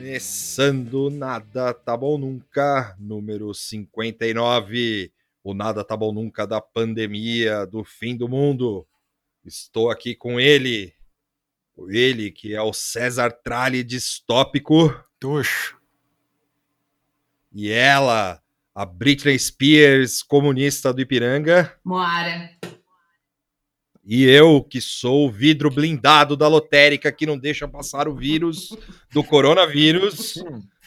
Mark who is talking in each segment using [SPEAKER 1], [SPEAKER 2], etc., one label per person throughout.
[SPEAKER 1] Começando Nada Tá Bom Nunca, número 59. O Nada Tá Bom Nunca da pandemia, do fim do mundo. Estou aqui com ele, ele que é o César Tralli distópico.
[SPEAKER 2] Tuxo.
[SPEAKER 1] E ela, a Britney Spears, comunista do Ipiranga.
[SPEAKER 3] Moara.
[SPEAKER 1] E eu, que sou o vidro blindado da lotérica que não deixa passar o vírus do coronavírus,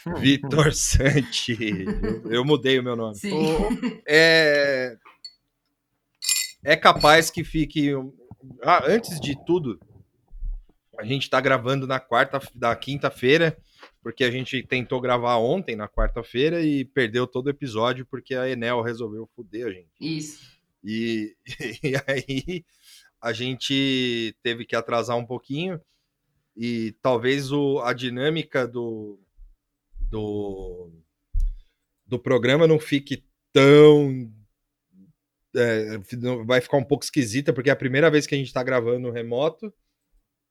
[SPEAKER 1] Vitor Santi. Eu, eu mudei o meu nome.
[SPEAKER 3] Sim.
[SPEAKER 1] É, é capaz que fique. Ah, antes de tudo, a gente tá gravando na quarta, da quinta-feira, porque a gente tentou gravar ontem, na quarta-feira, e perdeu todo o episódio porque a Enel resolveu foder a gente.
[SPEAKER 3] Isso.
[SPEAKER 1] E, e aí a gente teve que atrasar um pouquinho e talvez o, a dinâmica do, do, do programa não fique tão. é, vai ficar um pouco esquisita, porque é a primeira vez que a gente está gravando remoto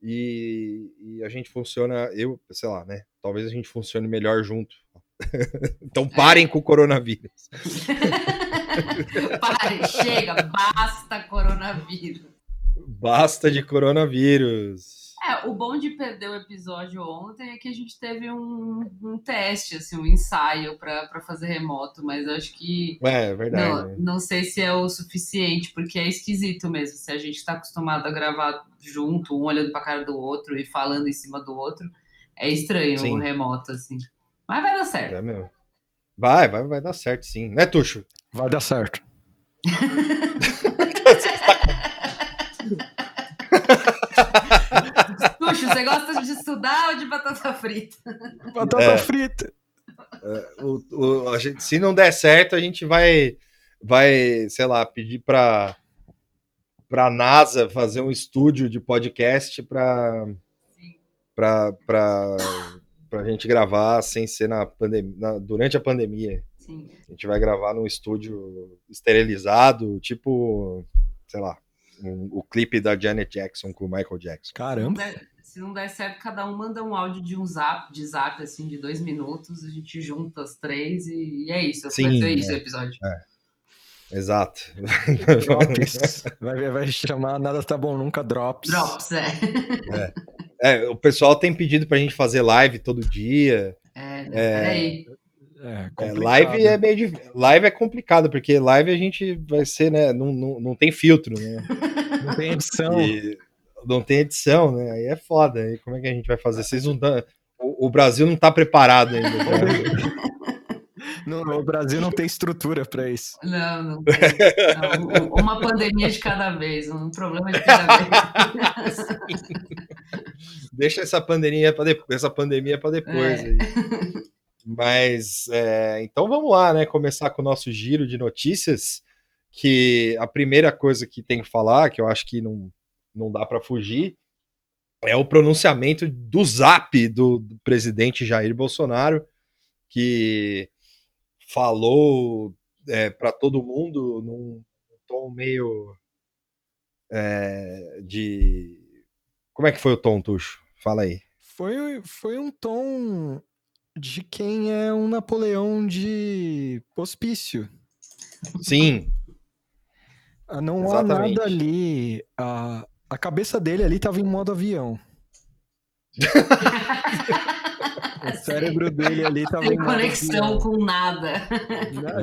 [SPEAKER 1] e, e a gente funciona, eu, sei lá, né? Talvez a gente funcione melhor junto. então parem com o coronavírus.
[SPEAKER 3] Pare, chega, basta coronavírus.
[SPEAKER 1] Basta de coronavírus.
[SPEAKER 3] É, o bom de perder o episódio ontem é que a gente teve um, um teste, assim, um ensaio pra pra fazer remoto, mas acho que
[SPEAKER 1] É, é verdade.
[SPEAKER 3] não, não sei se é o suficiente, porque é esquisito mesmo. Se a gente tá acostumado a gravar junto, um olhando pra cara do outro e falando em cima do outro, é estranho
[SPEAKER 1] Sim.
[SPEAKER 3] o remoto, assim. Mas vai dar certo.
[SPEAKER 1] É mesmo. Vai, vai, vai dar certo, sim. Né, Tuxo?
[SPEAKER 2] Vai dar certo.
[SPEAKER 3] Puxa, você gosta de estudar ou de batata frita?
[SPEAKER 2] Batata
[SPEAKER 1] É.
[SPEAKER 2] frita.
[SPEAKER 1] O, o- a gente- se não der certo, a gente vai, vai sei lá, pedir para para NASA fazer um estúdio de podcast para para para gente gravar sem ser na pandemia, durante a pandemia.
[SPEAKER 3] Sim.
[SPEAKER 1] A gente vai gravar num estúdio esterilizado, tipo, sei lá, um- o clipe da Janet Jackson com o Michael Jackson.
[SPEAKER 3] Se não
[SPEAKER 2] Caramba.
[SPEAKER 3] der- Se não der certo, cada um manda um áudio de um zap, de zap, assim, de dois minutos, a gente junta as três e, e é isso. vai
[SPEAKER 1] Sim,
[SPEAKER 3] ser isso
[SPEAKER 1] é.
[SPEAKER 3] o episódio.
[SPEAKER 1] Exato.
[SPEAKER 2] Drops. Vai, vai chamar Nada Tá Bom Nunca Drops.
[SPEAKER 3] Drops, é.
[SPEAKER 1] É, o pessoal tem pedido pra gente fazer live todo dia.
[SPEAKER 3] É,
[SPEAKER 1] É.
[SPEAKER 3] peraí.
[SPEAKER 2] É,
[SPEAKER 1] É,
[SPEAKER 2] complicado.
[SPEAKER 1] live é meio dif- live é complicado porque live a gente vai ser, né, não, não, não tem filtro, né?
[SPEAKER 2] Não tem edição.
[SPEAKER 1] E não tem edição, né? Aí é foda. Aí como é que a gente vai fazer? Vocês não tão- o, o Brasil não tá preparado ainda.
[SPEAKER 2] No, no Brasil não tem estrutura pra isso.
[SPEAKER 3] Não, não tem. Não, uma pandemia de cada vez, um problema de cada vez.
[SPEAKER 1] Deixa essa pandemia para depois, essa pandemia para depois.
[SPEAKER 3] É.
[SPEAKER 1] aí. Mas é, então vamos lá, né? Começar com o nosso giro de notícias. Que a primeira coisa que tem que falar, que eu acho que não, não dá para fugir, é o pronunciamento do Zap do, do presidente Jair Bolsonaro, que falou para todo mundo num tom meio é, de. Como é que foi o tom, Tuxo? Fala aí.
[SPEAKER 2] Foi, foi um tom de quem é um Napoleão de hospício.
[SPEAKER 1] Sim,
[SPEAKER 2] Ah, Não
[SPEAKER 1] Exatamente.
[SPEAKER 2] há nada ali. A, a cabeça dele ali tava em modo avião. O cérebro dele ali tava
[SPEAKER 3] Sem
[SPEAKER 2] em modo
[SPEAKER 3] conexão
[SPEAKER 2] avião.
[SPEAKER 3] com nada.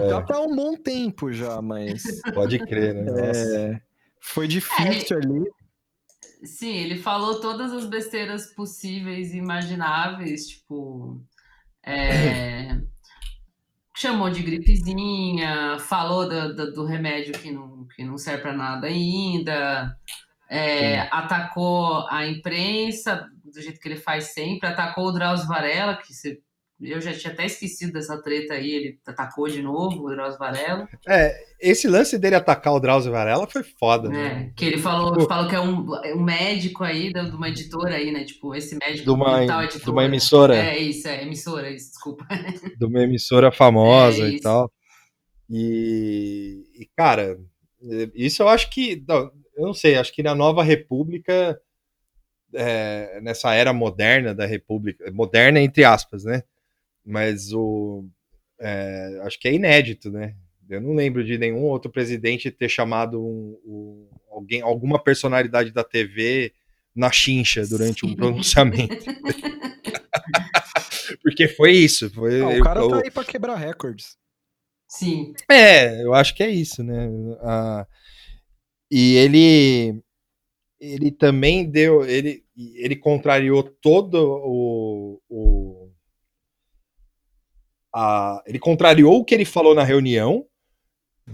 [SPEAKER 2] Já tá há um bom tempo já, mas
[SPEAKER 1] pode crer, né?
[SPEAKER 2] É, foi difícil ali.
[SPEAKER 3] Sim, ele falou todas as besteiras possíveis e imagináveis, tipo. É, chamou de gripezinha, falou do, do- do remédio que não, que não serve para nada ainda, é, atacou a imprensa do jeito que ele faz sempre, atacou o Drauzio Varela, que você- eu já tinha até esquecido dessa treta aí, ele atacou de novo o Drauzio Varela.
[SPEAKER 1] É, esse lance dele atacar o Drauzio Varela foi foda,
[SPEAKER 3] É,
[SPEAKER 1] né?
[SPEAKER 3] que ele falou,
[SPEAKER 1] Tipo-
[SPEAKER 3] falou que é um, é um médico aí, de uma editora aí, né? Tipo, esse médico
[SPEAKER 1] De uma,
[SPEAKER 3] tal
[SPEAKER 1] de
[SPEAKER 3] editora.
[SPEAKER 1] uma emissora,
[SPEAKER 3] É isso, é emissora, isso, desculpa.
[SPEAKER 1] de uma emissora famosa
[SPEAKER 3] É
[SPEAKER 1] e tal. E, e, cara, isso eu acho que. não, Eu não sei, acho que na Nova República é, nessa era moderna da República, moderna entre aspas, né? Mas o é, acho que é inédito, né? Eu não lembro de nenhum outro presidente ter chamado um, um, alguém, alguma personalidade da TV na chincha durante um pronunciamento. Porque foi isso. Foi,
[SPEAKER 2] não, o cara eu, tá aí pra quebrar recordes.
[SPEAKER 3] Sim.
[SPEAKER 1] É, eu acho que é isso, né? Ah, e ele ele também deu, ele, ele contrariou todo o, o a, ele contrariou o que ele falou na reunião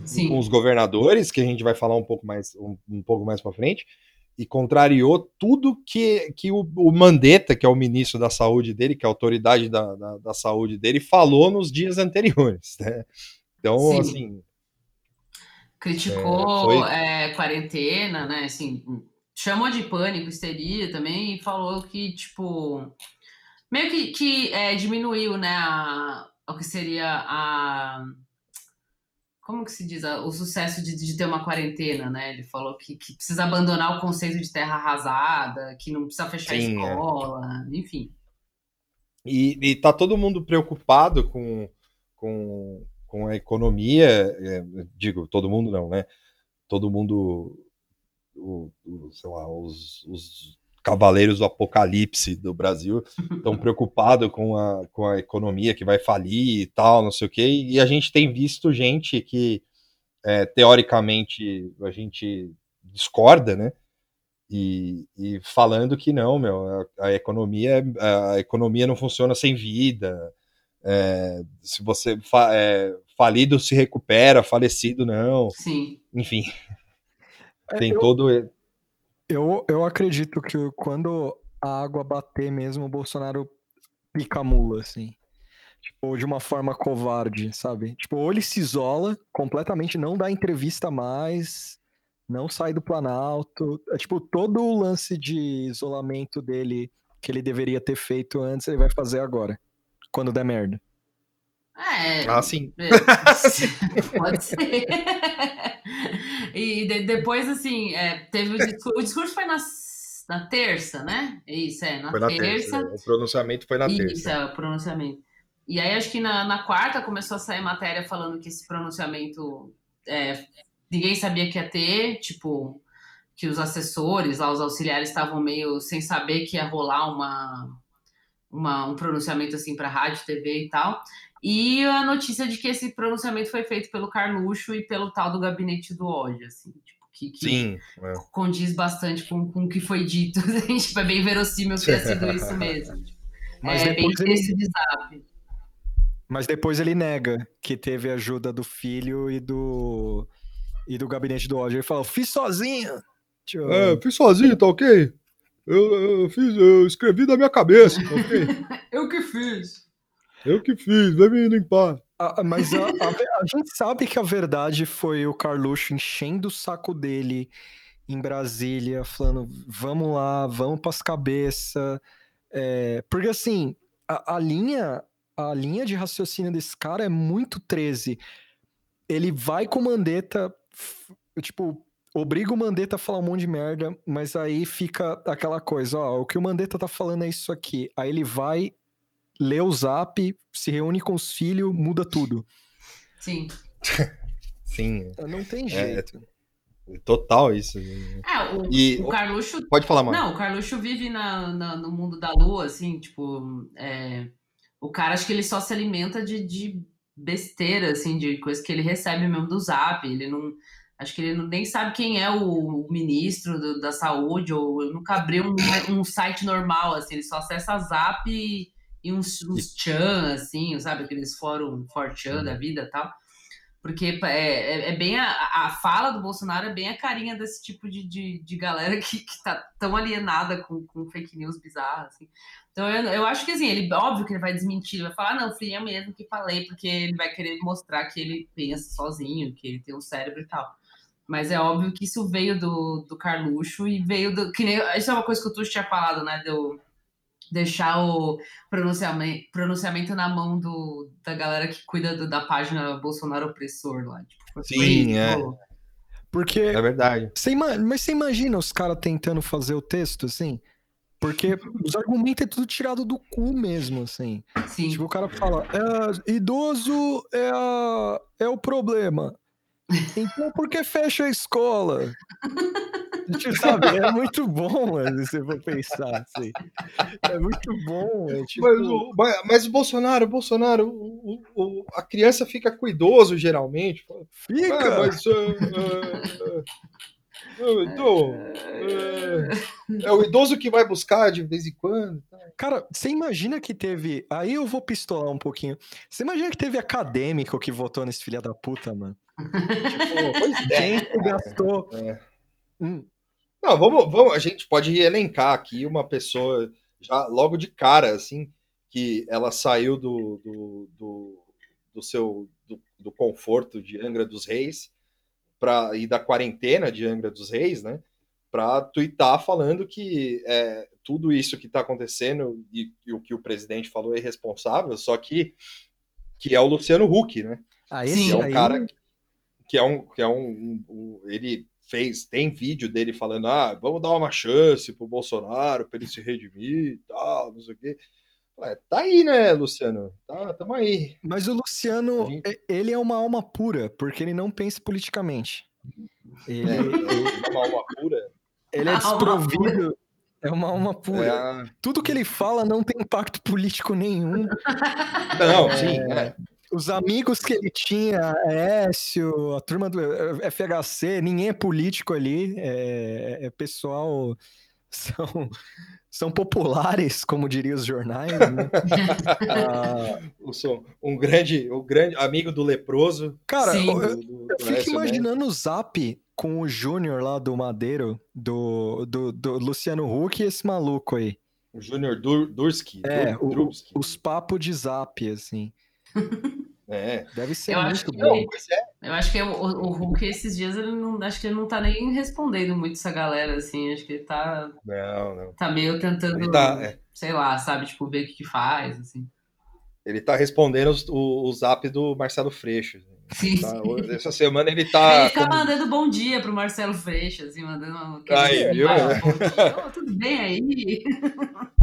[SPEAKER 1] Sim. com os governadores, que a gente vai falar um pouco mais um, um pouco mais para frente, e contrariou tudo que, que o, o, Mandetta, que é o ministro da saúde dele, que é a autoridade da, da, da saúde dele, falou nos dias anteriores. Né? Então, Sim. assim.
[SPEAKER 3] Criticou é, foi... é, quarentena, né? Assim, chamou de pânico, histeria também, e falou que, tipo, meio que, que é, diminuiu, né, a, o que seria a. Como que se diz? o sucesso de, de ter uma quarentena, né? Ele falou que, que, precisa abandonar o conceito de terra arrasada, que não precisa fechar Sim, a é. escola, é. enfim.
[SPEAKER 1] E, e tá todo mundo preocupado com, com, com a economia, é, digo, todo mundo não, né? Todo mundo, o, o, sei lá, os, os cavaleiros do apocalipse do Brasil estão preocupados com a, com a economia que vai falir e tal, não sei o quê, e a gente tem visto gente que, é, teoricamente, a gente discorda, né? E, e, falando que não, meu, a, a, economia a economia não funciona sem vida. É, se você fa, é, falido se recupera, falecido não.
[SPEAKER 3] Sim.
[SPEAKER 1] Enfim, é, tem eu, todo
[SPEAKER 2] eu, eu acredito que quando a água bater mesmo, o Bolsonaro pica a mula, assim. Tipo, de uma forma covarde, sabe? Tipo, ou ele se isola completamente, não dá entrevista mais, não sai do Planalto. É, tipo, todo o lance de isolamento dele que ele deveria ter feito antes, ele vai fazer agora, quando der merda.
[SPEAKER 3] É.
[SPEAKER 1] Ah, sim. É,
[SPEAKER 3] pode ser. E de, depois, assim, é, teve o discurso, o discurso foi na, na terça, né? Isso, é, na,
[SPEAKER 1] foi na terça. terça. O pronunciamento foi na
[SPEAKER 3] Isso,
[SPEAKER 1] terça.
[SPEAKER 3] Isso, é, o pronunciamento. E aí, acho que na, na, quarta começou a sair matéria falando que esse pronunciamento é, ninguém sabia que ia ter, tipo, que os assessores lá, os auxiliares, estavam meio sem saber que ia rolar uma, uma um pronunciamento assim para rádio, TV e tal. E a notícia de que esse pronunciamento foi feito pelo Carluxo e pelo tal do gabinete do ódio, assim, tipo, que, que
[SPEAKER 1] Sim, é.
[SPEAKER 3] condiz bastante com, com o que foi dito. tipo, é bem verossímil ter sido isso mesmo. Mas é bem ele... esse zap.
[SPEAKER 2] Mas depois ele nega que teve ajuda do filho e do e do gabinete do ódio. Ele falou, fiz sozinho.
[SPEAKER 1] Tchau. É, fiz sozinho, tá ok? Eu, eu, fiz, eu escrevi da minha cabeça, tá ok?
[SPEAKER 3] eu que fiz.
[SPEAKER 1] Eu que fiz, vai me limpar.
[SPEAKER 2] Ah, mas a, a, a, gente sabe que a verdade foi o Carluxo enchendo o saco dele em Brasília, falando: vamos lá, vamos para as cabeças. É, porque assim, a, a, linha, a linha de raciocínio desse cara é muito 13. Ele vai com o Mandetta, tipo, obriga o Mandetta a falar um monte de merda, mas aí fica aquela coisa: ó, o que o Mandetta tá falando é isso aqui. Aí ele vai lê o zap, se reúne com os filhos, muda tudo.
[SPEAKER 3] Sim.
[SPEAKER 1] Sim.
[SPEAKER 2] Não tem é, jeito.
[SPEAKER 1] É, total isso.
[SPEAKER 3] É, o, e, o Carluxo.
[SPEAKER 1] Pode falar, mano.
[SPEAKER 3] Não, o Carluxo vive na, na, no mundo da lua, assim, tipo. É, o cara, acho que ele só se alimenta de, de besteira, assim, de coisa que ele recebe mesmo do zap. Ele não. Acho que ele não, nem sabe quem é o ministro do, da saúde, ou nunca abriu um, um, site normal, assim, ele só acessa zap e e uns, uns chan, assim, sabe? Aqueles fórum for-chan da vida e tal. Porque é, é, é bem a, a, fala do Bolsonaro é bem a carinha desse tipo de, de, de galera que, que tá tão alienada com, com fake news bizarras, assim. Então eu, eu acho que assim, ele óbvio que ele vai desmentir, vai falar, não, fui eu mesmo que falei, porque ele vai querer mostrar que ele pensa sozinho, que ele tem um cérebro e tal. Mas é óbvio que isso veio do, do Carluxo e veio do. Que nem, isso é uma coisa que o Tuxo tinha falado, né? Do, deixar o pronunciamento, pronunciamento na mão do, da galera que cuida do, da página Bolsonaro Opressor lá. Tipo,
[SPEAKER 1] Sim, é.
[SPEAKER 2] Porque.
[SPEAKER 1] É verdade.
[SPEAKER 2] Você, mas você imagina os caras tentando fazer o texto assim? Porque os argumentos é tudo tirado do cu mesmo, assim.
[SPEAKER 3] Sim.
[SPEAKER 2] Tipo, o cara fala, é, idoso é, a, é o problema. Então por que fecha a escola? Sabe, é muito bom, mano, se você for pensar, assim. É muito bom, é tipo...
[SPEAKER 1] Mas, o- mas- mas o Bolsonaro, o Bolsonaro, o- o- a criança fica com o idoso, geralmente.
[SPEAKER 2] Fica!
[SPEAKER 1] Ah, mas. ah, ah, ah, então, ah, é o idoso que vai buscar de vez em quando.
[SPEAKER 2] Cara, você imagina que teve. Aí eu vou pistolar um pouquinho. Você imagina que teve acadêmico que votou nesse filho da puta, mano? Tipo,
[SPEAKER 1] Pois é.
[SPEAKER 2] gente que gastou.
[SPEAKER 1] É.
[SPEAKER 2] Hum,
[SPEAKER 1] Não, vamos, vamos, a gente pode elencar aqui uma pessoa já logo de cara, assim, que ela saiu do, do, do, do seu do, do conforto de Angra dos Reis pra, e da quarentena de Angra dos Reis, né? Para tuitar falando que é, tudo isso que está acontecendo e, e o que o presidente falou é irresponsável, só que, que é o Luciano Huck, né?
[SPEAKER 2] Ah, esse
[SPEAKER 1] é um
[SPEAKER 2] aí,
[SPEAKER 1] cara que é um que é um, um- um- ele fez tem vídeo dele falando ah vamos dar uma chance pro Bolsonaro para ele se redimir e tal não sei o quê Ué, tá aí né Luciano tá tamo aí
[SPEAKER 2] Mas o Luciano,
[SPEAKER 1] gente-
[SPEAKER 2] ele é uma alma pura, porque ele não pensa politicamente. Ele,
[SPEAKER 1] né? uma alma pura
[SPEAKER 2] ele é desprovido. É uma alma pura.
[SPEAKER 1] É,
[SPEAKER 2] Tudo que ele fala não tem impacto político nenhum.
[SPEAKER 1] não
[SPEAKER 2] É.
[SPEAKER 1] sim é.
[SPEAKER 2] Os amigos que ele tinha, Écio, a turma do eh, FHC, ninguém é político ali, é, é pessoal, são, são populares, como diriam os jornais, né? Ah,
[SPEAKER 1] Eu um grande um grande amigo do leproso
[SPEAKER 2] cara,
[SPEAKER 3] Sim.
[SPEAKER 2] eu, eu
[SPEAKER 1] do, do
[SPEAKER 2] fico imaginando o Zap com o Júnior lá do Madeiro, do, do, do Luciano Huck e esse maluco aí.
[SPEAKER 1] o Júnior Dur, Durski
[SPEAKER 2] É,
[SPEAKER 1] Dur-
[SPEAKER 2] o-
[SPEAKER 1] Drubski.
[SPEAKER 2] Os papos de Zap, assim.
[SPEAKER 1] é
[SPEAKER 2] Deve ser
[SPEAKER 3] Eu
[SPEAKER 2] muito
[SPEAKER 3] acho que
[SPEAKER 2] bom.
[SPEAKER 3] ele- Eu acho que o, o Hulk esses dias ele não. Acho que ele não tá nem respondendo muito essa galera, assim. Acho que ele tá,
[SPEAKER 1] não não
[SPEAKER 3] tá meio tentando,
[SPEAKER 1] Ele tá, é.
[SPEAKER 3] sei lá, sabe, tipo, ver o que, que faz, assim.
[SPEAKER 1] Ele tá respondendo os- o, o zap do Marcelo Freixo.
[SPEAKER 3] Sim.
[SPEAKER 1] Tá? Essa semana ele tá.
[SPEAKER 3] ele
[SPEAKER 1] como-
[SPEAKER 3] mandando bom dia pro Marcelo Freixo, assim, mandando.
[SPEAKER 1] Aí, viu?
[SPEAKER 3] Ah, bom dia. Ô, tudo bem aí?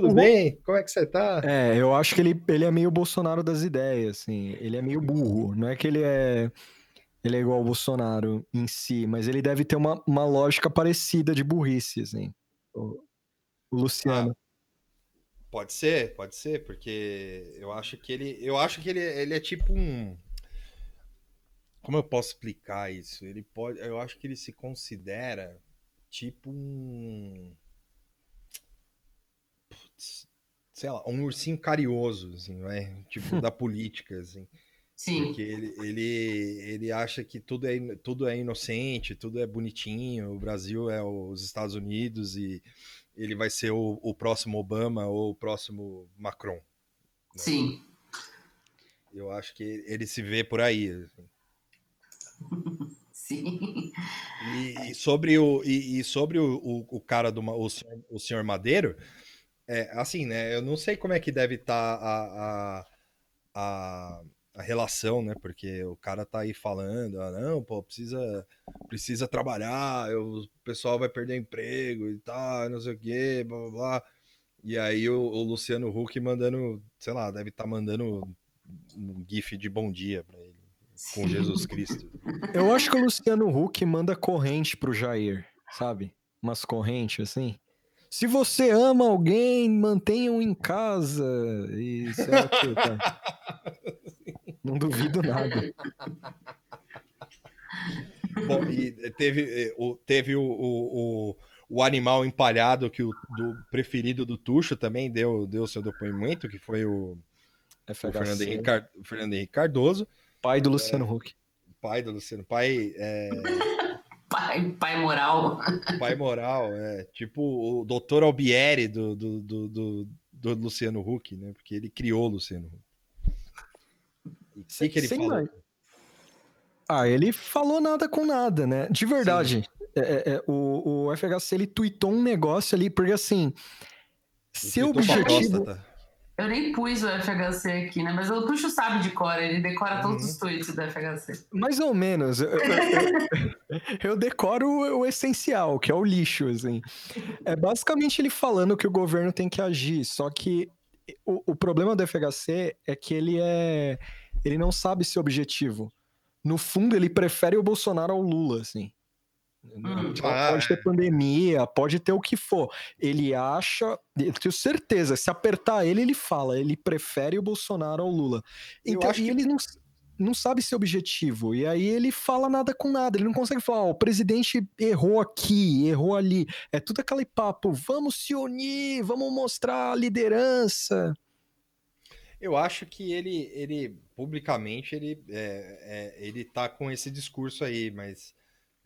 [SPEAKER 1] Tudo
[SPEAKER 2] Uhum.
[SPEAKER 1] bem? Como é que você tá?
[SPEAKER 2] É, eu acho que ele, ele é meio Bolsonaro das ideias, assim. Ele é meio burro. Não é que ele é. Ele é igual ao Bolsonaro em si, mas ele deve ter uma, uma lógica parecida de burrice, assim. O, o Luciano.
[SPEAKER 1] Pode ser, pode ser, porque eu acho que ele. Eu acho que ele, ele é tipo um. Como eu posso explicar isso? Ele pode. Eu acho que ele se considera tipo um. Sei lá, um ursinho carinhoso, assim, vai? Tipo, da política, assim.
[SPEAKER 3] Sim.
[SPEAKER 1] Porque ele, ele, ele acha que tudo é, tudo é inocente, tudo é bonitinho, o Brasil é os Estados Unidos e ele vai ser o, o próximo Obama ou o próximo Macron.
[SPEAKER 3] Sim.
[SPEAKER 1] Eu acho que ele se vê por aí. assim.
[SPEAKER 3] Sim.
[SPEAKER 1] E, e sobre o, e, e sobre o, o, o cara do o senhor, o senhor Madeiro, é, assim, né? Eu não sei como é que deve estar a, a, a, a relação, né? Porque o cara tá aí falando, ah, não, pô, precisa, precisa trabalhar, eu- o pessoal vai perder emprego e tal, não sei o quê, blá blá blá. E aí o, o Luciano Huck mandando, sei lá, deve estar mandando um gif de bom dia pra ele, com
[SPEAKER 3] Sim.
[SPEAKER 1] Jesus Cristo.
[SPEAKER 2] Eu acho que o Luciano Huck manda corrente pro Jair, sabe? Umas correntes assim. Se você ama alguém, mantenha-o em casa. E tá? Não duvido nada.
[SPEAKER 1] Bom, e teve, eh, o, teve o, o, o, animal empalhado que o do preferido do Tuxo também deu, deu seu depoimento, que foi o, o Fernando, Henrique, Car- Fernando Henrique Cardoso,
[SPEAKER 2] pai do Luciano Huck.
[SPEAKER 1] pai do Luciano, pai, é,
[SPEAKER 3] Pai, pai moral.
[SPEAKER 1] pai moral, é, tipo o doutor Albieri do, do, do, do, do Luciano Huck, né? Porque ele criou o Luciano Huck. E o que, ele
[SPEAKER 2] Sem
[SPEAKER 1] falou?
[SPEAKER 2] Ah, ele falou nada com nada, né? De verdade. é, é, é, o, o FHC ele tweetou um negócio ali, porque assim. Seu
[SPEAKER 1] Tweetou pra
[SPEAKER 2] objetivo.
[SPEAKER 3] Eu nem pus o FHC aqui, né? Mas o Tuxo sabe de cor, ele decora uhum. todos os tweets do FHC.
[SPEAKER 2] Mais ou menos. Eu, eu, eu decoro o, o, essencial, que é o lixo, assim. É basicamente ele falando que o governo tem que agir, só que o, o problema do FHC é que ele é. Ele não sabe ser objetivo. No fundo, ele prefere o Bolsonaro ao Lula, assim. Hum. Pode ter pandemia, pode ter o que for. Ele acha, eu tenho certeza, se apertar ele, ele fala, ele prefere o Bolsonaro ao Lula. Então, e ele não, não sabe ser objetivo. E aí ele fala nada com nada. Ele não consegue falar, oh, o presidente errou aqui, errou ali. É tudo aquele papo, vamos se unir, vamos mostrar a liderança.
[SPEAKER 1] Eu acho que ele, ele publicamente, ele, é, é, ele tá com esse discurso aí, mas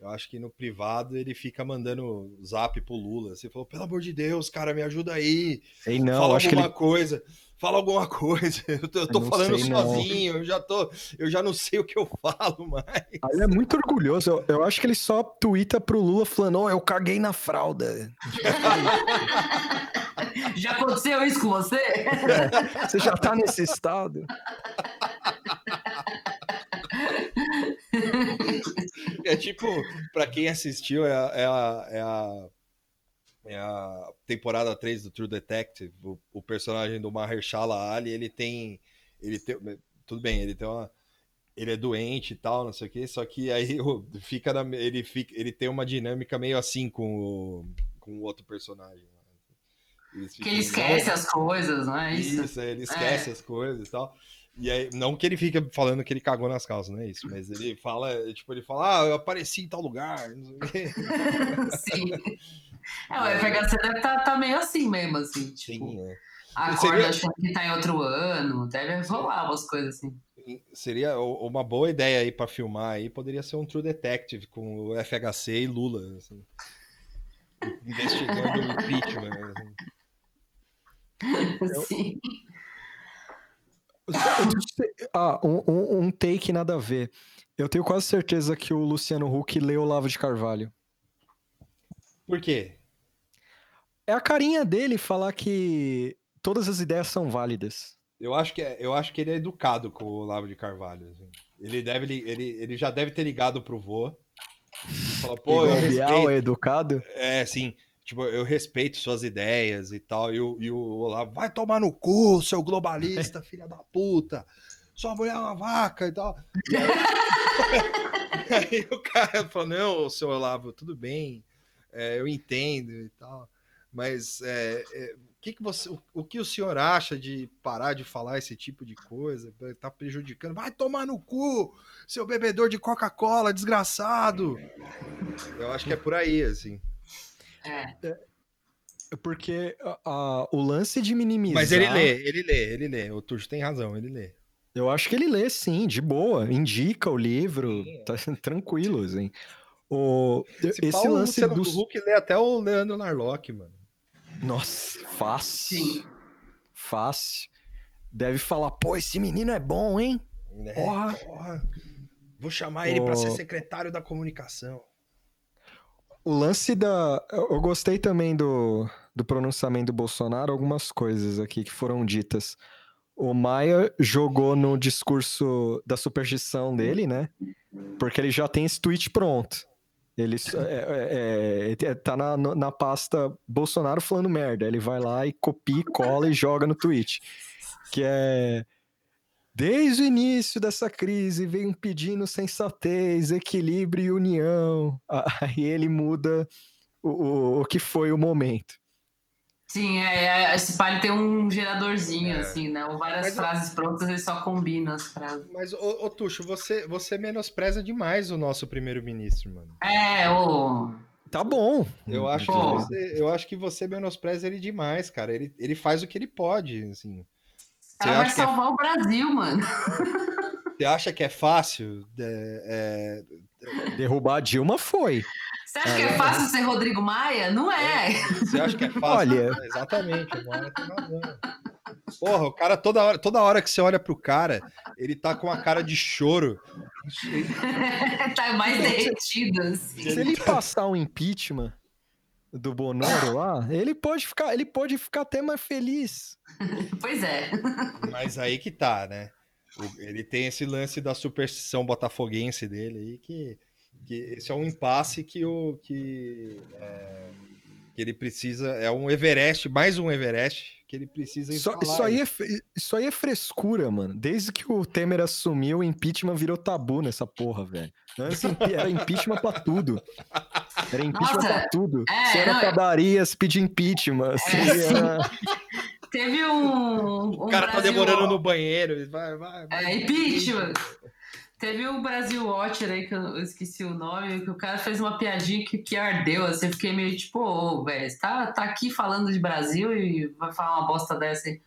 [SPEAKER 1] eu acho que no privado ele fica mandando zap pro Lula. Você falou, pelo amor de Deus, cara, me ajuda aí.
[SPEAKER 2] Sei não,
[SPEAKER 1] fala
[SPEAKER 2] acho
[SPEAKER 1] alguma
[SPEAKER 2] que ele...
[SPEAKER 1] coisa. Fala alguma coisa. Eu tô, eu tô eu falando sei, sozinho, eu já tô, eu já não sei o que eu falo mais.
[SPEAKER 2] Ele é muito orgulhoso. Eu, eu acho que ele só twitta pro Lula falando: "Oh, eu caguei na fralda".
[SPEAKER 3] já aconteceu isso com você?
[SPEAKER 2] É, você já tá nesse estado?
[SPEAKER 1] é tipo, para quem assistiu, é a, é a, é a, é a temporada 3 do True Detective. O, o, personagem do Mahershala Ali, ele tem. Ele tem. Tudo bem, ele tem uma. Ele é doente e tal, não sei o que, só que aí fica na, ele, fica, ele tem uma dinâmica meio assim com o, com o outro personagem.
[SPEAKER 3] que ele esquece as coisas, não é isso?
[SPEAKER 1] Isso, ele esquece é. as coisas e tal. E aí, não que ele fica falando que ele cagou nas calças, não é isso, mas ele fala, tipo, ele fala, ah, eu apareci em tal lugar.
[SPEAKER 3] Sim. É, o FHC deve estar tá, tá meio assim mesmo, assim, tipo. Sim, é. Acorda achando que tá em outro ano, deve rolar umas coisas assim.
[SPEAKER 1] Seria uma boa ideia aí para filmar aí, poderia ser um True Detective com o FHC e Lula, assim, investigando o impeachment.
[SPEAKER 3] Assim. Sim.
[SPEAKER 2] Ah, um, um, take nada a ver. Eu tenho quase certeza que o Luciano Huck leu Lavo de Carvalho.
[SPEAKER 1] Por quê?
[SPEAKER 2] É a carinha dele falar que todas as ideias são válidas.
[SPEAKER 1] Eu acho que, é, eu acho que ele é educado com o Lavo de Carvalho. Assim. Ele, deve, ele, ele já deve ter ligado pro vô.
[SPEAKER 2] Fala, pô, eu respeito... é educado?
[SPEAKER 1] É, sim tipo, eu respeito suas ideias e tal. E o, e o Olavo, vai tomar no cu, seu globalista, filha da puta. Sua mulher é uma vaca e tal. E aí, aí, o cara falou, não, seu Olavo, tudo bem, é, eu entendo e tal. Mas é, é, que que você, o, o, que o senhor acha de parar de falar esse tipo de coisa? Tá prejudicando. Vai tomar no cu, seu bebedor de Coca-Cola, desgraçado. Eu acho que é por aí, assim.
[SPEAKER 3] É. é.
[SPEAKER 2] Porque a, o lance de minimizar.
[SPEAKER 1] Mas ele lê, ele lê, ele lê. O Tuxo tem razão, ele lê.
[SPEAKER 2] Eu acho que ele lê, sim, de boa. Indica o livro, sim, tá tranquilo, assim. O, esse, esse lance do
[SPEAKER 1] Hulk lê até o Leandro Narlock, mano.
[SPEAKER 2] Nossa, fácil. Sim. Fácil. Deve falar, pô, esse menino é bom, hein?
[SPEAKER 1] É, porra. porra. Vou chamar ele para ser secretário da comunicação
[SPEAKER 2] o lance da. Eu gostei também do, do pronunciamento do Bolsonaro, algumas coisas aqui que foram ditas. O Maia jogou no discurso da superstição dele, né? Porque ele já tem esse tweet pronto. Ele é, é, é, tá na, na pasta Bolsonaro falando merda. Ele vai lá e copia, cola e joga no tweet. Que é Desde o início dessa crise, vem pedindo sensatez, equilíbrio e união. Aí ele muda o, o, o que foi o momento.
[SPEAKER 3] Sim, é, é, esse palio tem um geradorzinho, é. assim, né? Ou várias mas, frases prontas, ele só combina as frases.
[SPEAKER 1] Mas, ô, ô Tuxo, você, você menospreza demais o nosso primeiro-ministro, mano.
[SPEAKER 3] É, ô.
[SPEAKER 2] Tá bom.
[SPEAKER 1] Eu acho, que você, eu acho que você menospreza ele demais, cara. Ele, ele faz o que ele pode, assim.
[SPEAKER 3] Ela vai é salvar é... o Brasil, mano.
[SPEAKER 1] Você acha que é fácil? É,
[SPEAKER 2] é... Derrubar a Dilma foi.
[SPEAKER 3] Você acha que é fácil ser Rodrigo Maia? Não é.
[SPEAKER 1] é. Você acha que é fácil? Olha, exatamente. Agora tem razão. Porra, o cara, toda hora, toda hora que você olha pro cara, ele tá com a cara de choro.
[SPEAKER 3] tá mais derretido.
[SPEAKER 2] Assim. Se ele passar um impeachment, do Bonoro lá, ele pode ficar, ele pode ficar até mais feliz.
[SPEAKER 3] pois é.
[SPEAKER 1] Mas aí que tá, né? Ele tem esse lance da superstição botafoguense dele aí, que, que esse é um impasse que, o, que, é, que ele precisa. É um Everest, mais um Everest, que ele precisa
[SPEAKER 2] isso, isso, aí é, isso aí é frescura, mano. Desde que o Temer assumiu, o impeachment virou tabu nessa porra, velho. Antes era impeachment pra tudo. Era impeachment Nossa, pra tudo. É, se era não, padaria, se pedia impeachment. É, era...
[SPEAKER 3] Teve um.
[SPEAKER 1] um o cara tá Brasil... tá demorando no banheiro. Vai, vai, vai.
[SPEAKER 3] É, impeachment. Teve o Brasil Watcher aí, que eu esqueci o nome, que o cara fez uma piadinha que, que ardeu, assim, eu fiquei meio tipo, ô, oh, velho, tá, tá aqui falando de Brasil e vai falar uma bosta dessa aí.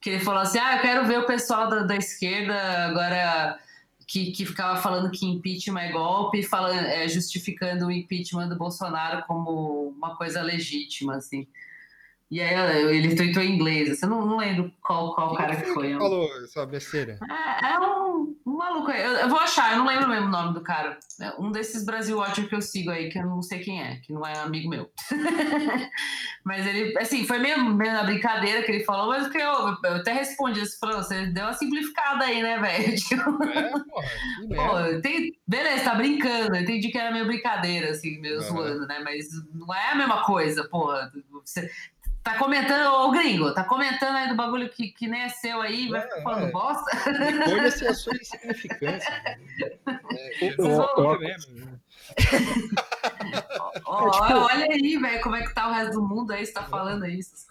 [SPEAKER 3] Que ele falou assim, ah, eu quero ver o pessoal da, da esquerda agora que, que ficava falando que impeachment é golpe, falando, é, justificando o impeachment do Bolsonaro como uma coisa legítima, assim. E aí ele tweetou em inglês. Eu não, não lembro qual, qual cara que foi.
[SPEAKER 1] Que falou essa besteira?
[SPEAKER 3] É, é um, um, maluco. Eu, eu, vou achar, eu não lembro mesmo o nome do cara. É um desses Brasil Watcher que eu sigo aí, que eu não sei quem é, que não é amigo meu. mas ele, assim, foi meio, meio na brincadeira que ele falou, mas que eu, eu até respondi assim, falou, você deu uma simplificada aí, né, velho? Tipo, é, porra, Pô, tem, beleza, tá brincando. Eu entendi que era meio brincadeira, assim, meio zoando, né? Mas não é a mesma coisa, porra. Você, Tá comentando, ô gringo, tá comentando aí do bagulho que, que nem é seu aí, vai ficar falando é. bosta?
[SPEAKER 1] Reconheça a sua insignificância. É,
[SPEAKER 3] tipo, olha aí, velho, como é que tá o resto do mundo aí, você tá falando isso.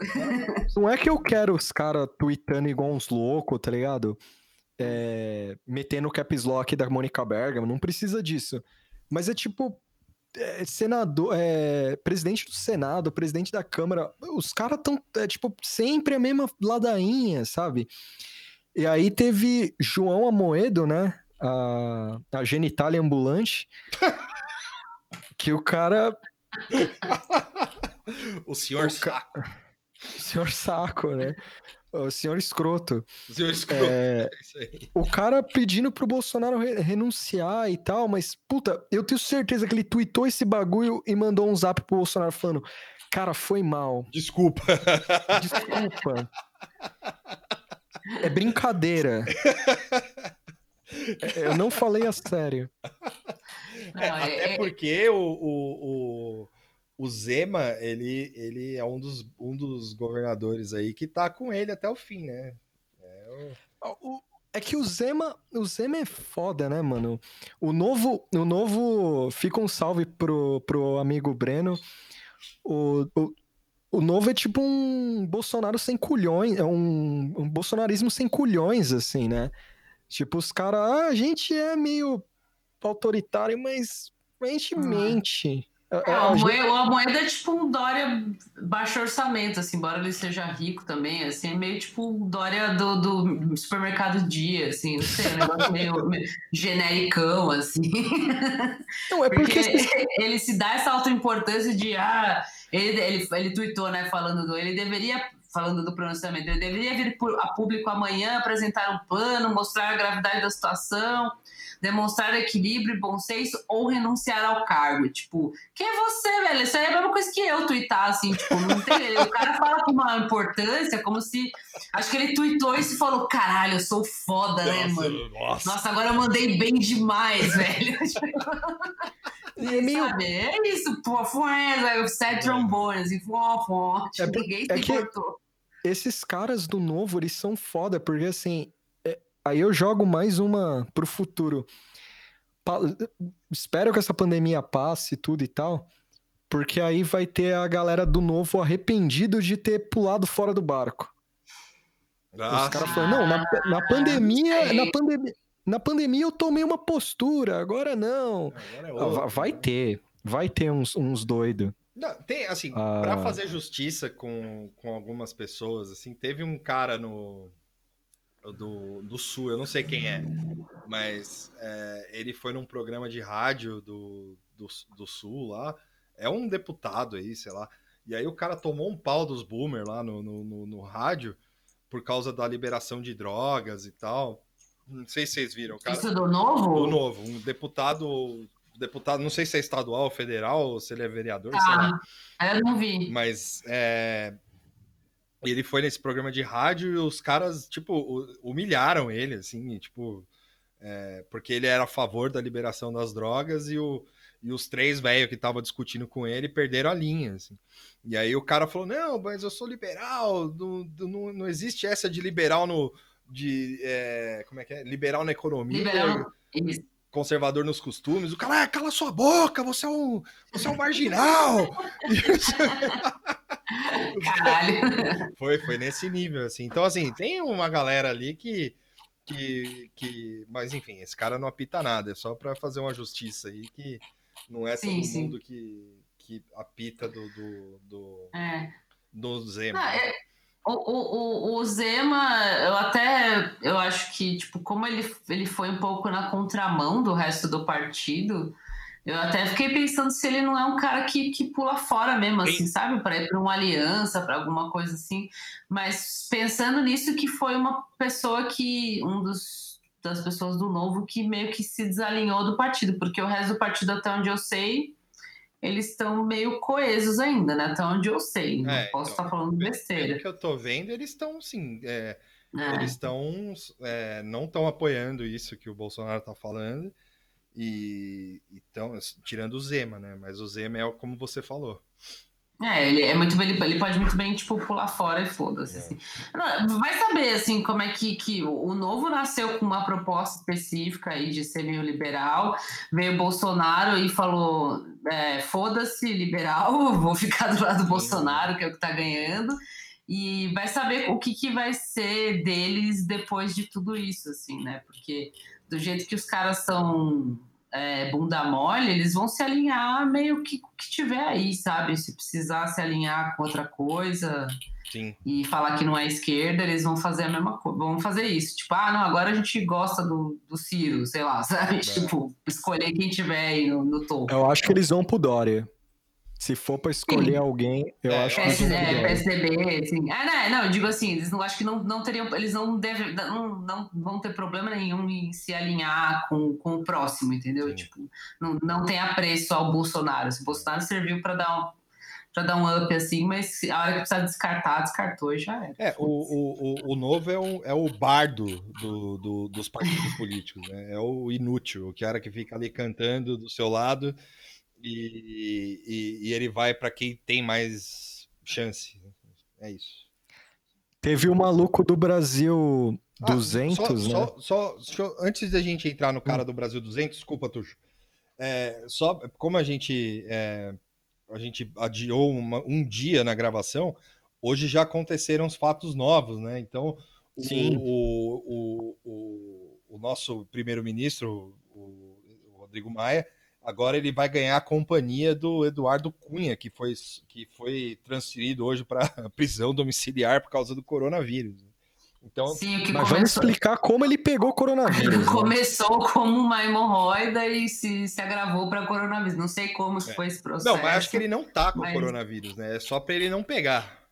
[SPEAKER 2] Não é que eu quero os caras tweetando igual uns loucos, tá ligado? É, metendo o caps lock da Mônica Bergamo, não precisa disso. Mas é tipo, é, senador, é, presidente do Senado, presidente da Câmara, os caras estão, é, tipo, sempre a mesma ladainha, sabe? E aí teve João Amoedo, né? A, a genitália ambulante, que o cara...
[SPEAKER 1] o senhor o Saco. Ca...
[SPEAKER 2] O senhor Saco, né? O senhor escroto.
[SPEAKER 1] O senhor escroto. É,
[SPEAKER 2] é o cara pedindo pro Bolsonaro re renunciar e tal, mas, puta, eu tenho certeza que ele tweetou esse bagulho e mandou um zap pro Bolsonaro falando: Cara, foi mal.
[SPEAKER 1] Desculpa.
[SPEAKER 2] Desculpa. é brincadeira. eu não falei a sério.
[SPEAKER 1] É, até é, porque o, o, o Zema, ele, ele é um dos, um dos governadores aí que tá com ele até o fim, né?
[SPEAKER 2] É, o... é que o Zema, o Zema é foda, né, mano? O novo, o novo, fica um salve pro, pro amigo Breno. O, o, o novo é tipo um Bolsonaro sem culhões, é um, um bolsonarismo sem culhões, assim, né? Tipo, os caras, ah, a gente é meio autoritário, mas a gente ah. mente.
[SPEAKER 3] É, a, moeda, a moeda é tipo um Dória baixo orçamento, assim, embora ele seja rico também, assim, é meio tipo um Dória do, do supermercado dia, assim, não sei, um negócio meio, meio genericão, assim. Não, é porque, porque ele se dá essa autoimportância de, ah, ele, ele, ele tweetou, né, falando do, ele deveria falando do pronunciamento, ele deveria vir a público amanhã apresentar um plano, mostrar a gravidade da situação, demonstrar equilíbrio e bom senso ou renunciar ao cargo. Tipo, quem é você, velho? Isso aí é a mesma coisa que eu tweetar, assim, tipo, não tem. o cara fala com uma importância, como se. Acho que ele tweetou isso e falou: caralho, eu sou foda, né, nossa, né, mano? Nossa. nossa, agora eu mandei bem demais, velho. E é meio... Sabe? É isso, pô, foi, sete trombones, e pô, pô, tipo, é, ninguém é se importou.
[SPEAKER 2] Esses caras do novo, eles são foda, porque assim, Aí eu jogo mais uma pro futuro. Pa espero que essa pandemia passe tudo e tal, porque aí vai ter a galera do novo arrependido de ter pulado fora do barco. Nossa. Os caras falam, não, na, na pandemia, na pandemia, na pandemia eu tomei uma postura, agora não. Agora é outro, vai né? ter, vai ter uns, uns doidos.
[SPEAKER 1] Tem, assim, ah. pra fazer justiça com, com algumas pessoas, assim, teve um cara no, do, do Sul, eu não sei quem é, mas é, ele foi num programa de rádio do, do, do Sul lá, é um deputado aí, sei lá, e aí o cara tomou um pau dos boomer lá no, no, no, no rádio por causa da liberação de drogas e tal. Não sei se vocês viram. Cara,
[SPEAKER 3] Isso do novo?
[SPEAKER 1] Do novo. Um deputado deputado, não sei se é estadual ou federal, ou se ele é vereador,
[SPEAKER 3] ah, Eu não vi.
[SPEAKER 1] Mas é, ele foi nesse programa de rádio e os caras, tipo, humilharam ele, assim, tipo, é, porque ele era a favor da liberação das drogas e, o, e os três velhos que estavam discutindo com ele perderam a linha, assim. E aí o cara falou, não, mas eu sou liberal, não, não, não existe essa de liberal no... de, é, como é que é? Liberal na economia. Liberal, conservador nos costumes, o cara, ah, cala sua boca, você é um, você é um marginal.
[SPEAKER 3] Caralho.
[SPEAKER 1] Foi, foi nesse nível, assim. Então, assim, tem uma galera ali que, que, que... Mas, enfim, esse cara não apita nada, é só para fazer uma justiça aí que não é sim, todo sim. mundo que, que apita do, do, do,
[SPEAKER 3] é.
[SPEAKER 1] do Zema.
[SPEAKER 3] Não, é... O, o, o, Zema, eu até eu acho que, tipo, como ele, ele foi um pouco na contramão do resto do partido, eu até fiquei pensando se ele não é um cara que, que pula fora mesmo, assim, sabe? Para ir para uma aliança, para alguma coisa assim. Mas pensando nisso, que foi uma pessoa que. um dos das pessoas do Novo que meio que se desalinhou do partido, porque o resto do partido, até onde eu sei, eles estão meio coesos ainda, né? Até onde eu sei. Não é, posso então, estar falando besteira.
[SPEAKER 1] Pelo que eu tô vendo, eles estão, sim. É, é. Eles estão. É, não estão apoiando isso que o Bolsonaro está falando. E então, tirando o Zema, né? Mas o Zema é como você falou.
[SPEAKER 3] É, ele é muito ele, ele pode muito bem, tipo, pular fora e foda-se. É. Assim. Vai saber, assim, como é que, que o novo nasceu com uma proposta específica aí de ser meio liberal. Veio o Bolsonaro e falou: é, foda-se, liberal, vou ficar do lado do Bolsonaro, que é o que tá ganhando. E vai saber o que, que vai ser deles depois de tudo isso, assim, né? Porque do jeito que os caras são é, bunda mole, eles vão se alinhar meio que o que tiver aí, sabe? Se precisar se alinhar com outra coisa
[SPEAKER 1] Sim.
[SPEAKER 3] e falar que não é esquerda, eles vão fazer a mesma coisa, vão fazer isso. Tipo, ah, não, agora a gente gosta do, do Ciro, sei lá, sabe? É. Tipo, escolher quem tiver aí no, no topo.
[SPEAKER 2] Eu acho que eles vão pro Dória. Se for para escolher Sim. alguém, eu é, acho que.
[SPEAKER 3] PS, é, PSDB, assim. Ah, não, não, eu digo assim, eles não acho que não, não teriam. Eles não, devem, não, não vão ter problema nenhum em se alinhar com, com o próximo, entendeu? Sim. Tipo, não, não tem apreço ao Bolsonaro. O Bolsonaro serviu para dar um para dar um up assim, mas a hora que precisa descartar, descartou e já era.
[SPEAKER 1] É, o, o, o, novo é o, é o bardo do, do, dos partidos políticos, né? É o inútil, o cara que fica ali cantando do seu lado e, e, e ele vai para quem tem mais chance. É isso.
[SPEAKER 2] Teve o maluco do Brasil 200, ah, só,
[SPEAKER 1] né? Só, só, só, antes da gente entrar no cara hum. do Brasil 200, desculpa, Tuxo. É, só como a gente é, a gente adiou uma, um dia na gravação, hoje já aconteceram os fatos novos, né? Então, Sim. O, o, o, o nosso primeiro-ministro, o Rodrigo Maia, Agora ele vai ganhar a companhia do Eduardo Cunha, que foi, que foi transferido hoje para prisão domiciliar por causa do coronavírus.
[SPEAKER 2] Então, Sim, mas começou... vamos explicar como ele pegou coronavírus.
[SPEAKER 3] Né? Começou como uma hemorroida e se, se agravou para coronavírus. Não sei como é. foi esse processo.
[SPEAKER 1] Não, mas acho que ele não tá com mas... coronavírus, né? É só para ele não pegar.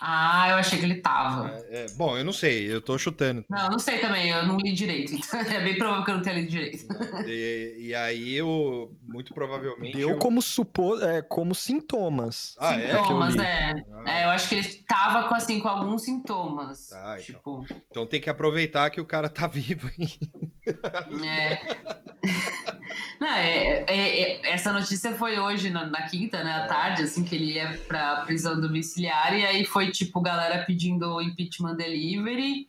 [SPEAKER 3] Ah, eu achei que ele tava.
[SPEAKER 1] É, é, bom, eu não sei, eu tô chutando.
[SPEAKER 3] Não, não sei também, eu não li direito. Então é bem provável que eu não tenha lido direito.
[SPEAKER 1] E, e aí eu, muito provavelmente.
[SPEAKER 2] Deu eu... como supor, é, como sintomas.
[SPEAKER 3] Ah, é? Sintomas, é. Ah. é. Eu acho que ele tava com, assim, com alguns sintomas.
[SPEAKER 1] Ah, então. tipo... então. então tem que aproveitar que o cara tá vivo
[SPEAKER 3] ainda. É. Não, é, é, é, essa notícia foi hoje, na, na, quinta, né, à tarde, assim, que ele ia pra prisão domiciliar, e aí foi, tipo, galera pedindo impeachment delivery,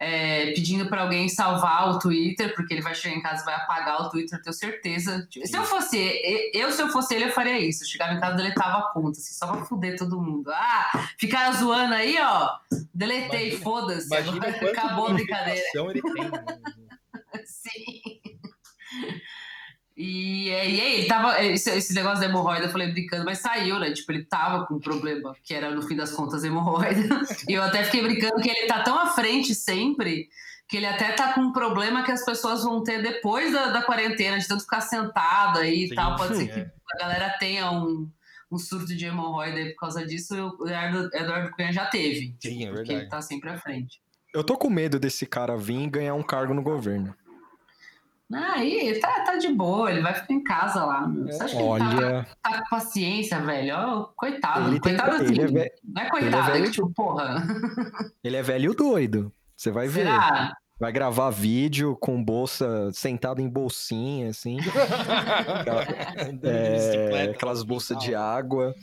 [SPEAKER 3] é, pedindo para alguém salvar o Twitter, porque ele vai chegar em casa e vai apagar o Twitter, tenho certeza. Se eu fosse eu, se eu fosse ele, eu faria isso. Eu chegava em casa, deletava a conta, assim, só pra fuder todo mundo. Ah, ficaram zoando aí, ó. Deletei, foda-se. Acabou a brincadeira.
[SPEAKER 1] Ele tem. Né?
[SPEAKER 3] Sim. E, e aí, ele tava. Esse, esse negócio da hemorroida, eu falei brincando, mas saiu, né? Tipo, ele tava com um problema, que era no fim das contas hemorroida. E eu até fiquei brincando que ele tá tão à frente sempre que ele até tá com um problema que as pessoas vão ter depois da, da quarentena, de tanto ficar sentado aí e tal. Pode ser que é. a galera tenha um, um surto de hemorroida por causa disso. O Eduardo, Cunha já teve.
[SPEAKER 1] Sim, é verdade.
[SPEAKER 3] Porque ele tá sempre à frente.
[SPEAKER 2] Eu tô com medo desse cara vir e ganhar um cargo no governo.
[SPEAKER 3] Aí, tá, tá de boa, ele vai ficar em casa lá, meu. Você acha que
[SPEAKER 2] Olha,
[SPEAKER 3] ele tá, tá com paciência, velho? Ó, coitado.
[SPEAKER 2] Ele tem-
[SPEAKER 3] coitado
[SPEAKER 2] ele
[SPEAKER 3] assim.
[SPEAKER 2] é ve-
[SPEAKER 3] Não é coitado, é,
[SPEAKER 2] velho
[SPEAKER 3] que, tipo, porra.
[SPEAKER 2] ele é velho doido. Você vai ver.
[SPEAKER 3] Será?
[SPEAKER 2] Vai gravar vídeo com bolsa, sentado em bolsinha, assim. É, aquelas
[SPEAKER 1] no
[SPEAKER 2] bolsas de água.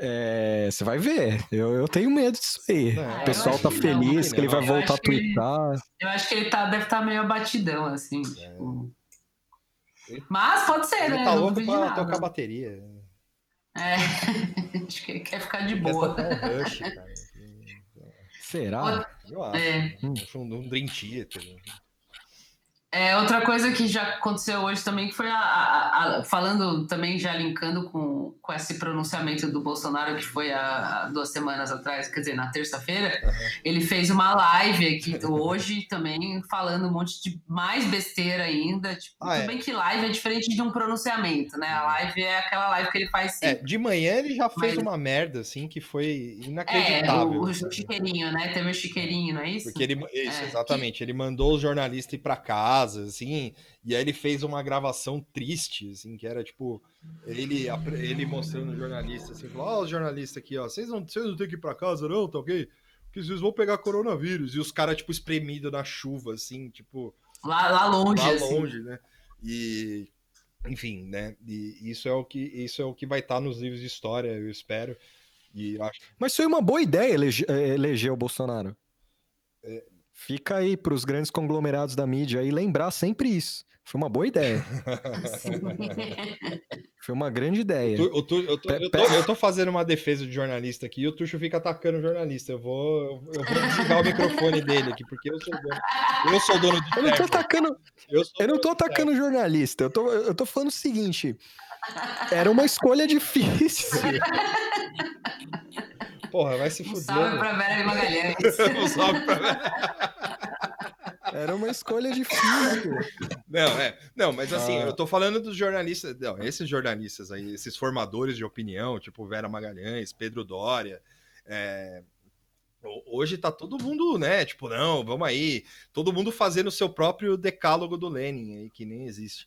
[SPEAKER 2] É, Você vai ver. Eu, eu tenho medo disso aí.
[SPEAKER 1] Não,
[SPEAKER 2] o pessoal tá
[SPEAKER 3] que não,
[SPEAKER 2] feliz
[SPEAKER 1] que
[SPEAKER 2] que ele vai
[SPEAKER 3] Eu
[SPEAKER 2] voltar a
[SPEAKER 3] que ele-
[SPEAKER 2] twittar.
[SPEAKER 3] Eu acho que ele tá, deve estar meio abatidão, assim.
[SPEAKER 1] É.
[SPEAKER 3] tipo.
[SPEAKER 1] Ele-
[SPEAKER 3] Mas pode ser,
[SPEAKER 1] Ele
[SPEAKER 3] né?
[SPEAKER 1] tá louco pra
[SPEAKER 3] nada.
[SPEAKER 1] tocar bateria.
[SPEAKER 3] É. acho que ele quer ficar de
[SPEAKER 1] Quer
[SPEAKER 3] boa.
[SPEAKER 1] um Rush, cara.
[SPEAKER 2] Será?
[SPEAKER 1] Eu acho.
[SPEAKER 3] É.
[SPEAKER 1] Um, um Dream Theater.
[SPEAKER 3] É, outra coisa que já aconteceu hoje também, que foi a, a- a- falando também, já linkando com, com esse pronunciamento do Bolsonaro, que foi há, duas semanas atrás, quer dizer, na terça-feira, ele fez uma live aqui hoje também, falando um monte de mais besteira ainda. Tipo,
[SPEAKER 1] Ah,
[SPEAKER 3] tudo
[SPEAKER 1] é.
[SPEAKER 3] bem que live é diferente de um pronunciamento, né? A live é aquela live que ele faz
[SPEAKER 1] É,
[SPEAKER 3] sempre.
[SPEAKER 1] de manhã ele já fez
[SPEAKER 3] Mas-
[SPEAKER 1] uma merda, assim, que foi
[SPEAKER 3] É,
[SPEAKER 1] inacreditável.
[SPEAKER 3] o, o
[SPEAKER 1] sabe?
[SPEAKER 3] chiqueirinho, né? Teve o chiqueirinho, não é isso?
[SPEAKER 1] Porque ele, isso,
[SPEAKER 3] É,
[SPEAKER 1] exatamente, ele mandou os jornalistas ir pra casa, assim, e aí ele fez uma gravação triste, assim, que era tipo, ele, ele mostrando os jornalistas, assim, falou, ó, os jornalistas aqui, ó, vocês não, vocês não tem que ir pra casa não, tá ok? Porque vocês vão pegar coronavírus, e os caras, tipo, espremidos na chuva, assim, tipo,
[SPEAKER 3] Lá, lá longe,
[SPEAKER 1] lá
[SPEAKER 3] assim.
[SPEAKER 1] longe, né? E, enfim, né, e isso é o que, isso é o que vai estar nos livros de história, eu espero, e acho
[SPEAKER 2] Mas foi uma boa ideia elege- eh, eleger o Bolsonaro. Fica aí pros grandes conglomerados da mídia aí lembrar sempre isso. Foi uma boa ideia. Foi uma grande ideia.
[SPEAKER 1] Tu- o Tu- eu, tô, eu, tô, eu tô fazendo uma defesa de jornalista aqui e o Tuxo fica atacando o jornalista. Eu vou, eu vou desligar o microfone dele aqui, porque eu sou o dono. Eu sou dono do
[SPEAKER 2] Eu não tô atacando,
[SPEAKER 1] Eu,
[SPEAKER 2] eu não tô atacando jornalista. Eu tô, eu tô falando o seguinte. Era uma escolha difícil.
[SPEAKER 1] Porra, vai se
[SPEAKER 3] Um
[SPEAKER 1] fuder.
[SPEAKER 3] salve
[SPEAKER 1] né?
[SPEAKER 3] pra Vera Magalhães.
[SPEAKER 1] Um salve pra-
[SPEAKER 2] Era uma escolha difícil.
[SPEAKER 1] Não, é. Não, mas assim,
[SPEAKER 2] Ah.
[SPEAKER 1] eu tô falando dos jornalistas. Não, esses jornalistas aí, esses formadores de opinião, tipo Vera Magalhães, Pedro Dória. é, ho- Hoje tá todo mundo, né? Tipo, não, vamos aí. Todo mundo fazendo o seu próprio decálogo do Lenin aí, que nem existe.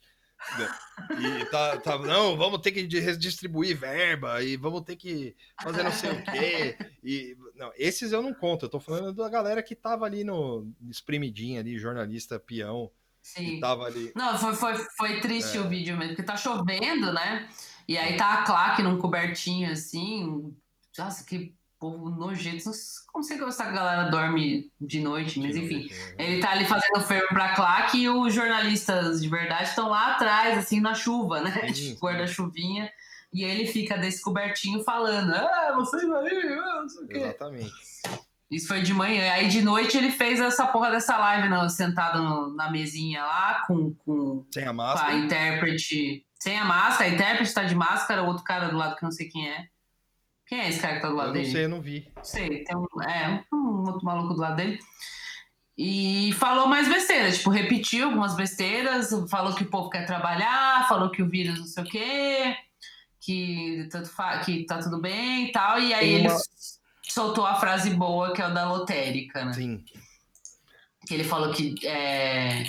[SPEAKER 1] E tá, tá, não, vamos ter que redistribuir verba e vamos ter que fazer não sei o quê. E, não, esses eu não conto, eu tô falando da galera que tava ali no espremidinha ali, jornalista peão, que
[SPEAKER 3] Sim.
[SPEAKER 1] tava ali.
[SPEAKER 3] Não, foi, foi, foi triste
[SPEAKER 1] É.
[SPEAKER 3] o vídeo mesmo, porque tá chovendo, né? E aí tá a claque num cobertinho assim. Nossa, que povo nojento. Não sei como sei que essa galera dorme de noite, mas enfim. Ele tá ali fazendo ferro pra claque e os jornalistas de verdade estão lá atrás, assim, na chuva, né?
[SPEAKER 1] Sim,
[SPEAKER 3] Tipo,
[SPEAKER 1] sim.
[SPEAKER 3] guarda-chuvinha. E ele fica desse cobertinho falando: Ah, vocês aí, ah, não sei o quê.
[SPEAKER 1] Exatamente.
[SPEAKER 3] Isso foi de manhã. Aí de noite ele fez essa porra dessa live não, sentado no- na mesinha lá com, com,
[SPEAKER 1] Sem a
[SPEAKER 3] com a
[SPEAKER 1] máscara.
[SPEAKER 3] intérprete sem a máscara. A intérprete tá de máscara, o outro cara do lado que eu não sei quem é. Quem é esse cara que tá do lado
[SPEAKER 1] Eu
[SPEAKER 3] dele?
[SPEAKER 1] não sei, eu não vi.
[SPEAKER 3] Não sei, tem um, é, um outro maluco do lado dele. E falou mais besteira, tipo, repetiu algumas besteiras, falou que o povo quer trabalhar, falou que o vírus não sei o quê, que, tanto fa que tá tudo bem e tal. E aí
[SPEAKER 2] Tem
[SPEAKER 3] ele
[SPEAKER 2] uma-
[SPEAKER 3] soltou a frase boa, que é o da lotérica, né?
[SPEAKER 1] Sim.
[SPEAKER 3] Que ele falou que. É...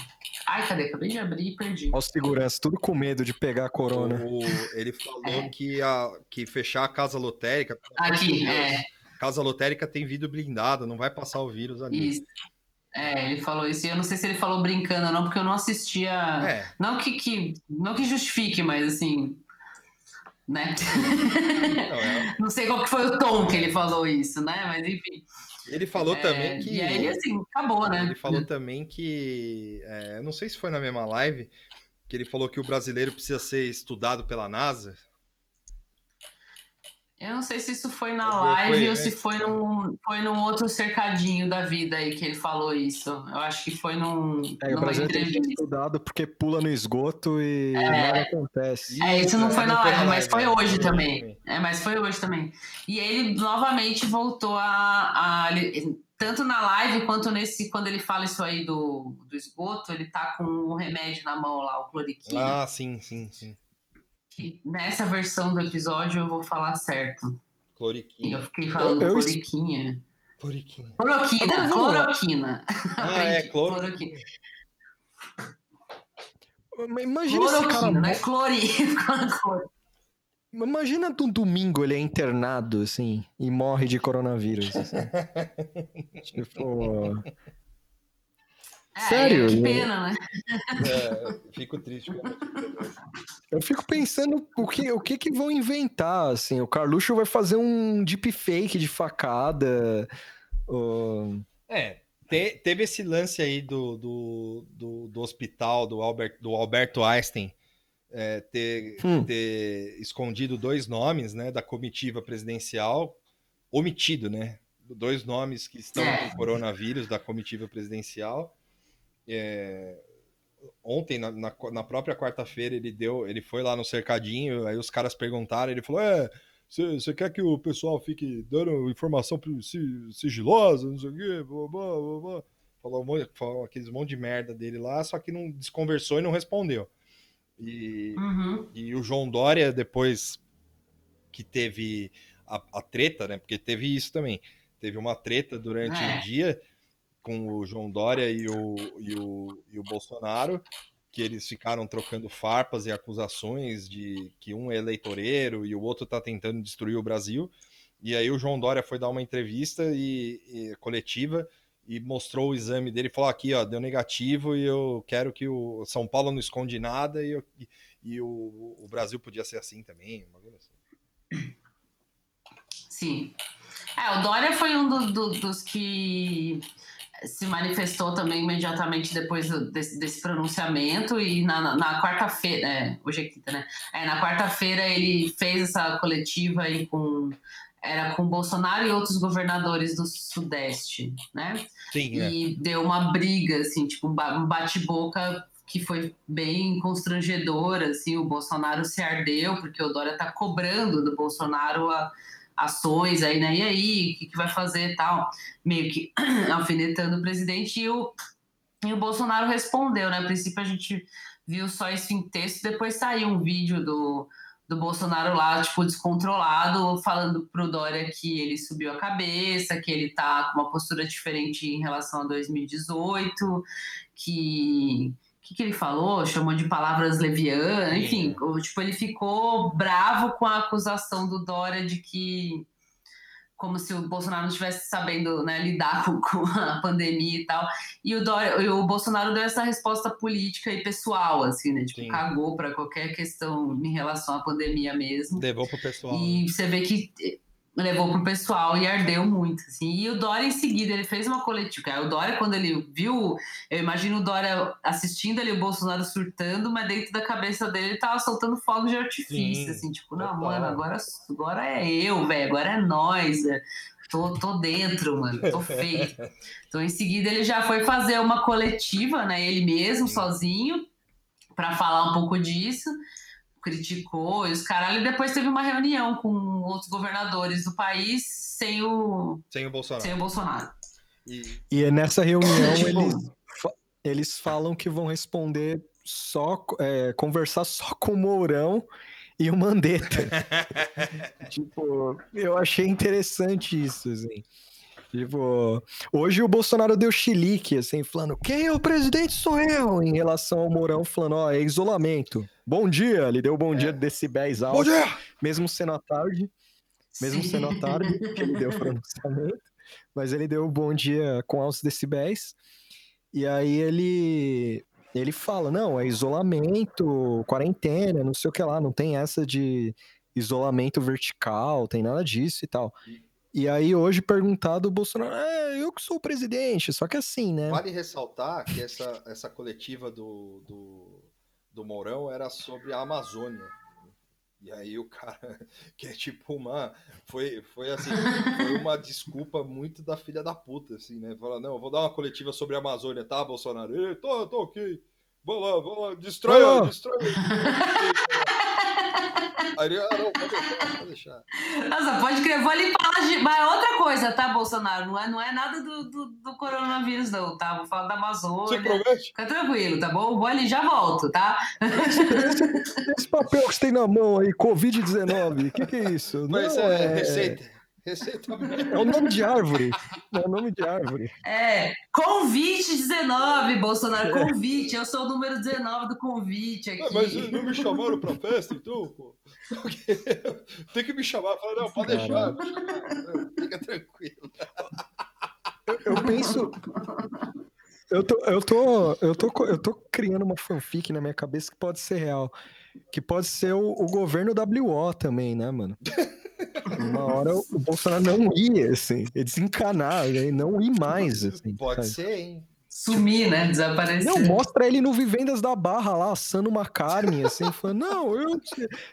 [SPEAKER 3] Ai, cadê? Acabei de abrir e perdi.
[SPEAKER 2] Olha os seguranças, tudo com medo de pegar a corona.
[SPEAKER 1] O- ele falou
[SPEAKER 3] É.
[SPEAKER 1] que, a, que fechar a casa lotérica.
[SPEAKER 3] Aqui, é.
[SPEAKER 1] Casa lotérica tem vidro blindado, não vai passar o vírus ali.
[SPEAKER 3] Isso. É, ele falou isso. E eu não sei se ele falou brincando ou não, porque eu não assistia.
[SPEAKER 1] É,
[SPEAKER 3] Não que, que, não que justifique, mas assim. Né?
[SPEAKER 1] não, é-
[SPEAKER 3] Não sei qual que foi o tom que ele falou isso, né? Mas enfim.
[SPEAKER 1] Ele falou
[SPEAKER 3] É,
[SPEAKER 1] também que.
[SPEAKER 3] E aí ele assim, acabou, né?
[SPEAKER 1] Ele falou também que. é, eu não sei se foi na mesma live, que ele falou que o brasileiro precisa ser estudado pela NASA.
[SPEAKER 3] Eu não sei se isso foi na live
[SPEAKER 1] foi,
[SPEAKER 3] ou
[SPEAKER 1] né?
[SPEAKER 3] se foi num, foi num outro cercadinho da vida aí que ele falou isso. Eu acho que foi num,
[SPEAKER 2] É, o tem
[SPEAKER 3] entrevista.
[SPEAKER 2] estudado porque pula no esgoto e nada acontece.
[SPEAKER 3] É, isso não foi na live, mas foi hoje
[SPEAKER 1] Foi
[SPEAKER 3] também. É, mas foi hoje também. E ele novamente voltou a. a- tanto na live quanto nesse. Quando ele fala isso aí do, do esgoto, ele tá com o remédio na mão lá, o cloriquina.
[SPEAKER 1] Ah, sim, sim, sim.
[SPEAKER 3] Que nessa versão do episódio eu vou falar certo.
[SPEAKER 1] Cloriquina.
[SPEAKER 3] eu fiquei falando
[SPEAKER 2] Eu- eu-
[SPEAKER 3] cloriquinha.
[SPEAKER 1] Cloriquina.
[SPEAKER 3] Cloroquina,
[SPEAKER 2] lá.
[SPEAKER 3] cloroquina.
[SPEAKER 1] Ah, é, cloro.
[SPEAKER 2] Imagina esse cara.
[SPEAKER 3] Né? Clorina.
[SPEAKER 2] Imagina um domingo ele é internado, assim, e morre de coronavírus. Assim. tipo.
[SPEAKER 3] É, Sério? Que pena, né?
[SPEAKER 1] É, fico triste.
[SPEAKER 2] Eu fico pensando o que, o que que vão inventar, assim. O Carluxo vai fazer um deepfake de facada.
[SPEAKER 1] É, te, teve esse lance aí do, do, do, do hospital do, Albert, do Alberto Einstein é, ter, hum. ter escondido dois nomes né, da comitiva presidencial, omitido, né? Dois nomes que estão é. com coronavírus da comitiva presidencial. É, ontem, na, na, na própria quarta-feira, ele deu, ele foi lá no cercadinho, aí os caras perguntaram, ele falou: É, você quer que o pessoal fique dando informação sigilosa, não sei o quê, blá, blá, blá, blá. Falou, um monte, falou aqueles monte de merda dele lá, só que não desconversou e não respondeu. E, uhum. e o João Dória, depois que teve a, a, treta, né? Porque teve isso também. Teve uma treta durante é. o dia com o João Dória e o, e o, e o Bolsonaro, que eles ficaram trocando farpas e acusações de que um é eleitoreiro e o outro está tentando destruir o Brasil. E aí o João Dória foi dar uma entrevista e, e coletiva e mostrou o exame dele e falou aqui, ó, deu negativo e eu quero que o São Paulo não esconde nada e, eu, e, e o, o, Brasil podia ser assim também, uma assim.
[SPEAKER 3] Sim. É, o Dória foi um do, do, dos que se manifestou também imediatamente depois desse, desse pronunciamento e na, na, quarta-feira, é, hoje é quinta, né? É, na quarta-feira ele fez essa coletiva aí com era com Bolsonaro e outros governadores do Sudeste, né?
[SPEAKER 1] Sim, é.
[SPEAKER 3] E deu uma briga, assim, tipo, um bate-boca que foi bem constrangedor, assim, o Bolsonaro se ardeu, porque o Dória tá cobrando do Bolsonaro a, ações aí, né? E aí, o que, que vai fazer tal? Meio que alfinetando o presidente e o, e o Bolsonaro respondeu, né? A princípio a gente viu só isso em texto, depois saiu um vídeo do do Bolsonaro lá, tipo, descontrolado, falando pro Dória que ele subiu a cabeça, que ele tá com uma postura diferente em relação a 2018, que que, que, ele falou? Chamou de palavras levianas, enfim, tipo, ele ficou bravo com a acusação do Dória de que como se o Bolsonaro não estivesse sabendo né, lidar com, com, a pandemia e tal. E o, Dória, o Bolsonaro deu essa resposta política e pessoal, assim, né? Tipo, Sim. cagou para qualquer questão em relação à pandemia mesmo.
[SPEAKER 1] Levou pro pessoal.
[SPEAKER 3] E você vê que levou pro pessoal e ardeu muito, assim. E o Dória, em seguida, ele fez uma coletiva. O Dória, quando ele viu, eu imagino o Dória assistindo ali o Bolsonaro surtando, mas dentro da cabeça dele ele tava soltando fogos de artifício, Sim, assim, tipo, não, total. mano, agora, agora é eu, velho, agora é nós, é. Tô, tô dentro, mano, tô feito. então, em seguida, ele já foi fazer uma coletiva, né, ele mesmo, Sim. sozinho, para falar um pouco disso criticou e os caralho, e depois teve uma reunião com outros governadores do país sem o,
[SPEAKER 1] sem o Bolsonaro.
[SPEAKER 3] Sem o Bolsonaro.
[SPEAKER 2] E, e nessa reunião tipo... eles, eles falam que vão responder só, é, conversar só com o Mourão e o Mandetta. tipo, eu achei interessante isso, assim. Tipo, hoje o Bolsonaro deu chilique, assim, falando: quem é o presidente sou eu, em relação ao Mourão, falando: ó, é isolamento. Bom dia, ele deu bom é. dia decibéis altos. Bom dia! Mesmo sendo à tarde, mesmo Sim. sendo à tarde, que ele deu pronunciamento, mas ele deu bom dia com altos decibéis. E aí ele ele fala: não, é isolamento, quarentena, não sei o que lá, não tem essa de isolamento vertical, tem nada disso e tal. E aí, hoje, perguntado, o Bolsonaro, é, eu que sou o presidente, só que assim, né?
[SPEAKER 1] Vale ressaltar que essa, essa coletiva do, do, do Mourão era sobre a Amazônia. E aí o cara, que é tipo uma. Foi, foi assim, foi uma desculpa muito da filha da puta, assim, né? Fala, não, eu vou dar uma coletiva sobre a Amazônia, tá, Bolsonaro? Ei, tô, tô ok. Vou lá, vou lá, destrói, oh. destrói. Aí ah, não, pode deixar, pode deixar.
[SPEAKER 3] Nossa, pode crer, vou limpar Mas é outra coisa, tá, Bolsonaro? Não é, não é nada do, do, do coronavírus, não, tá? Vou falar da Amazônia. Você promete? Fica tranquilo, tá bom? Vou ali já volto, tá?
[SPEAKER 2] Esse, esse papel que você tem na mão aí, Covid-19, o que, que é isso?
[SPEAKER 1] Mas não, é, é receita. Receita
[SPEAKER 2] É o nome de árvore. É o nome de árvore.
[SPEAKER 3] É, convite 19, Bolsonaro, convite. Eu sou o número 19 do convite aqui.
[SPEAKER 1] Ah, mas não me chamaram pra festa, então, pô. Tem que me chamar. Fala, não, pode deixar. Fica tranquilo.
[SPEAKER 2] Eu, eu penso. Eu tô, eu, tô, eu, tô, eu tô criando uma fanfic na minha cabeça que pode ser real. Que pode ser o, o governo WO também, né, mano? Uma hora o Bolsonaro não ia, assim, desencanar, né? não ir mais. Assim,
[SPEAKER 1] pode sabe? ser, hein?
[SPEAKER 3] Sumir, né? Desaparecer.
[SPEAKER 2] Não, mostra ele no Vivendas da Barra lá, assando uma carne, assim, falando, não, eu.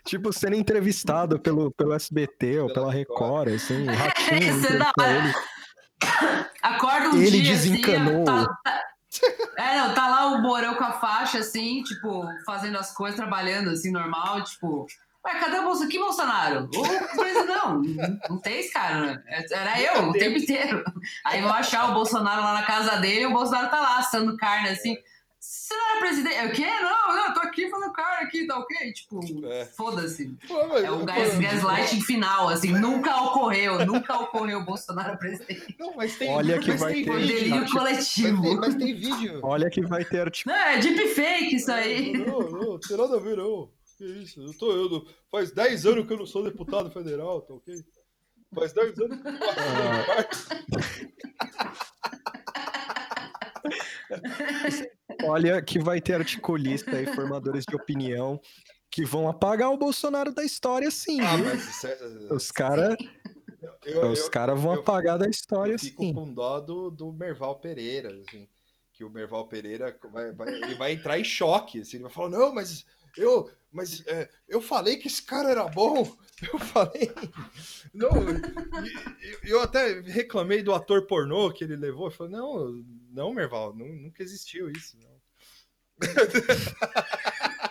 [SPEAKER 2] Tipo, sendo entrevistado pelo, pelo SBT ou pela Record, assim, ratinho.
[SPEAKER 3] Isso é da hora. Acorda um
[SPEAKER 2] ele
[SPEAKER 3] dia
[SPEAKER 2] desencanou.
[SPEAKER 3] assim, tá, tá... É, não, tá lá o Morão com a faixa, assim, tipo, fazendo as coisas, trabalhando, assim, normal, tipo... Ué, cadê o Bolsonaro? Que Bolsonaro? O não, não tem esse cara, né? Era eu o tempo inteiro. Aí vão achar o Bolsonaro lá na casa dele e o Bolsonaro tá lá assando carne, assim... Você não era presidente? O quê? Não, não, eu tô aqui fazendo carne aqui, tá ok? Tipo, é. foda-se. É o gas, gaslighting final, assim, nunca ocorreu, nunca ocorreu o Bolsonaro presidente.
[SPEAKER 1] Não, mas tem
[SPEAKER 2] Olha que
[SPEAKER 1] mas
[SPEAKER 2] vai
[SPEAKER 1] tem
[SPEAKER 2] ter
[SPEAKER 3] delírio
[SPEAKER 1] vídeo.
[SPEAKER 3] coletivo.
[SPEAKER 1] Mas tem, mas tem vídeo.
[SPEAKER 2] Olha que vai ter tipo.
[SPEAKER 3] Não, é deepfake isso aí.
[SPEAKER 1] Não, não, não tem nada a ver, não. Que isso? Eu tô, eu, faz 10 anos que eu não sou deputado federal, tá ok? Faz 10 anos que eu não
[SPEAKER 2] Olha que vai ter articulista e formadores de opinião que vão apagar o Bolsonaro da história, sim.
[SPEAKER 1] Ah, mas isso é...
[SPEAKER 2] Os caras os caras vão
[SPEAKER 1] eu-
[SPEAKER 2] apagar da história,
[SPEAKER 1] Eu fico
[SPEAKER 2] sim.
[SPEAKER 1] com dó do, do Merval Pereira, assim. Que o Merval Pereira vai, vai- ele vai entrar em choque. Assim, ele vai falar, não, mas eu, mas, é, eu falei que esse cara era bom. Eu falei. Não, eu até reclamei do ator pornô que ele levou. Eu falei, não, não, Merval, nu- nunca existiu isso. Não.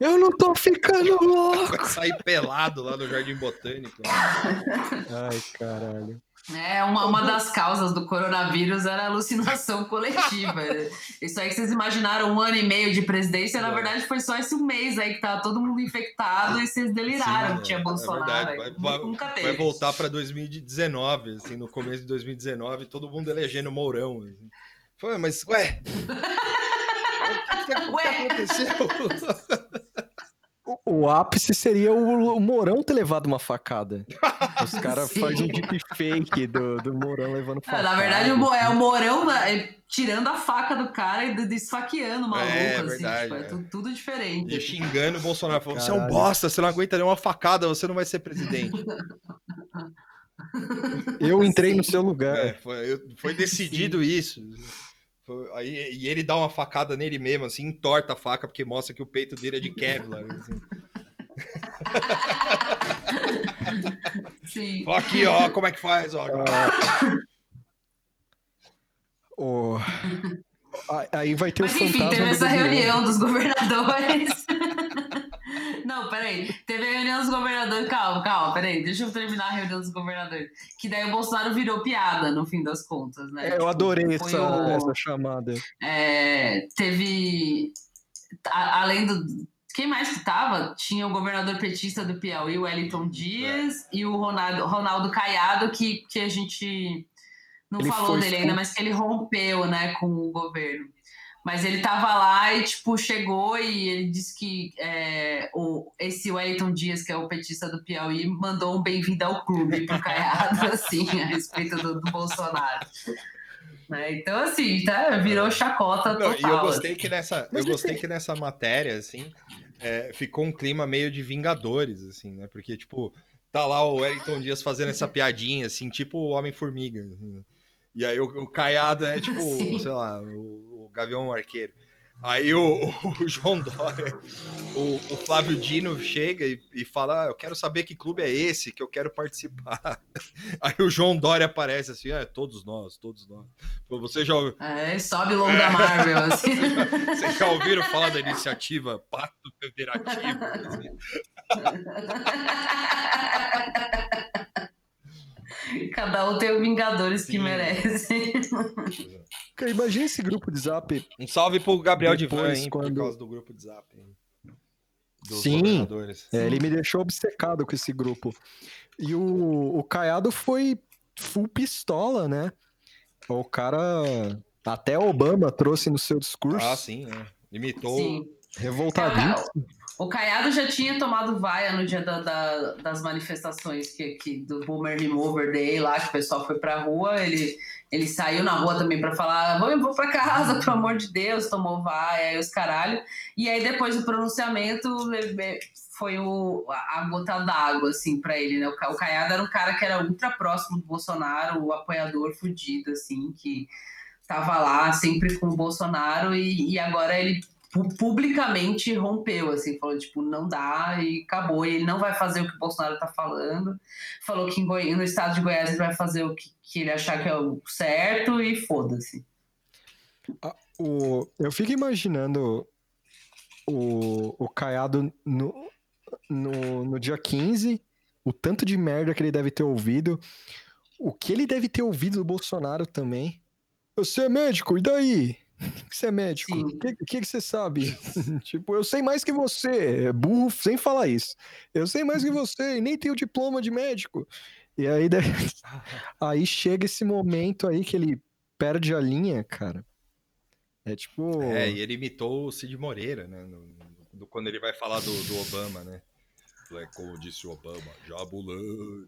[SPEAKER 2] Eu não tô ficando louco!
[SPEAKER 1] Vai sair pelado lá no Jardim Botânico.
[SPEAKER 2] Ai, caralho.
[SPEAKER 3] É, uma, uma das causas do coronavírus era a alucinação coletiva. Isso aí que vocês imaginaram um ano e meio de presidência, na
[SPEAKER 1] É.
[SPEAKER 3] verdade foi só esse um mês aí que tava todo mundo infectado e vocês deliraram
[SPEAKER 1] Sim,
[SPEAKER 3] que tinha
[SPEAKER 1] é
[SPEAKER 3] Bolsonaro.
[SPEAKER 1] verdade.
[SPEAKER 3] aí.
[SPEAKER 1] Vai-
[SPEAKER 3] Nunca teve.
[SPEAKER 1] Vai voltar para 2019, assim, no começo de 2019, todo mundo elegendo Mourão. Assim. Foi, mas, ué. O que, que,
[SPEAKER 3] Ué.
[SPEAKER 1] aconteceu?
[SPEAKER 2] O, ápice seria o, o Mourão ter levado uma facada. Os caras
[SPEAKER 3] Sim.
[SPEAKER 2] fazem um deepfake do, do Mourão levando
[SPEAKER 3] É,
[SPEAKER 2] facada.
[SPEAKER 3] na verdade, o é o Morão é, tirando a faca do cara e desfaqueando o maluco,
[SPEAKER 1] É,
[SPEAKER 3] assim,
[SPEAKER 1] verdade,
[SPEAKER 3] tipo, é,
[SPEAKER 1] é.
[SPEAKER 3] tudo, tudo diferente.
[SPEAKER 1] E xingando o Bolsonaro. Falou, você é um bosta, você não aguenta nenhuma facada, você não vai ser presidente.
[SPEAKER 2] Eu entrei no
[SPEAKER 3] Sim.
[SPEAKER 2] seu lugar.
[SPEAKER 1] É, foi, eu- foi decidido isso. Aí, e ele dá uma facada nele mesmo, assim, entorta a faca, porque mostra que o peito dele é de Kevlar. Assim.
[SPEAKER 3] Sim.
[SPEAKER 1] Ó, aqui, ó, como é que faz, ó.
[SPEAKER 2] O- A- Aí vai ter
[SPEAKER 3] Mas
[SPEAKER 2] o
[SPEAKER 3] enfim,
[SPEAKER 2] fantasma
[SPEAKER 3] teve
[SPEAKER 2] do
[SPEAKER 3] essa reunião dos governadores. Não, peraí. Teve a reunião dos governadores. Calma, calma, peraí. Deixa eu terminar a reunião dos governadores. Que daí o Bolsonaro virou piada, no fim das contas, né?
[SPEAKER 2] É,
[SPEAKER 3] Tipo,
[SPEAKER 2] eu adorei
[SPEAKER 3] foi
[SPEAKER 2] essa,
[SPEAKER 3] o-
[SPEAKER 2] essa chamada.
[SPEAKER 3] É, teve. a- além do. Quem mais que tava? Tinha o governador petista do Piauí, o Wellington Dias, e o Ronaldo, Ronaldo Caiado, que, que a gente não
[SPEAKER 2] Ele
[SPEAKER 3] falou dele ainda, mas que ele rompeu né, com o governo. Mas ele tava lá e, tipo, chegou e ele disse que é, o, esse Wellington Dias, que é o petista do Piauí, mandou um bem-vindo ao clube pro Caiado, assim, a respeito do, do Bolsonaro. Né, Então, assim, tá, virou chacota
[SPEAKER 1] Não,
[SPEAKER 3] total.
[SPEAKER 1] e eu gostei que nessa, eu gostei que nessa matéria, assim, é, ficou um clima meio de Vingadores, assim, né? Porque, tipo, tá lá o Wellington Dias fazendo essa piadinha, assim, tipo o Homem-Formiga. assim, né? E aí o, o Caiado é tipo,
[SPEAKER 3] Sim.
[SPEAKER 1] sei lá, o, o Gavião Arqueiro. Aí o, o João Dória, o, o Flávio Dino chega e, e fala: ah, Eu quero saber que clube é esse que eu quero participar. Aí o João Dória aparece assim: ah, todos nós, todos nós. Você já,
[SPEAKER 3] É, sobe logo da Marvel, assim.
[SPEAKER 1] vocês já ouviram falar da iniciativa Pacto Federativo? Assim,
[SPEAKER 3] Cada um tem o Vingadores que
[SPEAKER 1] Sim.
[SPEAKER 3] merece.
[SPEAKER 2] Cara, imagina esse grupo de zap.
[SPEAKER 1] Um salve pro Gabriel
[SPEAKER 2] Depois,
[SPEAKER 1] hein,
[SPEAKER 2] quando-
[SPEAKER 1] por causa do grupo de zap. hein. dos
[SPEAKER 2] Sim. É, ele me deixou obcecado com esse grupo. E o, o Caiado foi full pistola, né? O cara. Até Obama trouxe no seu discurso.
[SPEAKER 1] Ah, sim, é. Imitou.
[SPEAKER 3] Sim.
[SPEAKER 2] Revoltadíssimo.
[SPEAKER 3] O Caiado já tinha tomado vaia no dia da- da- das manifestações que, que do Boomer Remover Day lá, que o pessoal foi pra rua, ele, ele saiu na rua também pra falar, vou, vou pra casa, pelo amor de Deus, tomou vaia e os caralho. E aí depois do pronunciamento foi o, a a gota d'água, assim, pra ele, né? O, o Caiado era um cara que era ultra próximo do Bolsonaro, o apoiador fudido, assim, que tava lá sempre com o Bolsonaro e, e agora ele publicamente rompeu, assim, falou, tipo, não dá e acabou. E ele não vai fazer o que o Bolsonaro tá falando. Falou que Goi- no estado de Goiás ele vai fazer o que, que ele achar que é o certo e foda-se.
[SPEAKER 2] O, eu fico imaginando o, o Caiado no, no, no dia 15, o tanto de merda que ele deve ter ouvido, o que ele deve ter ouvido do Bolsonaro também. Você é médico, e daí? Que você é médico? O que, que, que você sabe? tipo, eu sei mais que você. É burro sem falar isso. Eu sei mais que você e nem tenho diploma de médico. E aí, daí- aí chega esse momento aí que ele perde a linha, cara. É tipo.
[SPEAKER 1] É, e ele imitou o Cid Moreira, né? no- no- quando ele vai falar do, do Obama, né? É, Como disse o Obama, Jabulani.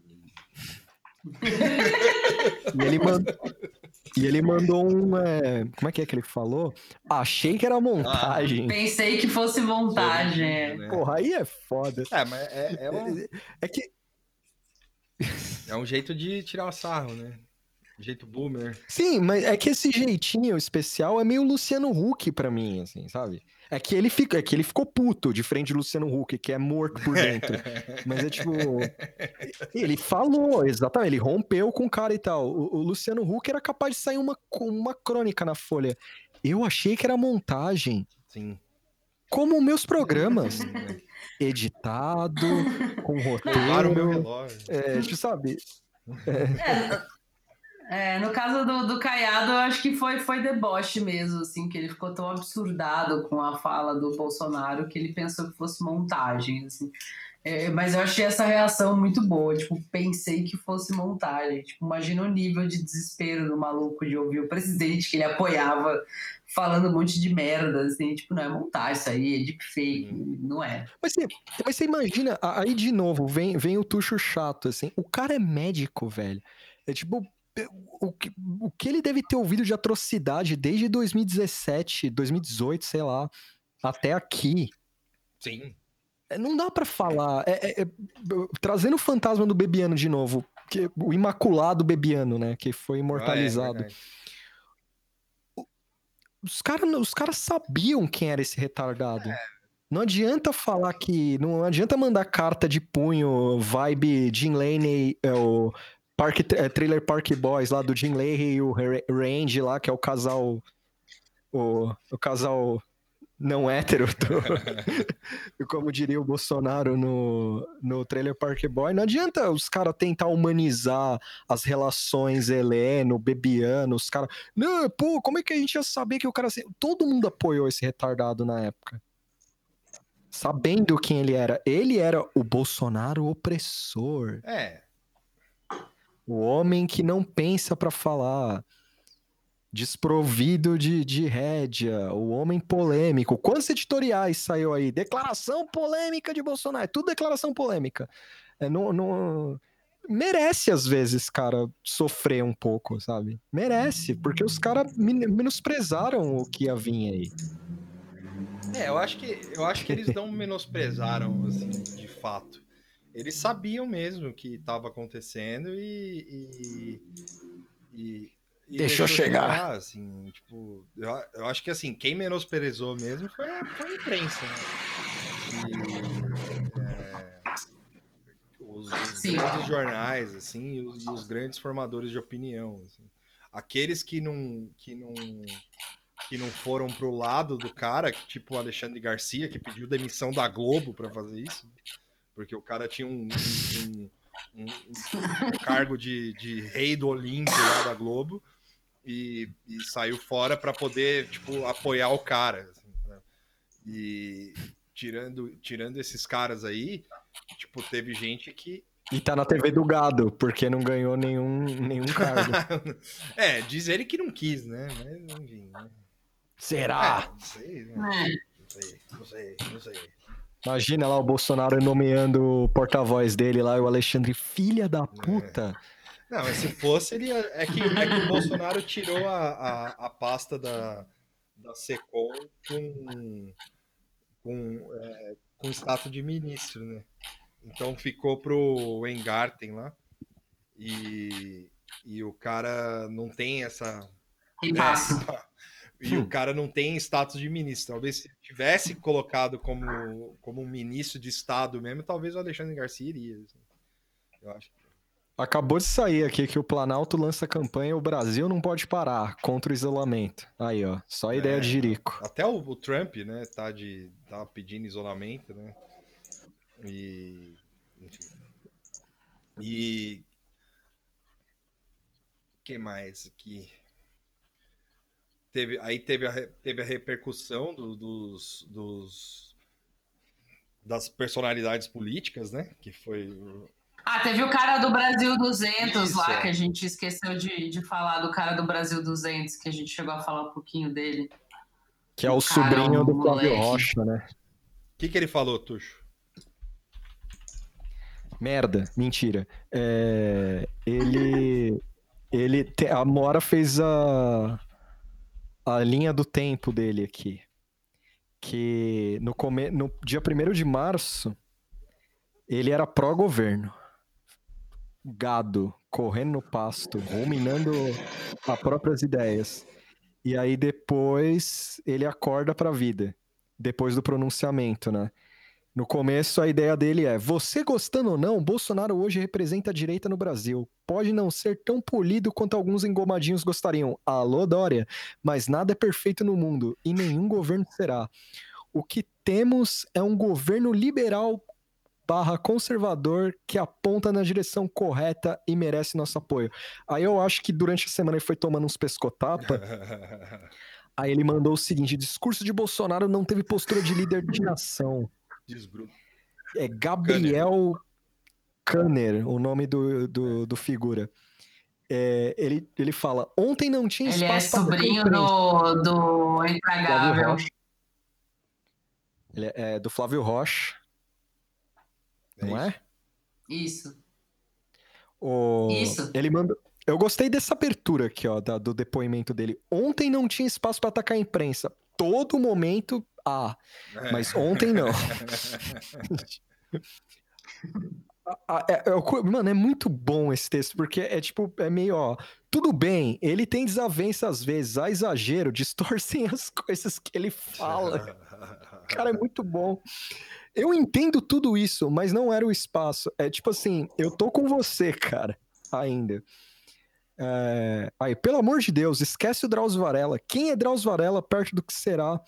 [SPEAKER 2] E ele, mandou, e ele mandou um. é, Como é que é que ele falou? Achei que era montagem.
[SPEAKER 3] Pensei que fosse montagem. é.
[SPEAKER 1] Né?
[SPEAKER 2] Porra, aí é foda.
[SPEAKER 1] É, mas é, é um,
[SPEAKER 2] É que.
[SPEAKER 1] é um jeito de tirar o sarro, né? Jeito boomer.
[SPEAKER 2] Sim, mas é que esse jeitinho especial é meio Luciano Huck pra mim, assim, sabe? É que ele fica, é que ele ficou puto de frente de Luciano Huck, que é morto por dentro. Mas é tipo. Ele falou, exatamente, ele rompeu com o cara e tal. O, o Luciano Huck era capaz de sair uma, uma crônica na Folha. Eu achei que era montagem.
[SPEAKER 1] Sim.
[SPEAKER 2] Como meus programas.
[SPEAKER 1] né?
[SPEAKER 2] Editado, com
[SPEAKER 1] Roubaram o meu
[SPEAKER 2] roteiro.
[SPEAKER 1] relógio.
[SPEAKER 2] É, tipo, sabe?
[SPEAKER 3] É, no caso do, do Caiado, eu acho que foi, foi deboche mesmo, assim, que ele ficou tão absurdado com a fala do Bolsonaro que ele pensou que fosse montagem, assim. É, mas eu achei essa reação muito boa, tipo, pensei que fosse montagem. Tipo, imagina o nível de desespero do maluco de ouvir o presidente que ele apoiava falando um monte de merda, assim, tipo, não é montagem isso aí, é deepfake, não é.
[SPEAKER 2] Mas você, mas você imagina, aí de novo, vem, vem o tucho chato, assim. O cara é médico, velho. É tipo. O que, o que ele deve ter ouvido de atrocidade desde 2017, 2018, sei lá, até aqui.
[SPEAKER 1] Sim.
[SPEAKER 2] É, Não dá pra falar. É- é- é- trazendo o fantasma do Bebiano de novo, que, o imaculado Bebiano, né? Que foi
[SPEAKER 1] Ah, é
[SPEAKER 2] imortalizado.
[SPEAKER 1] verdade.
[SPEAKER 2] os caras os cara sabiam quem era esse retardado. Não adianta falar que. Não adianta mandar carta de punho, vibe Jim Laney, é, o Park, é, Trailer Park Boys lá do Jim Leahy e o Ra- Randy lá, que é o casal. O, o casal não hétero, do- como diria o Bolsonaro no, no Trailer Park Boy. Não adianta os caras tentar humanizar as relações Heleno, Bebiano, os caras. Não, pô, como é que a gente ia saber que o cara. Todo mundo apoiou esse retardado na época. Sabendo quem ele era. Ele era o Bolsonaro opressor.
[SPEAKER 1] É,
[SPEAKER 2] O homem que não pensa pra falar. Desprovido de, de rédea. O homem polêmico. Quantos editoriais saiu aí? Declaração polêmica de Bolsonaro. É tudo declaração polêmica. É, não, não- Merece, às vezes, cara, sofrer um pouco, sabe? Merece, porque os caras men- menosprezaram o que ia vir aí.
[SPEAKER 1] É, eu acho que eu acho que eles não menosprezaram assim, de fato. Eles sabiam mesmo o que estava acontecendo e, e, e- e
[SPEAKER 2] Deixou chegar.
[SPEAKER 1] assim, tipo, eu, eu acho que assim quem menosprezou mesmo foi a, foi a imprensa, né? E, é, os, os grandes jornais, assim, e os, e os grandes formadores de opinião. assim. Aqueles que não que não que não foram pro lado do cara, tipo o Alexandre Garcia, que pediu demissão da Globo para fazer isso, porque o cara tinha um, um- um- um- um cargo de, de rei do Olímpio lá da Globo e, e saiu fora para poder tipo apoiar o cara. assim, né? E tirando, tirando esses caras aí, tipo, teve gente que.
[SPEAKER 2] E tá na TV do gado, porque não ganhou nenhum, nenhum cargo.
[SPEAKER 1] é, diz ele que não quis, né? Mas, enfim. Né?
[SPEAKER 2] Será?
[SPEAKER 1] É, não sei, né? Não sei, não sei, não sei.
[SPEAKER 2] Imagina lá o Bolsonaro nomeando o porta-voz dele lá, o Alexandre, filha da puta.
[SPEAKER 1] É. Não, mas se fosse, ele. É que, é que o Bolsonaro tirou a, a, a pasta da, da SECOM com, com, é, com status de ministro, né? Então ficou pro Engarten lá. E, e o cara não tem essa.
[SPEAKER 3] É,
[SPEAKER 1] e hum. o cara não tem status de ministro. Talvez se tivesse colocado como, como um ministro de Estado mesmo, talvez o Alexandre Garcia iria. Assim. Eu acho.
[SPEAKER 2] Acabou de sair aqui que o Planalto lança a campanha O Brasil não pode parar contra o isolamento. Aí, ó, só ideia é, de jirico.
[SPEAKER 1] Até o, o, Trump, né, tá, de, tá pedindo isolamento, né? E. Enfim. E. O que mais aqui? Teve, aí teve a, teve a repercussão do, dos, dos das personalidades políticas, né? Que foi
[SPEAKER 3] ah, teve o cara do Brasil 200 Isso, lá, é. que a gente esqueceu de, de falar do cara do Brasil 200, que a gente chegou a falar um pouquinho dele.
[SPEAKER 2] Que é o, o sobrinho do Flávio Rocha, né?
[SPEAKER 1] O que, que ele falou, Tuxo?
[SPEAKER 2] Merda, mentira. É, ele. ele a Mora fez a, a linha do tempo dele aqui. Que no, come, no dia 1 de março ele era pró-governo gado correndo no pasto, ruminando as próprias ideias. E aí depois ele acorda para a vida, depois do pronunciamento, né? No começo a ideia dele é: você gostando ou não, Bolsonaro hoje representa a direita no Brasil. Pode não ser tão polido quanto alguns engomadinhos gostariam. Alô, Dória, mas nada é perfeito no mundo e nenhum governo será. O que temos é um governo liberal barra conservador que aponta na direção correta e merece nosso apoio. Aí eu acho que durante a semana ele foi tomando uns pescotapa. aí ele mandou o seguinte: discurso de Bolsonaro não teve postura de líder de nação. É Gabriel Kanner, o nome do, do, do figura. É, ele, ele fala: ontem não tinha espaço.
[SPEAKER 3] Ele é sobrinho do, do Intragável.
[SPEAKER 2] Ele é, é do Flávio Rocha. É não é?
[SPEAKER 3] Isso.
[SPEAKER 2] O... Isso. Ele manda. Eu gostei dessa abertura aqui, ó, da, do depoimento dele. Ontem não tinha espaço para atacar a imprensa. Todo momento, ah. Mas ontem não. É, é, mano, é muito bom esse texto, porque é tipo, é meio, ó, tudo bem, ele tem desavença às vezes, há exagero, distorcem as coisas que ele fala. Cara, é muito bom. Eu entendo tudo isso, mas não era o espaço. É tipo assim, eu tô com você, cara, ainda. É... Aí, pelo amor de Deus, esquece o Drauzio Varela. Quem é Drauzio Varela perto do que será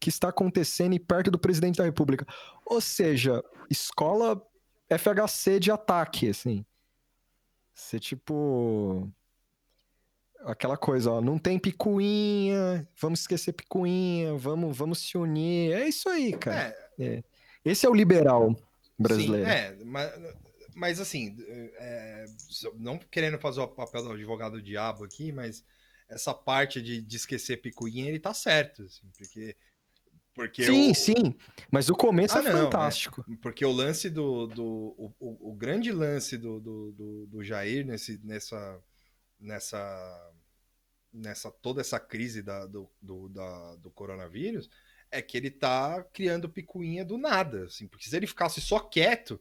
[SPEAKER 2] que está acontecendo e perto do presidente da República? Ou seja, escola FHC de ataque, assim. Você, tipo. Aquela coisa, ó, não tem picuinha, vamos esquecer picuinha, vamos, vamos se unir. É isso aí, cara. É. é. Esse é o liberal brasileiro. Sim,
[SPEAKER 1] é, mas, mas assim, é, não querendo fazer o papel do advogado do diabo aqui, mas essa parte de, de esquecer picuinha, ele tá certo, assim, porque... Porque
[SPEAKER 2] sim, o... sim, mas o começo ah, é não, fantástico.
[SPEAKER 1] É, porque o lance do. do o, o, o grande lance do, do, do, do Jair nesse, nessa, nessa, nessa. toda essa crise da, do, do, da, do coronavírus é que ele tá criando picuinha do nada, assim, porque se ele ficasse só quieto,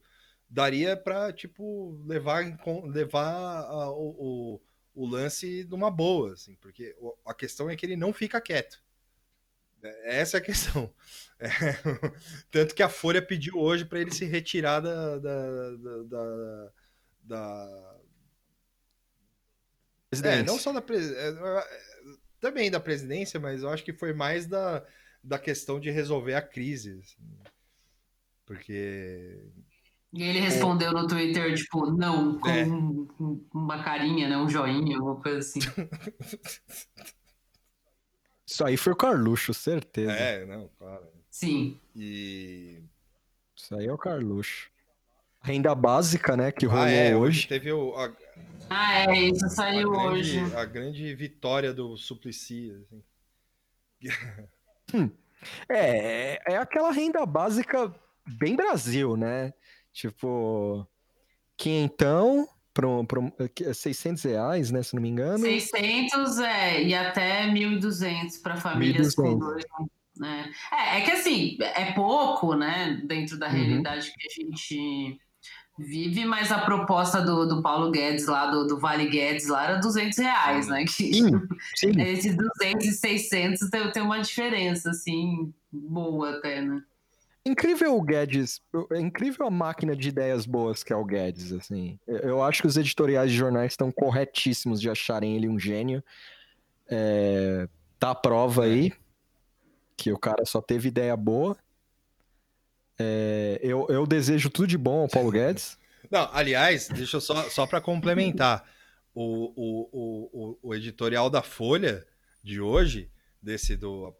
[SPEAKER 1] daria para tipo levar levar a, o, o, o, lance numa boa, assim, porque a questão é que ele não fica quieto. É, essa é a questão. É, tanto que a Folha pediu hoje para ele se retirar da, da, da, da, da... É, não só da é, também da presidência, mas eu acho que foi mais da da questão de resolver a crise. Assim. Porque.
[SPEAKER 3] E ele respondeu no Twitter, tipo, não, com é. uma carinha, né? Um joinha, alguma coisa assim.
[SPEAKER 2] Isso aí foi o Carluxo, certeza.
[SPEAKER 1] É, não, claro.
[SPEAKER 3] Sim.
[SPEAKER 1] E.
[SPEAKER 2] Isso aí é o Carluxo. Renda básica, né? Que rolou
[SPEAKER 1] ah, é,
[SPEAKER 2] hoje.
[SPEAKER 1] Teve o, a,
[SPEAKER 3] ah, é, isso saiu
[SPEAKER 1] a grande,
[SPEAKER 3] hoje.
[SPEAKER 1] A grande vitória do Suplicy. Assim.
[SPEAKER 2] Hum. É, é aquela renda básica bem Brasil, né? Tipo, quinhentão para 600 reais, né? Se não me engano.
[SPEAKER 3] 600 é, e até 1.200 para famílias 1, com dois. Né? É, é que assim, é pouco, né? Dentro da uhum. realidade que a gente vive, mas a proposta do, do Paulo Guedes lá, do, do Vale Guedes lá, era 200 reais, né? Que, sim, sim. Esses 200 e 600 tem, tem uma diferença, assim, boa até, né?
[SPEAKER 2] Incrível o Guedes, é incrível a máquina de ideias boas que é o Guedes, assim. Eu acho que os editoriais de jornais estão corretíssimos de acharem ele um gênio. É, tá a prova aí que o cara só teve ideia boa. É, eu, eu desejo tudo de bom ao Paulo Guedes.
[SPEAKER 1] Não, aliás, deixa eu só, só para complementar. O, o, o, o, editorial da Folha de hoje, desse do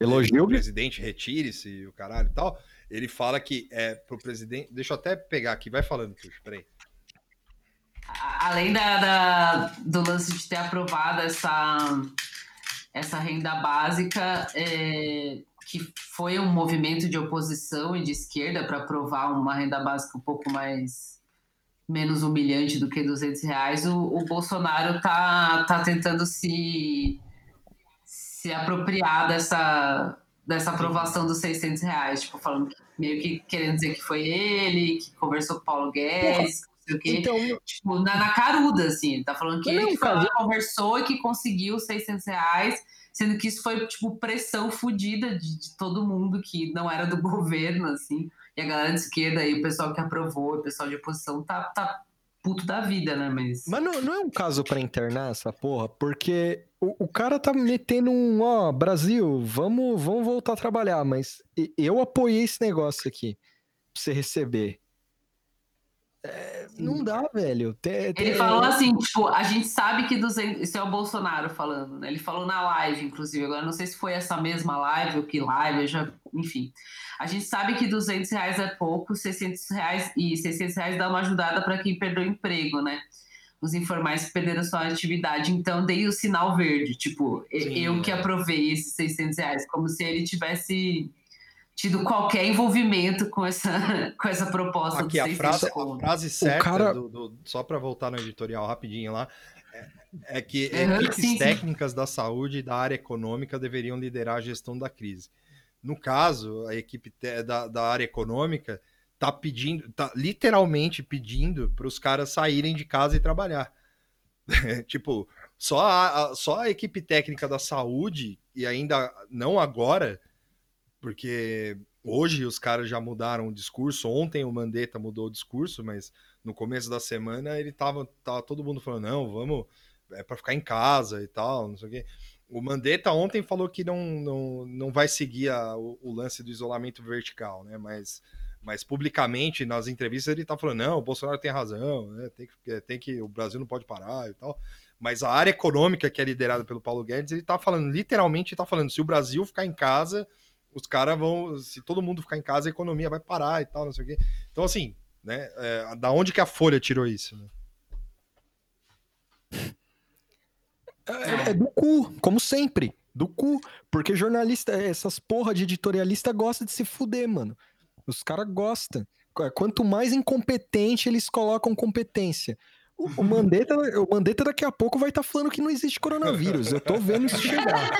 [SPEAKER 2] Elogio. O
[SPEAKER 1] presidente retire-se e o caralho e tal. Ele fala que é pro presidente. Deixa eu até pegar aqui, vai falando, Tuxo, peraí.
[SPEAKER 3] Além da, da, do lance de ter aprovado essa, essa renda básica, é, que foi um movimento de oposição e de esquerda para aprovar uma renda básica um pouco mais menos humilhante do que 200 reais, o, o Bolsonaro tá, tá tentando se se apropriar dessa, dessa aprovação dos 600 reais, tipo, falando meio que querendo dizer que foi ele, que conversou com o Paulo Guedes, não sei o quê. Então, tipo, na, na caruda, assim, tá falando que ele que foi lá, conversou e que conseguiu 600 reais, sendo que isso foi, tipo, pressão fodida de, de todo mundo que não era do governo, assim, e a galera de esquerda e o pessoal que aprovou, o pessoal de oposição tá, tá puto da vida, né? Mas,
[SPEAKER 2] Mas não, não é um caso para internar essa porra, porque o, cara tá metendo um, ó, Brasil, vamos, vamos voltar a trabalhar, mas eu apoiei esse negócio aqui pra você receber. É, não dá, velho. Tem,
[SPEAKER 3] tem... Ele falou assim, tipo, a gente sabe que 200... Isso é o Bolsonaro falando, né? Ele falou na live, inclusive. Agora, não sei se foi essa mesma live ou que live, eu já... Enfim. A gente sabe que 200 reais é pouco, 600 reais e 600 reais dá uma ajudada para quem perdeu o emprego, né? Os informais que perderam sua atividade. Então, dei o sinal verde. Tipo, Sim, eu é. que aprovei esses 600 reais. Como se ele tivesse tido qualquer envolvimento com essa, com essa proposta.
[SPEAKER 1] Aqui, a frase, a frase certa, cara... do, do, só para voltar no editorial rapidinho lá, é, é que uhum, equipes sim, técnicas sim. da saúde e da área econômica deveriam liderar a gestão da crise. No caso, a equipe da, da área econômica tá pedindo, tá literalmente pedindo para os caras saírem de casa e trabalhar. tipo, só a, só a equipe técnica da saúde, e ainda não agora, porque hoje os caras já mudaram o discurso. Ontem o Mandetta mudou o discurso, mas no começo da semana ele tava, tava todo mundo falando: não, vamos, é para ficar em casa e tal, não sei o quê. O Mandetta ontem falou que não, não, não vai seguir a, o, o, lance do isolamento vertical, né? Mas, mas publicamente, nas entrevistas, ele tá falando: não, o Bolsonaro tem razão, né? tem, que, tem que. O Brasil não pode parar e tal. Mas a área econômica, que é liderada pelo Paulo Guedes, ele tá falando, literalmente, tá falando: se o Brasil ficar em casa os caras vão. Se todo mundo ficar em casa, a economia vai parar e tal, não sei o quê. Então, assim, né? É, da onde que a Folha tirou isso? Né?
[SPEAKER 2] É, é, do cu, como sempre. Do cu. Porque jornalista, essas porra de editorialista gosta de se fuder, mano. Os caras gostam. Quanto mais incompetente, eles colocam competência. O, o, Mandetta, o Mandetta daqui a pouco vai estar tá falando que não existe coronavírus. Eu tô vendo isso chegar.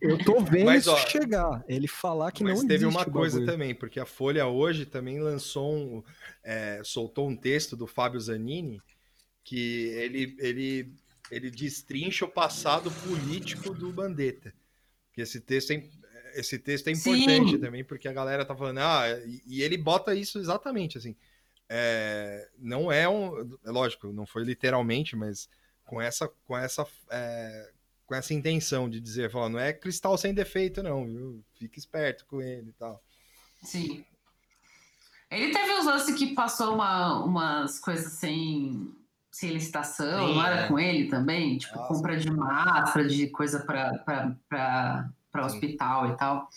[SPEAKER 2] Eu tô vendo mas, isso ó, chegar. Ele falar que não existe.
[SPEAKER 1] Mas teve uma coisa também, porque a Folha hoje também lançou um. É, soltou um texto do Fábio Zanini que ele, ele, ele destrincha o passado político do Mandetta. Que esse texto é, esse texto é importante Sim. também, porque a galera tá falando, ah, e, e ele bota isso exatamente assim é, não é um. É lógico, não foi literalmente, mas com essa, com essa, é, com essa intenção de dizer, falar, não é cristal sem defeito, não, viu? Fique esperto com ele e tal.
[SPEAKER 3] Sim. Ele teve uns lances que passou uma, umas coisas sem, sem licitação, Sim, não era é. com ele também? Tipo, Nossa. compra de máscara, de coisa para hospital e tal.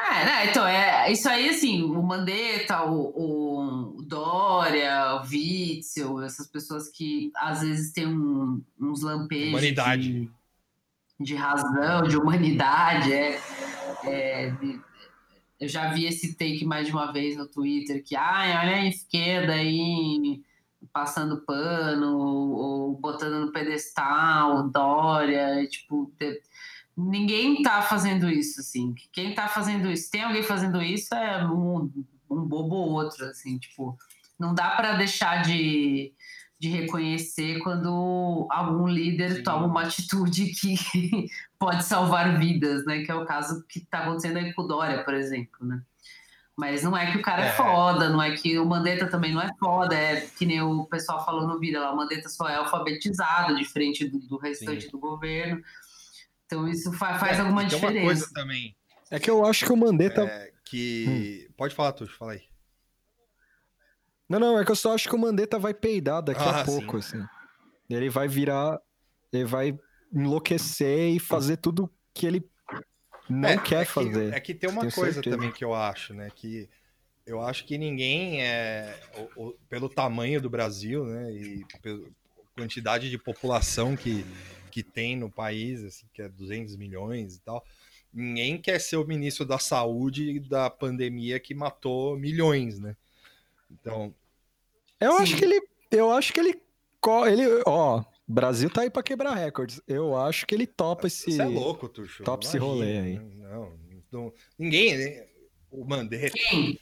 [SPEAKER 3] É, né? Então, é, isso aí, assim, o Mandetta, o, o Dória, o Witzel, essas pessoas que às vezes têm um, uns lampejos
[SPEAKER 1] Humanidade.
[SPEAKER 3] de, de razão, de humanidade, é, é de- eu já vi esse take mais de uma vez no Twitter, que, ai, olha a esquerda aí passando pano, ou, ou botando no pedestal, Dória, tipo, ninguém tá fazendo isso, assim. Quem tá fazendo isso, tem alguém fazendo isso, é um, um bobo ou outro, assim, tipo, não dá para deixar de, de reconhecer quando algum líder
[SPEAKER 1] Sim.
[SPEAKER 3] toma uma atitude que pode salvar vidas, né? Que é o caso que tá acontecendo aí com o Dória, por exemplo, né? Mas não é que o cara é,
[SPEAKER 1] É.
[SPEAKER 3] foda, não é que o Mandetta também não é foda, é que nem o pessoal falou no vídeo lá, o Mandetta só é alfabetizado, diferente do, do restante
[SPEAKER 1] Sim.
[SPEAKER 3] do governo. Então isso fa- faz
[SPEAKER 1] É,
[SPEAKER 3] alguma
[SPEAKER 1] tem
[SPEAKER 3] diferença.
[SPEAKER 1] uma coisa também
[SPEAKER 2] É que eu acho que o Mandetta.
[SPEAKER 1] é, que. Pode falar, Tuxo, fala aí.
[SPEAKER 2] Não, não, é que eu só acho que o Mandetta vai peidar daqui
[SPEAKER 1] Ah,
[SPEAKER 2] a pouco, assim. Ele vai virar. Ele vai enlouquecer e fazer tudo que ele não
[SPEAKER 1] É,
[SPEAKER 2] quer
[SPEAKER 1] é que-
[SPEAKER 2] fazer.
[SPEAKER 1] é que tem uma
[SPEAKER 2] Tenho
[SPEAKER 1] coisa
[SPEAKER 2] certeza.
[SPEAKER 1] também que eu acho, né? Que eu acho que ninguém é. o- o- pelo tamanho do Brasil, né? E pela quantidade de população que, que tem no país, assim, que é 200 milhões e tal. Ninguém quer ser o ministro da saúde da pandemia que matou milhões, né? Então,
[SPEAKER 2] Eu
[SPEAKER 3] Sim.
[SPEAKER 2] acho que ele. Eu acho que ele. ele ó, o Brasil tá aí pra quebrar recordes. Eu acho que ele topa esse.
[SPEAKER 1] você é louco, Tuxo.
[SPEAKER 2] topa esse rolê aí.
[SPEAKER 1] Não, não- ninguém. né? O Mandetta.
[SPEAKER 3] Quem?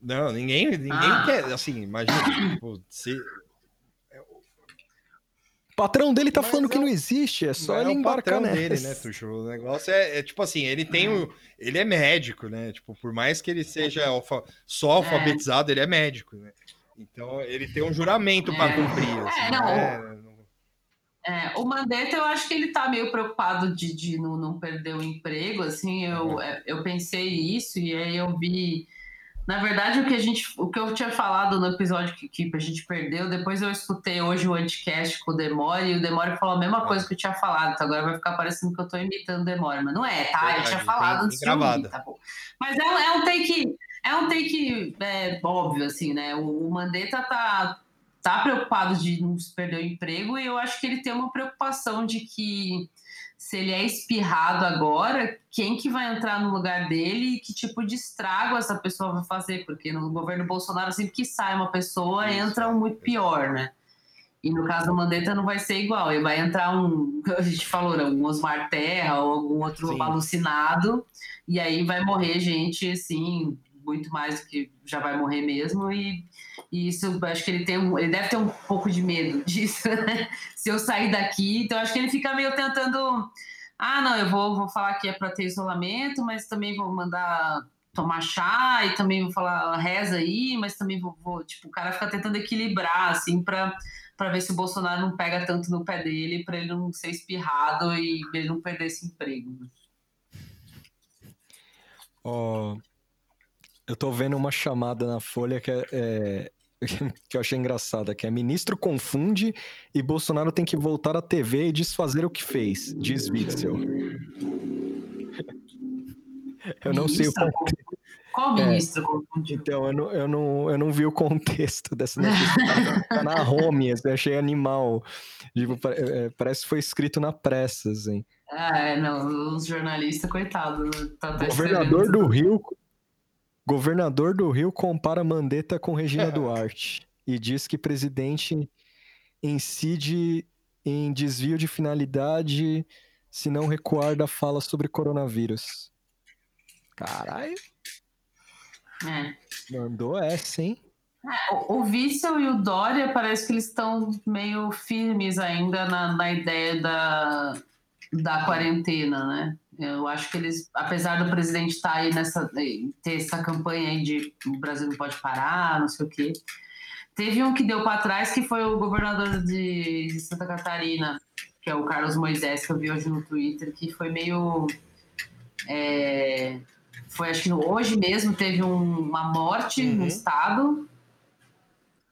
[SPEAKER 1] Não, ninguém, ninguém
[SPEAKER 3] Ah.
[SPEAKER 1] quer, assim, imagina, tipo, se,
[SPEAKER 2] patrão dele tá
[SPEAKER 1] Mas
[SPEAKER 2] falando que
[SPEAKER 1] é o-
[SPEAKER 2] não existe, é só
[SPEAKER 1] é
[SPEAKER 2] ele embarcar
[SPEAKER 1] patrão
[SPEAKER 2] nessa.
[SPEAKER 1] dele, né, Tuxo? O negócio é, é, tipo assim, ele tem o, ele é médico, né, tipo, por mais que ele seja alfa- só alfabetizado, ele é médico, né, então ele tem um juramento pra
[SPEAKER 3] É.
[SPEAKER 1] cumprir, assim,
[SPEAKER 3] É,
[SPEAKER 1] não
[SPEAKER 3] não.
[SPEAKER 1] é-
[SPEAKER 3] É, o Mandetta, eu acho que ele tá meio preocupado de, de não, não perder o emprego, assim, eu, é, eu pensei isso e aí eu vi... Na verdade, o que, a gente, o que eu tinha falado no episódio que, que a gente perdeu, depois eu escutei hoje o anticast com o Demore, e o Demore falou a mesma coisa que eu tinha falado, então agora vai ficar parecendo que eu tô imitando o Demore, mas não é, tá? eu tinha falado antes de ouvir, tá bom. Mas é, um- é um take, é um take é, óbvio, assim, né? O, o Mandetta tá, tá preocupado de não perder o emprego e eu acho que ele tem uma preocupação de que se ele é espirrado agora, quem que vai entrar no lugar dele e que tipo de estrago essa pessoa vai fazer? Porque no governo Bolsonaro, sempre que sai uma pessoa,
[SPEAKER 1] Isso,
[SPEAKER 3] entra um muito pior, né? E no caso do Mandetta não vai ser igual, ele vai entrar um, a gente falou, né, um Osmar Terra ou algum outro
[SPEAKER 1] Sim.
[SPEAKER 3] alucinado, e aí vai morrer gente, assim, muito mais do que já vai morrer mesmo, e, e isso, acho que ele tem ele deve ter um pouco de medo disso, né? Se eu sair daqui, então acho que ele fica meio tentando, ah, não, eu vou, vou falar que é para ter isolamento, mas também vou mandar tomar chá e também vou falar reza aí, mas também vou, vou tipo, o cara fica tentando equilibrar, assim, para para ver se o Bolsonaro não pega tanto no pé dele, para ele não ser espirrado e ele não perder esse emprego.
[SPEAKER 2] Ó, eu tô vendo uma chamada na Folha que é, é- que eu achei engraçada, que é ministro confunde e Bolsonaro tem que voltar à TV e desfazer o que fez, diz Witzel. Eu não sei o contexto.
[SPEAKER 3] Qual ministro confundiu?
[SPEAKER 2] Então, eu não, eu, não, eu não vi o contexto dessa notícia. Tá na home, eu achei animal. Tipo, pa- é, parece que foi escrito na pressa, assim.
[SPEAKER 3] Ah, é, não, os jornalistas, coitado. Tá, tá
[SPEAKER 2] Governador do Rio. Governador do Rio compara Mandetta com Regina Duarte e diz que presidente incide em desvio de finalidade se não recuar da fala sobre coronavírus. Caralho,
[SPEAKER 3] É.
[SPEAKER 2] mandou essa, hein?
[SPEAKER 3] O, o Witzel e o Dória parece que eles estão meio firmes ainda na, na ideia da, da quarentena, né? Eu acho que eles, apesar do presidente estar aí nessa, ter essa campanha aí de o Brasil não pode parar, não sei o quê. Teve um que deu para trás que foi o governador de, Santa Catarina, que é o Carlos Moisés, que eu vi hoje no Twitter, que foi meio. é, foi acho que hoje mesmo teve um- uma morte
[SPEAKER 1] Uhum.
[SPEAKER 3] no estado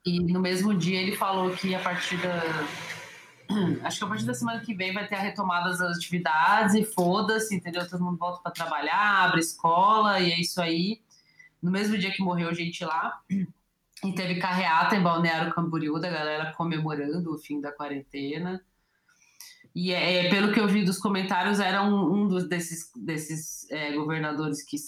[SPEAKER 3] e no mesmo dia ele falou que a partir da, acho que a partir da semana que vem vai ter a retomada das atividades e foda-se, entendeu? Todo mundo volta para trabalhar, abre escola e é isso aí. No mesmo dia que morreu gente lá, e teve carreata em Balneário Camboriú da galera comemorando o fim da quarentena. E é, pelo que eu vi dos comentários, era um, um dos, desses, desses é, governadores que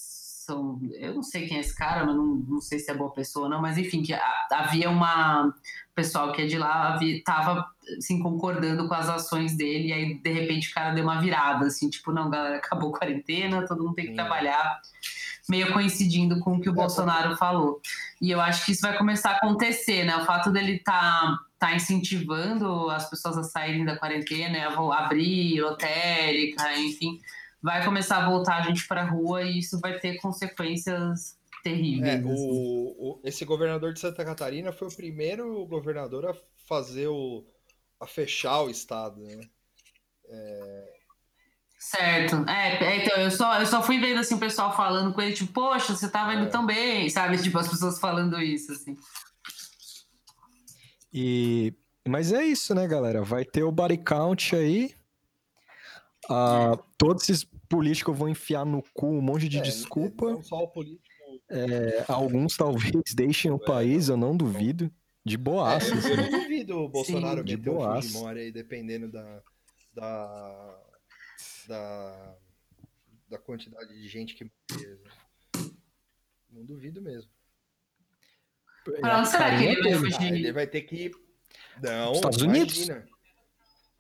[SPEAKER 3] são. Eu não sei quem é esse cara, mas não, não sei se é boa pessoa ou não, mas enfim, que havia uma. O pessoal que é de lá estava assim, concordando com as ações dele, e aí de repente o cara deu uma virada, assim, tipo, não, galera, acabou a quarentena, todo mundo tem que Sim. trabalhar, meio coincidindo com o que o é, Bolsonaro falou. E eu acho que isso vai começar a acontecer, né? O fato dele estar. Tá tá incentivando as pessoas a saírem da quarentena, a abrir lotérica, enfim, vai começar a voltar a gente para a rua e isso vai ter consequências terríveis. É,
[SPEAKER 1] o, assim. o, esse governador de Santa Catarina foi o primeiro governador a fazer o a fechar o estado, né? É...
[SPEAKER 3] Certo. É, é, então, eu só, eu só fui vendo assim o pessoal falando com ele, tipo, poxa, você tava indo é. tão bem, sabe? Tipo, as pessoas falando isso, assim.
[SPEAKER 2] E mas é isso, né, galera? Vai ter o body count aí. Uh, todos esses políticos vão enfiar no cu um monte de é, desculpa. Não só o político. É, alguns talvez deixem o é, país, eu não duvido. De boaça. É,
[SPEAKER 1] assim. Eu não duvido o Bolsonaro Sim, meter o Fujimori aí, dependendo da, da, da, da quantidade de gente que. Não duvido mesmo.
[SPEAKER 3] Onde será que ele vai fugir?
[SPEAKER 1] ele vai ter que. Não,
[SPEAKER 2] Estados Unidos.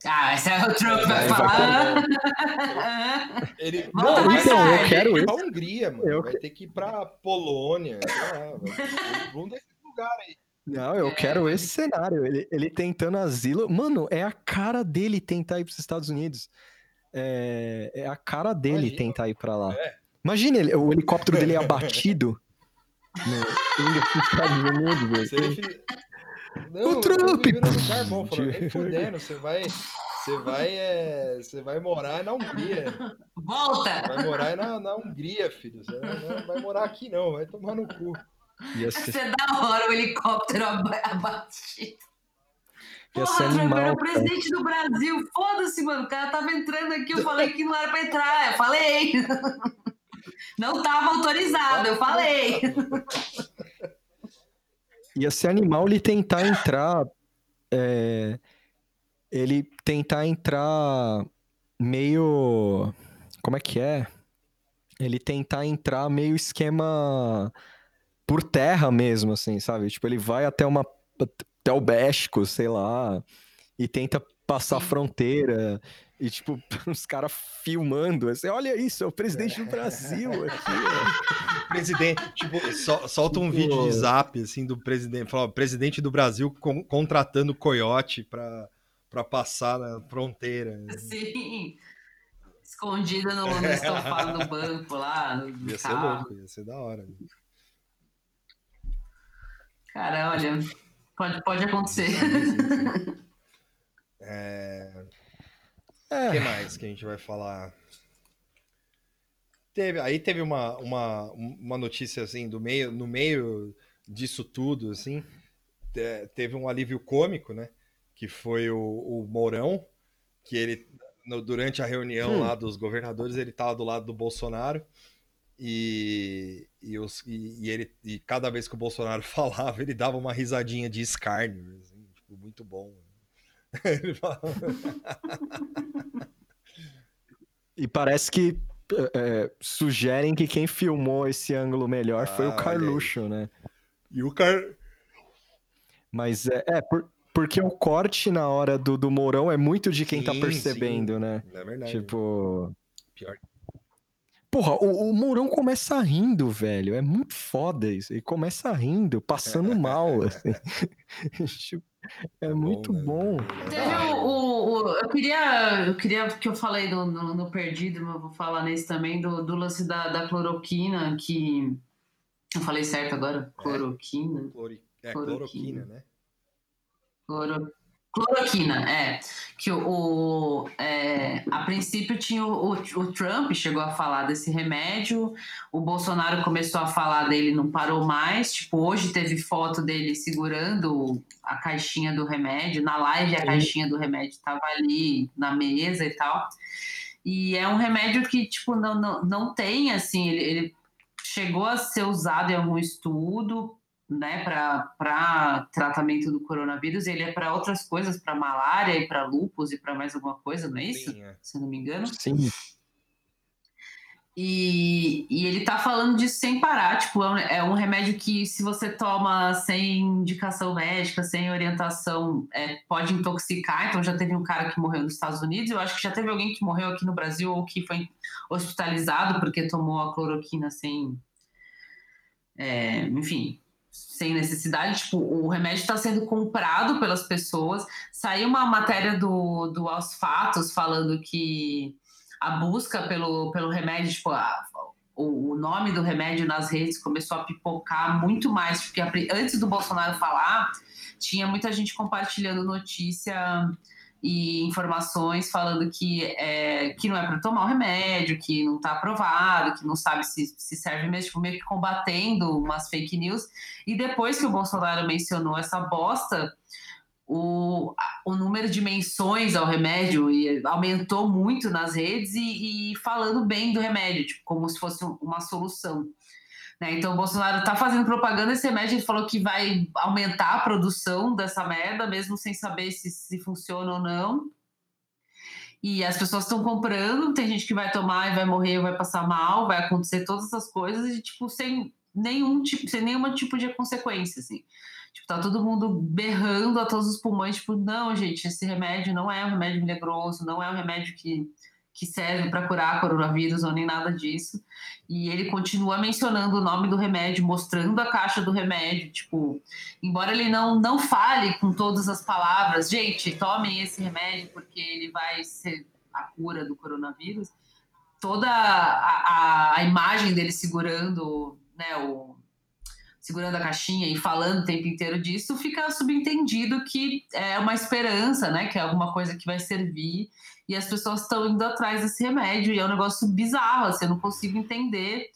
[SPEAKER 3] Ah, esse é o Trump que vai falar.
[SPEAKER 1] Ele... Não, então, eu quero ir pra Hungria, mano. Eu... Vai ter que ir pra Polônia. Vamos desses lugar aí.
[SPEAKER 2] Não, eu é. quero esse cenário. Ele, ele tentando asilo. Mano, é a cara dele tentar ir pros Estados Unidos. É, é a cara dele Imagina. tentar ir pra lá. É. Imagina ele, o helicóptero dele abatido. no, indo pros Estados Unidos, velho.
[SPEAKER 1] Não, o Trump! Carvão, falando, fudendo, você vai. Você vai, é, você vai morar na Hungria.
[SPEAKER 3] Volta!
[SPEAKER 1] Vai morar na, na Hungria, filho. Você não vai morar aqui, não. Vai tomar no cu.
[SPEAKER 3] Ia ser... Você da hora o helicóptero abatido.
[SPEAKER 2] Porra, era
[SPEAKER 3] o presidente do Brasil. Foda-se, mano. O cara tava entrando aqui. Eu falei que não era pra entrar. Eu falei. Não tava autorizado. Eu falei.
[SPEAKER 2] Ia ser animal ele tentar entrar. É, ele tentar entrar meio. Como é que é? Ele tentar entrar meio esquema por terra mesmo, assim, sabe? Tipo, ele vai até uma. até o México, sei lá, e tenta passar a fronteira. E, tipo, os caras filmando, assim, olha isso, é o presidente do Brasil aqui,
[SPEAKER 1] Presidente, tipo, sol, solta um tipo... vídeo de zap, assim, do presidente, fala, presidente do Brasil com, contratando coiote pra, pra passar na fronteira.
[SPEAKER 3] Sim, escondida no, no estofado do banco lá, no
[SPEAKER 1] Ia ser louco, ia ser da hora.
[SPEAKER 3] Cara, olha, pode, pode acontecer.
[SPEAKER 1] É... O que mais que a gente vai falar? Teve, aí teve uma, uma, uma notícia assim do meio, no meio disso tudo, assim, teve um alívio cômico, né? Que foi o, o Mourão, que ele no, durante a reunião hum. lá dos governadores ele estava do lado do Bolsonaro e, e, os, e, e, ele e cada vez que o Bolsonaro falava ele dava uma risadinha de escárnio, assim, tipo, muito bom. Ele fala...
[SPEAKER 2] e parece que é, sugerem que quem filmou esse ângulo melhor ah, foi o Carluxo, né?
[SPEAKER 1] E o Car.
[SPEAKER 2] Mas é, é por, porque o corte na hora do, do Mourão é muito de quem tá sim, tá percebendo, sim. né?
[SPEAKER 1] É verdade.
[SPEAKER 2] Tipo. Pior. Porra, o, o Mourão começa rindo, velho. É muito foda isso. Ele começa rindo, passando mal, assim. tipo, é muito bom. Né?
[SPEAKER 3] Teve o, o, o, eu queria, eu queria que eu falei no, no, no, perdido, mas eu vou falar nesse também do, do lance da, da cloroquina que eu falei certo agora, cloroquina.
[SPEAKER 1] É, cloroquina, né?
[SPEAKER 3] Cloro, Cloroquina, é. Que o, o é, a princípio tinha o, o, o, Trump chegou a falar desse remédio, o Bolsonaro começou a falar dele, não parou mais. Tipo, hoje teve foto dele segurando a caixinha do remédio, na live a caixinha do remédio estava ali na mesa e tal. E é um remédio que, tipo, não, não, não tem, assim, ele, ele chegou a ser usado em algum estudo, né, para tratamento do coronavírus, ele é para outras coisas, para malária e para lupus e para mais alguma coisa, não é isso? Sim, é. Se não me engano.
[SPEAKER 2] Sim.
[SPEAKER 3] E, e ele tá falando disso sem parar, tipo, é um, é um, remédio que se você toma sem indicação médica, sem orientação, é, pode intoxicar, então já teve um cara que morreu nos Estados Unidos, eu acho que já teve alguém que morreu aqui no Brasil ou que foi hospitalizado porque tomou a cloroquina sem, é, enfim, sem necessidade, tipo, o remédio está sendo comprado pelas pessoas. Saiu uma matéria do, do Aos Fatos falando que a busca pelo, pelo remédio, tipo, a, o, o, nome do remédio nas redes começou a pipocar muito mais, porque antes do Bolsonaro falar, tinha muita gente compartilhando notícia e informações falando que, é, que não é para tomar o remédio, que não está aprovado, que não sabe se, se serve mesmo, tipo, meio que combatendo umas fake news. E depois que o Bolsonaro mencionou essa bosta, o, o número de menções ao remédio aumentou muito nas redes e, e falando bem do remédio, tipo, como se fosse uma solução. Né? Então o Bolsonaro está fazendo propaganda desse remédio, ele falou que vai aumentar a produção dessa merda, mesmo sem saber se, se funciona ou não. E as pessoas estão comprando, tem gente que vai tomar e vai morrer, vai passar mal, vai acontecer todas essas coisas, e tipo, sem nenhum tipo, sem nenhum tipo de consequência, assim. Tipo, tá todo mundo berrando a todos os pulmões, tipo, não, gente, esse remédio não é um remédio milagroso, não é um remédio que que serve para curar coronavírus ou nem nada disso. E ele continua mencionando o nome do remédio, mostrando a caixa do remédio, tipo, embora ele não não fale com todas as palavras, gente, tomem esse remédio porque ele vai ser a cura do coronavírus. Toda a, a, a imagem dele segurando, né, o segurando a caixinha e falando o tempo inteiro disso, fica subentendido que é uma esperança, né? Que é alguma coisa que vai servir e as pessoas estão indo atrás desse remédio, e é um negócio bizarro, assim, eu não consigo entender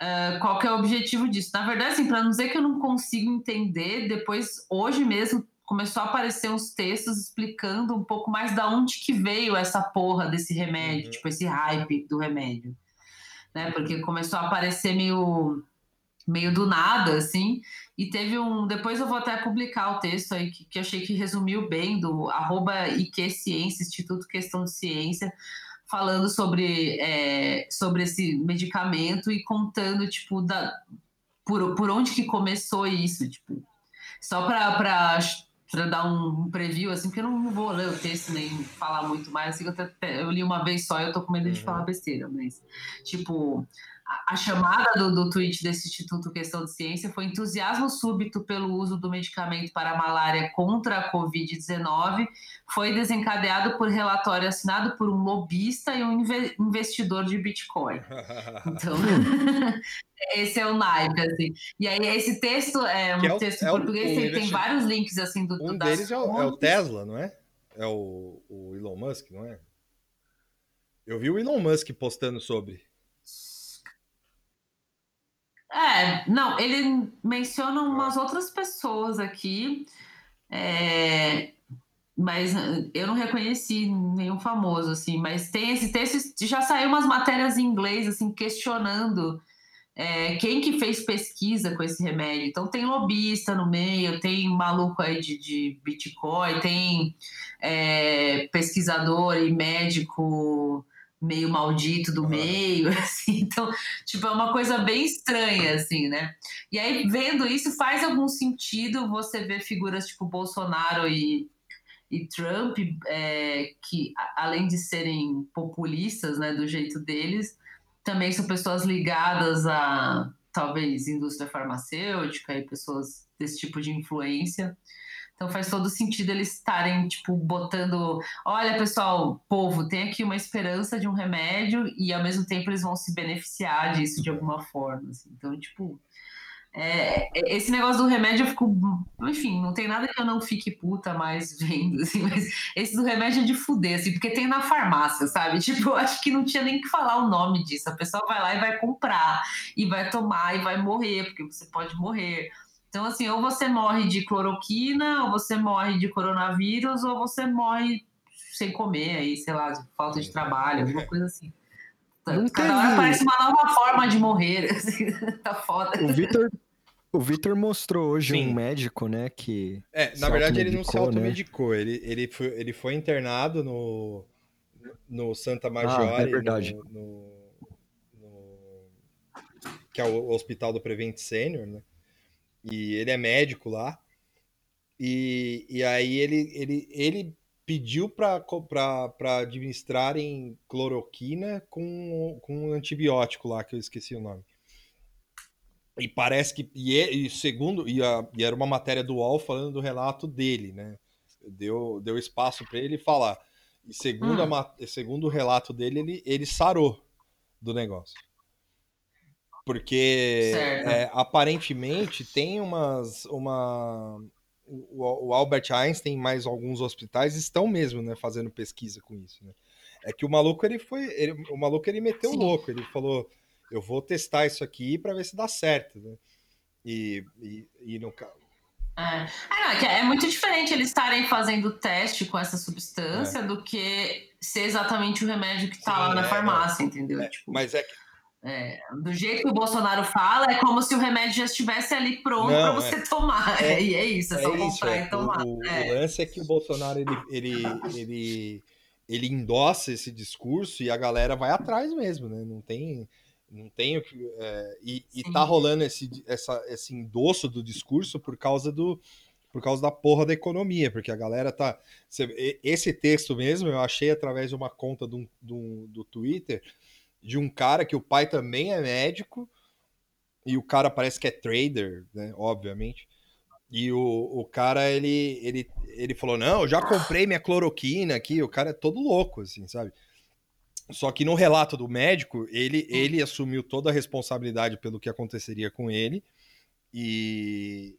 [SPEAKER 3] uh, qual é o objetivo disso. Na verdade, assim, para não dizer que eu não consigo entender, depois, hoje mesmo, começou a aparecer uns textos explicando um pouco mais da onde que veio essa porra desse remédio, uhum. tipo, esse hype do remédio. Né? Porque começou a aparecer meio meio do nada, assim. E teve um. Depois eu vou até publicar o texto aí que, que achei que resumiu bem do arroba Ciência, Instituto Questão de Ciência, falando sobre, é, sobre esse medicamento e contando, tipo, da, por, por onde que começou isso, tipo. Só para para dar um preview, assim, porque eu não vou ler o texto nem falar muito mais, assim, eu, até, eu li uma vez só e eu tô com medo de uhum. falar besteira, mas, tipo, a chamada do, do tweet desse Instituto Questão de Ciência foi entusiasmo súbito pelo uso do medicamento para a malária contra a Covid-19 foi desencadeado por relatório assinado por um lobista e um investidor de Bitcoin. Então, esse é o naipe, assim. E aí, esse texto é um é o, texto é em português, o, tem, tem vários links, assim, do,
[SPEAKER 1] Um deles é o, é o, Tesla, não é? É o Elon Musk, não é? Eu vi o Elon Musk postando sobre.
[SPEAKER 3] É, não, ele menciona umas outras pessoas aqui, é, mas eu não reconheci nenhum famoso, assim, mas tem esse texto, já saiu umas matérias em inglês, assim, questionando é, quem que fez pesquisa com esse remédio. Então tem lobista no meio, tem maluco aí de, de Bitcoin, tem é, pesquisador e médico meio maldito do meio, assim. Então, tipo, é uma coisa bem estranha, assim, né? E aí, vendo isso, faz algum sentido você ver figuras tipo Bolsonaro e, e Trump, é, que além de serem populistas, né, do jeito deles, também são pessoas ligadas a talvez indústria farmacêutica e pessoas desse tipo de influência. Então faz todo sentido eles estarem, tipo, botando. Olha, pessoal, povo, tem aqui uma esperança de um remédio e ao mesmo tempo eles vão se beneficiar disso de alguma forma. Assim. Então, tipo, É, esse negócio do remédio eu fico. Enfim, não tem nada que eu não fique puta mais vendo, assim, mas esse do remédio é de fuder, assim, porque tem na farmácia, sabe? Tipo, eu acho que não tinha nem que falar o nome disso. A pessoa vai lá e vai comprar, e vai tomar, e vai morrer, porque você pode morrer. Então, assim, ou você morre de cloroquina, ou você morre de coronavírus, ou você morre sem comer, aí, sei lá, falta de trabalho, alguma coisa assim. Não Cada hora parece uma nova forma de morrer. Assim, tá foda.
[SPEAKER 2] O Vitor o Vitor mostrou hoje Sim. um médico, né, que...
[SPEAKER 1] É, na verdade ele não se automedicou, né? ele, ele, foi, ele foi internado no, no Santa Maggiore, ah, é verdade. No, no, no, que é o Hospital do Prevent Senior, né, e ele é médico lá, e, e aí ele, ele, ele pediu para administrarem cloroquina com, com um antibiótico lá, que eu esqueci o nome. E parece que. E, é, e segundo. E, a, e, era uma matéria do UOL falando do relato dele, né? Deu, deu espaço para ele falar. E segundo, hum. a, segundo o relato dele, ele, ele sarou do negócio. Porque é, aparentemente tem umas. Uma, o, o, Albert Einstein mais alguns hospitais estão mesmo, né, fazendo pesquisa com isso, né? É que o maluco ele foi, ele, o maluco ele meteu Sim. louco, ele falou, eu vou testar isso aqui para ver se dá certo, né? E, e, e no
[SPEAKER 3] é. É, é, muito diferente eles estarem fazendo teste com essa substância é. do que ser exatamente o remédio que está lá na é, farmácia, entendeu?
[SPEAKER 1] É, tipo, mas é que
[SPEAKER 3] é, do jeito que o Bolsonaro fala, é como se o remédio já estivesse ali pronto para você é, tomar. É, e é isso, é, só comprar isso, é. e tomar.
[SPEAKER 1] O, o, lance é que o Bolsonaro ele, ele, ele, ele endossa esse discurso e a galera vai atrás mesmo, né? Não tem. Não tem o que. É, e, e tá rolando esse, essa, esse endosso do discurso por causa do. Por causa da porra da economia, porque a galera tá. Esse texto mesmo eu achei através de uma conta do, do, do Twitter de um cara que o pai também é médico e o cara parece que é trader, né? Obviamente. E o, o cara, ele, ele, ele falou: Não, eu já comprei minha cloroquina aqui. O cara é todo louco, assim, sabe? Só que no relato do médico, ele, ele assumiu toda a responsabilidade pelo que aconteceria com ele. E.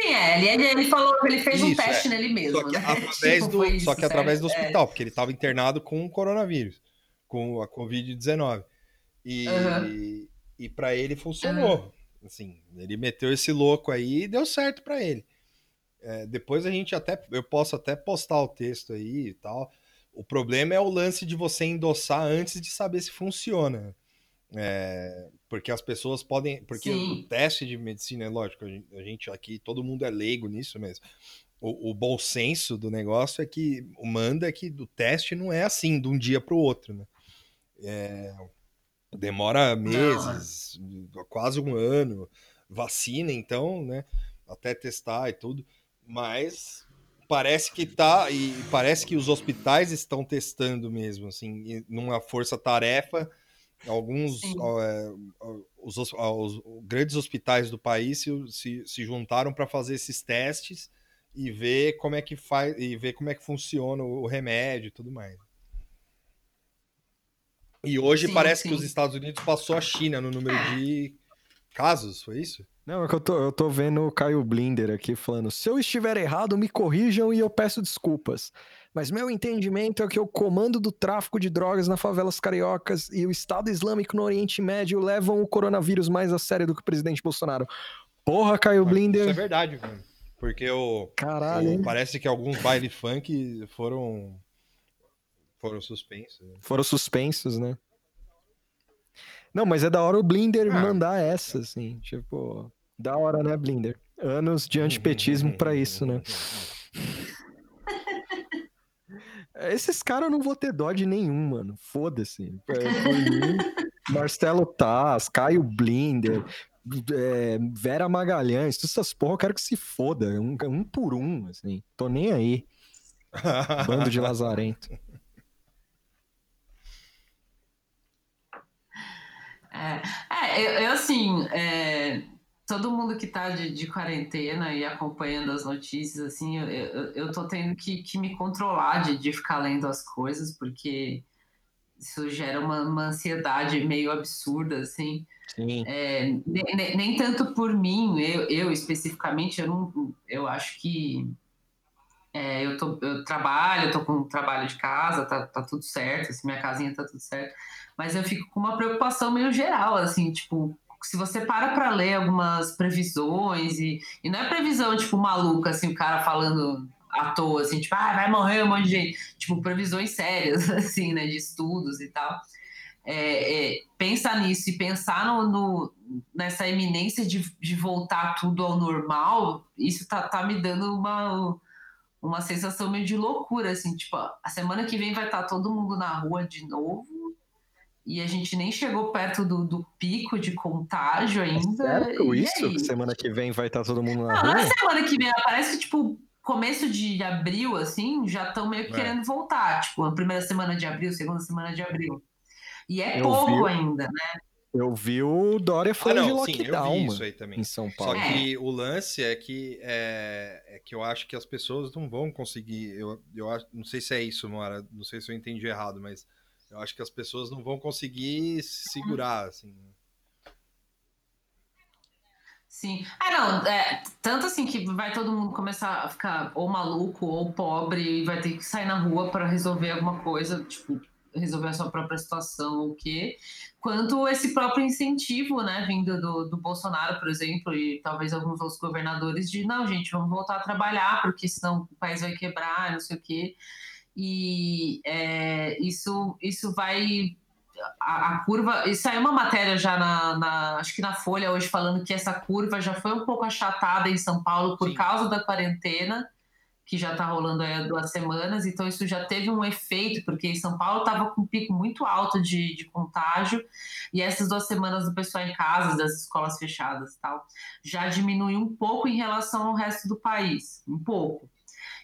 [SPEAKER 3] Sim, é, ele, ele falou que ele fez isso, um teste é. nele mesmo.
[SPEAKER 1] Só que né? através, tipo, do, isso, só que através do hospital, é. porque ele estava internado com coronavírus com a Covid-19. E, uhum. e para ele funcionou. Uhum. Assim, ele meteu esse louco aí e deu certo para ele. É, depois a gente até. Eu posso até postar o texto aí e tal. O problema é o lance de você endossar antes de saber se funciona. É, porque as pessoas podem. Porque Sim. o teste de medicina, é lógico, a gente aqui, todo mundo é leigo nisso mesmo. O, o, bom senso do negócio é que o manda é que o teste não é assim, de um dia para o outro, né? É, demora meses, Não. quase um ano. Vacina, então, né? Até testar e tudo. Mas parece que tá. E parece que os hospitais estão testando mesmo, assim, numa força-tarefa. Alguns é, os, os, os, grandes hospitais do país se, se, se juntaram para fazer esses testes e ver como é que faz e ver como é que funciona o remédio e tudo mais. E hoje sim, parece sim. que os Estados Unidos passou a China no número de casos, foi isso?
[SPEAKER 2] Não, é que eu tô, eu tô vendo o Caio Blinder aqui falando: se eu estiver errado, me corrijam e eu peço desculpas. Mas meu entendimento é que o comando do tráfico de drogas nas favelas cariocas e o Estado Islâmico no Oriente Médio levam o coronavírus mais a sério do que o presidente Bolsonaro. Porra, Caio Blinder. Isso
[SPEAKER 1] é verdade, mano. Porque o. Caralho. O, parece que alguns baile funk foram foram suspensos. Né?
[SPEAKER 2] Foram suspensos, né? Não, mas é da hora o Blinder ah, mandar essa, assim. Tipo, da hora, né, Blinder? Anos de antipetismo para isso, né? Esses caras eu não vou ter dó de nenhum, mano. Foda-se. É, Marcelo Taz, Caio Blinder, é, Vera Magalhães, todas essas porra eu quero que se foda. Um, um por um, assim. Tô nem aí. Bando de lazarento.
[SPEAKER 3] É, é eu, eu, assim, é, todo mundo que tá de, de, quarentena e acompanhando as notícias, assim, eu, eu, eu tô tendo que, que me controlar de, de ficar lendo as coisas, porque isso gera uma, uma ansiedade meio absurda, assim. Sim. É, nem, nem, tanto por mim, eu, eu, especificamente, eu não, eu acho que é, eu, tô, eu trabalho, eu tô com trabalho de casa, tá, tá tudo certo, assim, minha casinha tá tudo certo, mas eu fico com uma preocupação meio geral, assim, tipo, se você para para ler algumas previsões e, e não é previsão tipo maluca assim o cara falando à toa, assim, tipo, ah, vai morrer um monte de gente. Tipo, previsões sérias, assim, né, de estudos e tal. É, é, pensa nisso e pensar no, no, nessa iminência de, de voltar tudo ao normal, isso tá, tá me dando uma, uma sensação meio de loucura, assim, tipo, a semana que vem vai estar tá todo mundo na rua de novo e a gente nem chegou perto do, do pico de contágio é ainda.
[SPEAKER 2] É certo isso? Semana que vem vai estar tá todo mundo na Não, rua?
[SPEAKER 3] Não, semana que vem, parece que, tipo, começo de abril, assim, já estão meio que é. querendo voltar. Tipo, a primeira semana de abril, segunda semana de abril. E é eu pouco vi, ainda, né?
[SPEAKER 2] Eu vi o Dória falando ah, não, de lockdown sim, isso aí também. em São Paulo.
[SPEAKER 1] Só que é. o lance é que, é, é, que eu acho que as pessoas não vão conseguir. Eu, eu acho, não sei se é isso, Mara, não sei se eu entendi errado, mas eu acho que as pessoas não vão conseguir se segurar, assim.
[SPEAKER 3] Sim. Ah, não, é, tanto assim que vai todo mundo começar a ficar ou maluco ou pobre e vai ter que sair na rua para resolver alguma coisa, tipo, resolver a sua própria situação ou o quê, quanto esse próprio incentivo, né, vindo do, do Bolsonaro, por exemplo, e talvez alguns outros governadores, de não, gente, vamos voltar a trabalhar, porque senão o país vai quebrar, não sei o quê. E é, isso, isso vai a, a, curva. Isso aí é uma matéria já na, na, Acho que na Folha hoje falando que essa curva já foi um pouco achatada em São Paulo por Sim. causa da quarentena, que já está rolando há duas semanas. Então, isso já teve um efeito, porque São Paulo estava com um pico muito alto de, de contágio, e essas duas semanas do pessoal em casa, das escolas fechadas e tal, já diminuiu um pouco em relação ao resto do país. Um pouco.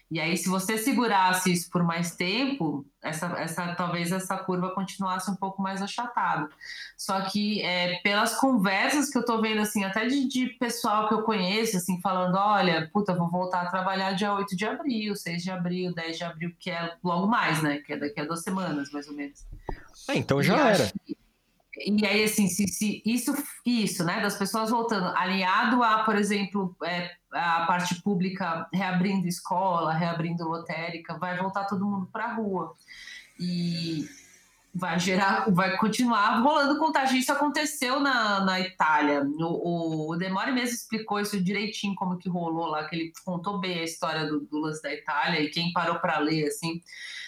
[SPEAKER 3] E aí, se você segurasse isso por mais tempo, essa, essa talvez essa curva continuasse um pouco mais achatada. Só que é, pelas conversas que eu tô vendo, assim, até de, de, pessoal que eu conheço, assim, falando, olha, puta, vou voltar a trabalhar dia 8 de abril, 6 de abril, 10 de abril, que é logo mais, né? Que é daqui a duas semanas, mais ou menos.
[SPEAKER 2] É, então já era.
[SPEAKER 3] Que, e aí, assim, se, se, isso, isso, né, das pessoas voltando, alinhado a, por exemplo, é, a parte pública reabrindo escola, reabrindo lotérica, vai voltar todo mundo para a rua. E vai gerar, vai continuar rolando contágio. Isso aconteceu na, na Itália. O, o Demore mesmo explicou isso direitinho, como que rolou lá, que ele contou bem a história do, do lance da Itália e quem parou para ler, assim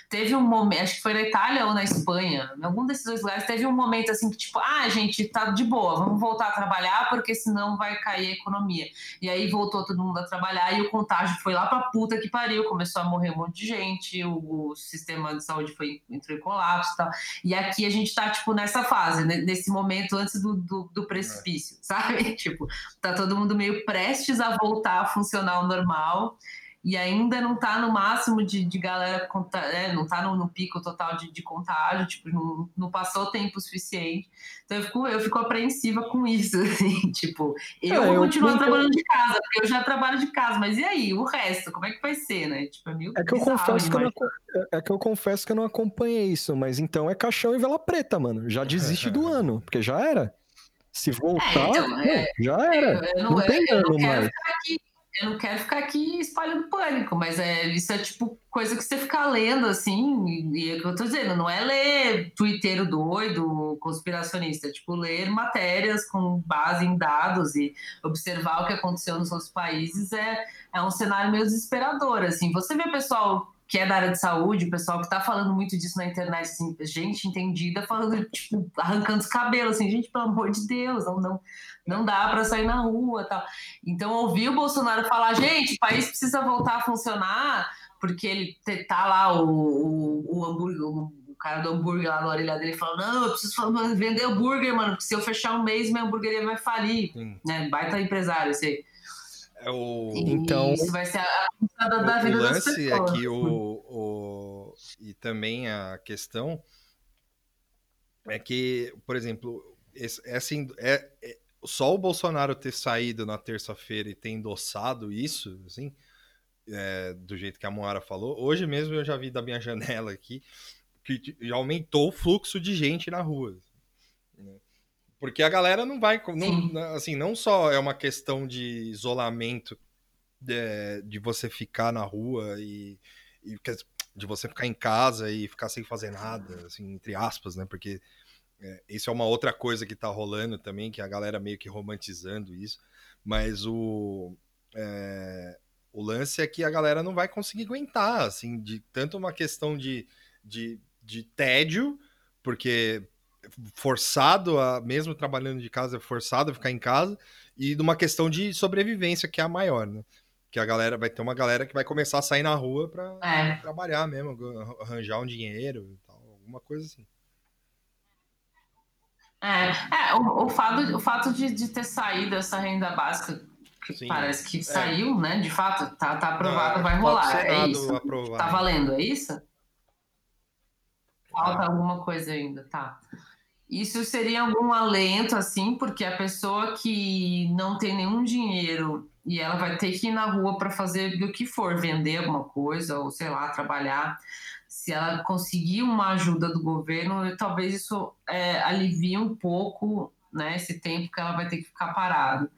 [SPEAKER 3] teve um momento, acho que foi na Itália ou na Espanha, em algum desses dois lugares, teve um momento assim que, tipo, ah, gente, tá de boa, vamos voltar a trabalhar porque senão vai cair a economia. E aí voltou todo mundo a trabalhar e o contágio foi lá pra puta que pariu, começou a morrer um monte de gente, o, o sistema de saúde foi, entrou em colapso e tal. E aqui a gente tá, tipo, nessa fase, nesse momento antes do, do, do precipício, sabe? Tipo, tá todo mundo meio prestes a voltar a funcionar ao normal e ainda não está no máximo de, de galera, é, não está no, no, pico total de, de contágio, tipo, não, não, passou tempo suficiente. Então eu fico, eu fico apreensiva com isso, assim, tipo, eu é, vou continuar trabalhando de casa, porque eu já trabalho de casa, mas e aí, o resto, como é que vai ser, né? Tipo, é, meio
[SPEAKER 2] é que eu confesso que eu, não, é que eu confesso que eu não acompanhei isso, mas então é caixão e vela preta, mano, já desiste do ano, porque já era. Se voltar, é, então, não, é, já era. Eu, eu não, não tem ano mais. Aqui,
[SPEAKER 3] eu não quero ficar aqui espalhando pânico, mas é, isso é tipo coisa que você fica lendo assim, e é o que eu tô dizendo, não é ler twitteiro doido, conspiracionista, é tipo ler matérias com base em dados e observar o que aconteceu nos outros países é, é um cenário meio desesperador, assim, você vê pessoal que é da área de saúde, o pessoal que tá falando muito disso na internet, assim, gente entendida falando, tipo, arrancando os cabelos, assim, gente, pelo amor de Deus, não, não, não dá para sair na rua tal. Então, ouvir o Bolsonaro falar, gente, o país precisa voltar a funcionar, porque ele tá lá o, o, o hambúrguer, o cara do hambúrguer lá na orelha dele falou: Não, eu preciso vender hambúrguer, mano, porque se eu fechar um mês, minha hambúrgueria vai falir. Sim. Né? Baita empresário, sei.
[SPEAKER 1] É o...
[SPEAKER 3] Então, isso vai ser a, da, da vida
[SPEAKER 1] o lance é que o, o e também a questão é que, por exemplo, esse, essa é, é, só o Bolsonaro ter saído na terça-feira e ter endossado isso, assim, é, do jeito que a Moara falou. Hoje mesmo eu já vi da minha janela aqui que aumentou o fluxo de gente na rua. Né? Porque a galera não vai. Não, assim, não só é uma questão de isolamento de, é, de você ficar na rua e, e, de você ficar em casa e ficar sem fazer nada, assim, entre aspas, né? Porque é, isso é uma outra coisa que tá rolando também, que a galera meio que romantizando isso. Mas o. É, o lance é que a galera não vai conseguir aguentar, assim, de tanto uma questão de, de, de tédio, porque forçado a, mesmo trabalhando de casa, é forçado a ficar em casa, e de uma questão de sobrevivência, que é a maior, né? Que a galera vai ter uma galera que vai começar a sair na rua para é. trabalhar mesmo, arranjar um dinheiro e tal, alguma coisa assim.
[SPEAKER 3] É, é o, o, fato, o fato de, de ter saído essa renda básica Sim. Parece que é. saiu, né? De fato, tá, tá aprovado, Não, vai rolar. É isso. Tá valendo, é isso? Falta alguma coisa ainda, tá. Isso seria algum alento, assim, porque a pessoa que não tem nenhum dinheiro e ela vai ter que ir na rua para fazer do que for, vender alguma coisa ou sei lá, trabalhar. Se ela conseguir uma ajuda do governo, talvez isso é, alivie um pouco né, esse tempo que ela vai ter que ficar parada.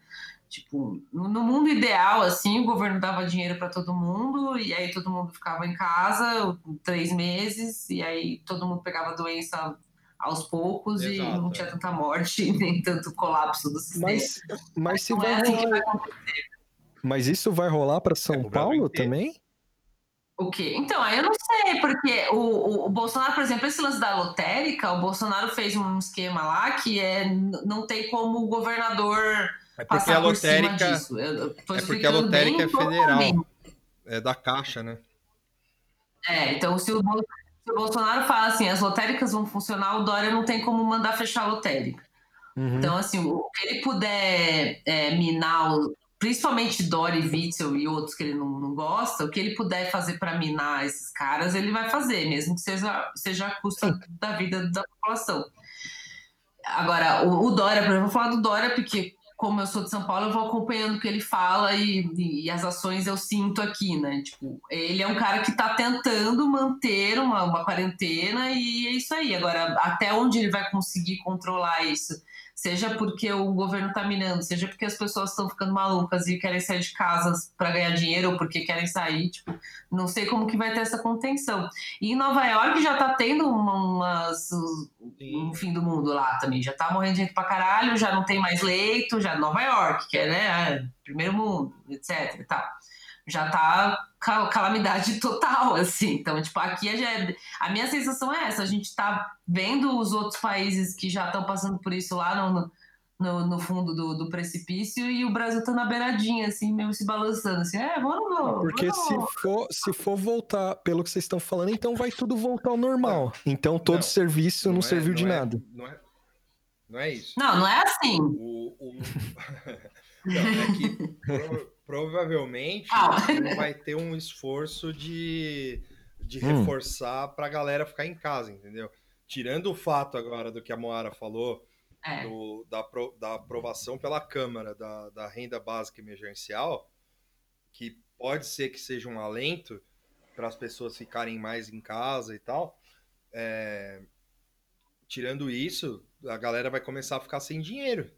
[SPEAKER 3] Tipo, no mundo ideal, assim, o governo dava dinheiro para todo mundo, e aí todo mundo ficava em casa três meses, e aí todo mundo pegava doença aos poucos Exato, e não tinha é. tanta morte, nem tanto colapso do sistema.
[SPEAKER 2] Mas, mas se vai, é assim vai Mas isso vai rolar para São é, Paulo também?
[SPEAKER 3] O quê? Então, aí eu não sei, porque o, o, o, Bolsonaro, por exemplo, esse lance da lotérica, o Bolsonaro fez um esquema lá que é não tem como o governador
[SPEAKER 1] é porque a lotérica. é porque a lotérica é federal. É da Caixa, né?
[SPEAKER 3] É, então se o, se o, Bolsonaro fala assim, as lotéricas vão funcionar, o Dória não tem como mandar fechar a lotérica. Uhum. Então, assim, o que ele puder é, minar, principalmente Dória e Witzel e outros que ele não, não gosta, o que ele puder fazer para minar esses caras, ele vai fazer, mesmo que seja, seja a custa da vida da população. Agora, o, o Dória, por exemplo, vou falar do Dória, porque como eu sou de São Paulo, eu vou acompanhando o que ele fala e, e, as ações eu sinto aqui, né? Tipo, ele é um cara que está tentando manter uma, uma quarentena e é isso aí. Agora, até onde ele vai conseguir controlar isso? Seja porque o governo está minando, seja porque as pessoas estão ficando malucas e querem sair de casa para ganhar dinheiro ou porque querem sair, tipo, não sei como que vai ter essa contenção. E em Nova York já está tendo umas, um fim do mundo lá também, já está morrendo gente pra caralho, já não tem mais leito, já Nova York, que é, né, primeiro mundo, etc e tal já tá calamidade total, assim. Então, tipo, aqui já é... a minha sensação é essa, a gente tá vendo os outros países que já estão passando por isso lá no, no, no fundo do, do, precipício e o Brasil tá na beiradinha, assim, meio se balançando, assim, é, vamos, vamos
[SPEAKER 2] Porque vamos. se for, se for voltar pelo que vocês estão falando, então vai tudo voltar ao normal. Então todo não, serviço não, não é, serviu de é, nada.
[SPEAKER 1] Não é, não é isso.
[SPEAKER 3] Não, não é assim.
[SPEAKER 1] O, o... não, é que provavelmente ah. vai ter um esforço de, de hum. reforçar para a galera ficar em casa, entendeu? Tirando o fato agora do que a Moara falou, é. do, da, da aprovação pela Câmara da, da renda básica emergencial, que pode ser que seja um alento para as pessoas ficarem mais em casa e tal. É, tirando isso, a galera vai começar a ficar sem dinheiro.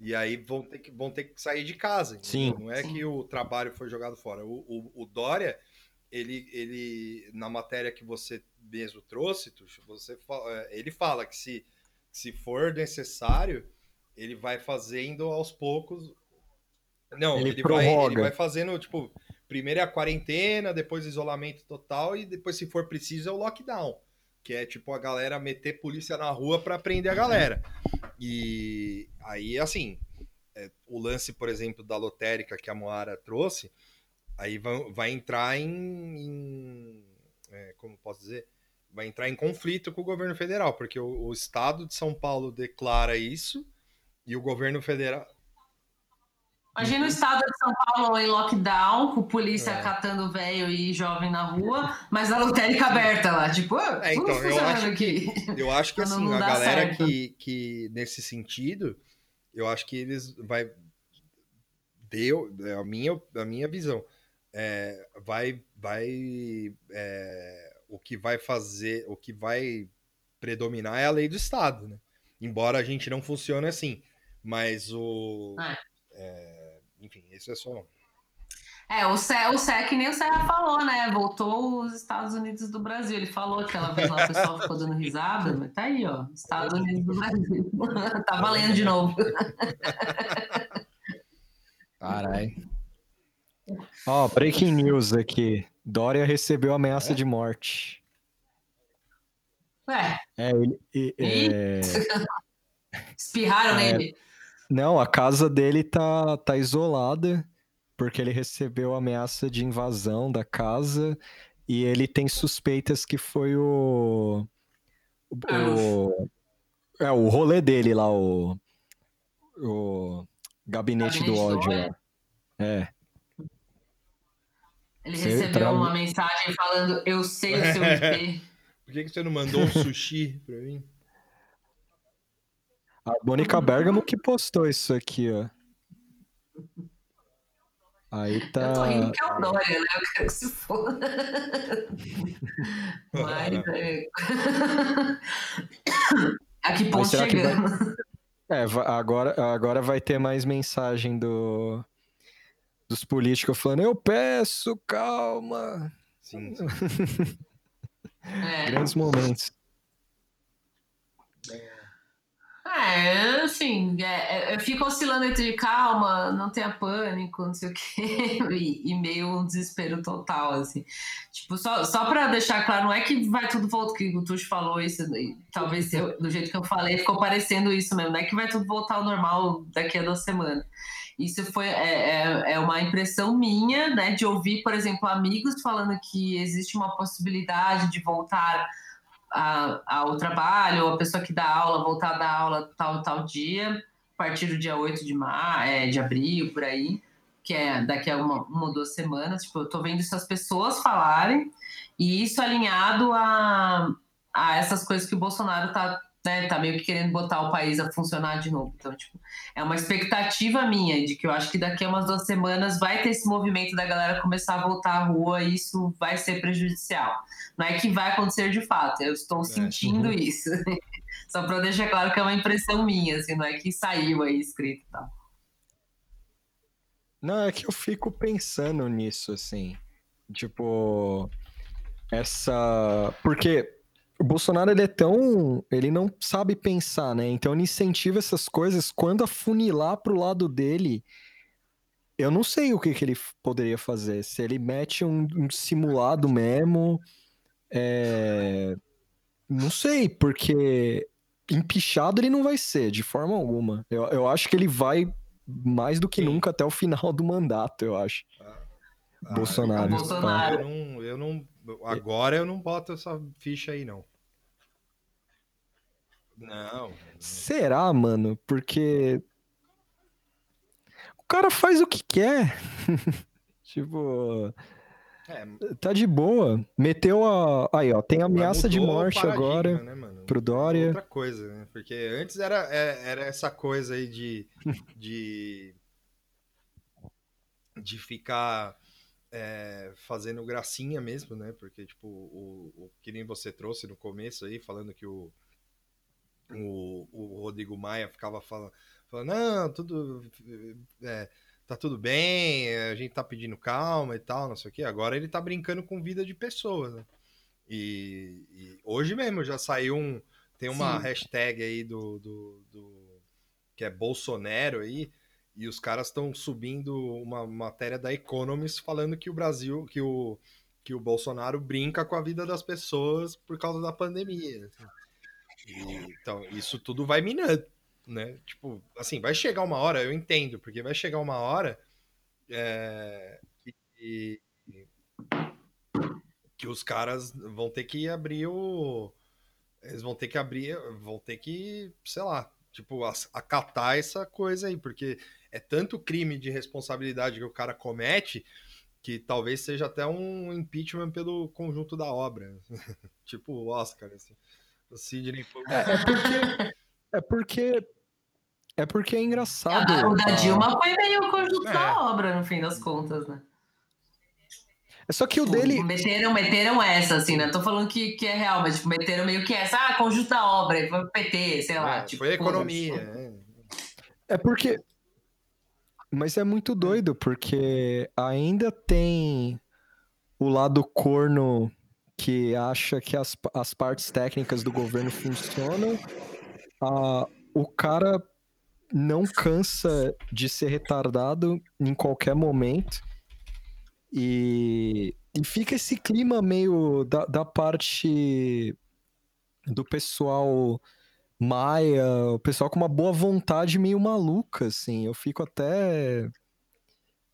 [SPEAKER 1] E aí vão ter que, vão ter que sair de casa. Sim. Não é sim. que o trabalho foi jogado fora. O, o, o, Dória, ele, ele, na matéria que você mesmo trouxe, Tuxo, você, é, ele fala que se, se for necessário, ele vai fazendo aos poucos. Não, ele, ele vai, ele vai fazendo, tipo, primeiro é a quarentena, depois isolamento total e depois, se for preciso, é o lockdown que é tipo a galera meter polícia na rua para prender a galera. E aí, assim, é, o lance, por exemplo, da lotérica que a Moara trouxe, aí vai, vai entrar em, em é, como posso dizer, vai entrar em conflito com o governo federal, porque o, o estado de São Paulo declara isso e o governo federal
[SPEAKER 3] Imagina o estado de São Paulo em lockdown, com polícia é. catando velho e jovem na rua, mas a lotérica aberta lá, tipo,
[SPEAKER 1] é, então, eu acho, aqui. Eu acho que assim, a galera que, que, nesse sentido, eu acho que eles vai deu é a minha a minha visão é, vai vai é, o que vai fazer, o que vai predominar é a lei do Estado, né? Embora a gente não funcione assim. Mas o. É. Enfim, isso é só.
[SPEAKER 3] É, o Sé, o Sé, que nem o Serra falou, né? Voltou os Estados Unidos do Brasil. Ele falou aquela vez lá, o pessoal ficou dando risada, mas tá aí, ó. Estados Unidos do Brasil. tá valendo de novo.
[SPEAKER 2] Caralho. Ó, oh, breaking news aqui. Dória recebeu ameaça é? de morte.
[SPEAKER 3] Ué.
[SPEAKER 2] É, ele. É...
[SPEAKER 3] Espirraram é... nele.
[SPEAKER 2] Não, a casa dele tá, tá isolada porque ele recebeu ameaça de invasão da casa e ele tem suspeitas que foi o. O, é, o rolê dele lá, o. O gabinete, gabinete do ódio lá. É.
[SPEAKER 3] Ele você recebeu tra... uma mensagem falando: Eu sei o seu IP.
[SPEAKER 1] Por que, que você não mandou um sushi pra mim?
[SPEAKER 2] A Mônica Bergamo que postou isso aqui, ó. Aí tá.
[SPEAKER 3] Eu tô rindo que é o Dória, né? Eu quero que se for. Mas é. A que ponto chegamos?
[SPEAKER 2] Vai... É, agora, agora vai ter mais mensagem do dos políticos falando: eu peço, calma.
[SPEAKER 1] Sim. sim.
[SPEAKER 2] é. Grandes momentos.
[SPEAKER 3] É, assim, é, é, eu fico oscilando entre calma, não tenha pânico, não sei o quê, e, e, meio um desespero total, assim. Tipo, só, só pra deixar claro, não é que vai tudo voltar, que o Tuxo falou isso, talvez eu, do jeito que eu falei, ficou parecendo isso mesmo, não é que vai tudo voltar ao normal daqui a duas semanas. Isso foi é, é, é uma impressão minha, né, de ouvir, por exemplo, amigos falando que existe uma possibilidade de voltar ao trabalho, a pessoa que dá aula voltar a dar aula tal tal dia, a partir do dia 8 de, mar, é, de abril, por aí, que é daqui a uma, uma ou duas semanas. Tipo, eu tô vendo essas pessoas falarem, e isso alinhado a, a essas coisas que o Bolsonaro tá né, tá meio que querendo botar o país a funcionar de novo. Então, tipo, é uma expectativa minha de que eu acho que daqui a umas duas semanas vai ter esse movimento da galera começar a voltar à rua e isso vai ser prejudicial. Não é que vai acontecer de fato, eu estou é. sentindo uhum. isso. Só para deixar claro que é uma impressão minha, assim, não é que saiu aí escrito e tal.
[SPEAKER 2] Não, é que eu fico pensando nisso, assim. Tipo, essa. Porque o Bolsonaro ele é tão. Ele não sabe pensar, né? Então ele incentiva essas coisas. Quando afunilar pro lado dele, eu não sei o que, que ele poderia fazer. Se ele mete um, um simulado mesmo. É... Não sei, porque empichado ele não vai ser, de forma alguma. Eu, eu acho que ele vai mais do que Sim. nunca até o final do mandato, eu acho. Ah, Bolsonaro.
[SPEAKER 3] Bolsonaro.
[SPEAKER 1] Eu não, eu não Agora eu não boto essa ficha aí, não. Não.
[SPEAKER 2] Será, mano? Porque. O cara faz o que quer. tipo. É, tá de boa. Meteu a. Aí, ó, tem ameaça de morte agora né, pro Dória.
[SPEAKER 1] Outra coisa, né? Porque antes era, é, era essa coisa aí de. de. de ficar é, fazendo gracinha mesmo, né? Porque, tipo, o, o, que nem você trouxe no começo aí, falando que o, o, o Rodrigo Maia ficava falando, falando não, tudo. É, tá tudo bem, a gente tá pedindo calma e tal, não sei o quê. Agora ele tá brincando com vida de pessoas, né? E, e hoje mesmo já saiu um. Tem uma Sim. hashtag aí do, do, do, que é Bolsonaro aí, e os caras estão subindo uma matéria da Economist falando que o Brasil, que o, que o Bolsonaro brinca com a vida das pessoas por causa da pandemia. E, então, isso tudo vai minando, né? Tipo, assim, vai chegar uma hora, eu entendo, porque vai chegar uma hora é, que, que os caras vão ter que abrir o. Eles vão ter que abrir, vão ter que, sei lá, tipo, acatar essa coisa aí, porque é tanto crime de responsabilidade que o cara comete que talvez seja até um impeachment pelo conjunto da obra. tipo o Oscar, assim. O Sidney
[SPEAKER 2] é, é, porque, é porque. É porque é engraçado.
[SPEAKER 3] o da Dilma foi meio conjunto é. da obra, no fim das contas, né?
[SPEAKER 2] É só que o
[SPEAKER 3] Tipo,
[SPEAKER 2] dele.
[SPEAKER 3] Meteram, meteram essa, assim, né? Tô falando que, que é real, mas tipo, meteram meio que essa. Ah, conjunto da obra, foi PT, sei lá.
[SPEAKER 1] É,
[SPEAKER 3] tipo,
[SPEAKER 1] foi economia. né?
[SPEAKER 2] É porque. Mas é muito doido, porque ainda tem o lado corno que acha que as, as partes técnicas do governo funcionam. Ah, o cara não cansa de ser retardado em qualquer momento. E, e fica esse clima meio da, da parte do pessoal maia, o pessoal com uma boa vontade meio maluca, assim. Eu fico até.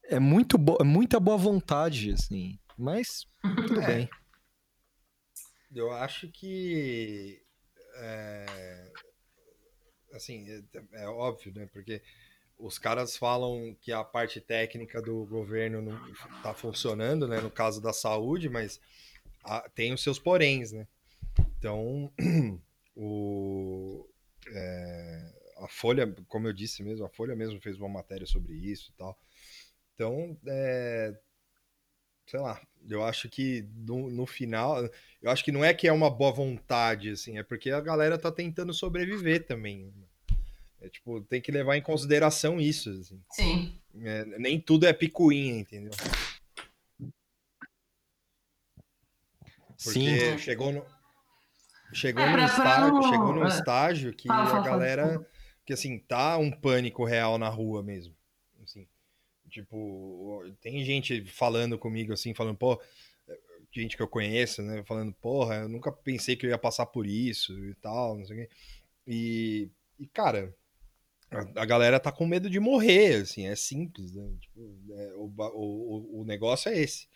[SPEAKER 2] É muito bo... é muita boa vontade, assim. Mas tudo
[SPEAKER 1] É.
[SPEAKER 2] bem.
[SPEAKER 1] Eu acho que. É, assim, é, é óbvio, né? Porque os caras falam que a parte técnica do governo não está funcionando, né? No caso da saúde, mas tem os seus poréns, né? Então, o, é, a Folha, como eu disse mesmo, a Folha mesmo fez uma matéria sobre isso e tal. Então, é, sei lá, eu acho que no, no final, eu acho que não é que é uma boa vontade, assim, é porque a galera tá tentando sobreviver também. É tipo, tem que levar em consideração isso, assim.
[SPEAKER 3] Sim.
[SPEAKER 1] É, nem tudo é picuinha, entendeu? Porque
[SPEAKER 2] Sim.
[SPEAKER 1] chegou no chegou
[SPEAKER 3] É,
[SPEAKER 1] num estágio,
[SPEAKER 3] não-
[SPEAKER 1] chegou num
[SPEAKER 3] é.
[SPEAKER 1] estágio que
[SPEAKER 3] Fala,
[SPEAKER 1] a
[SPEAKER 3] fala, fala,
[SPEAKER 1] galera
[SPEAKER 3] desculpa.
[SPEAKER 1] que assim, tá um pânico real na rua mesmo. Assim, tipo, tem gente falando comigo assim, falando, pô, gente que eu conheço, né, falando, porra, eu nunca pensei que eu ia passar por isso e tal, não sei o quê. E, e cara, a, a galera tá com medo de morrer, assim, é simples, né? Tipo, é, o, o- o negócio é esse.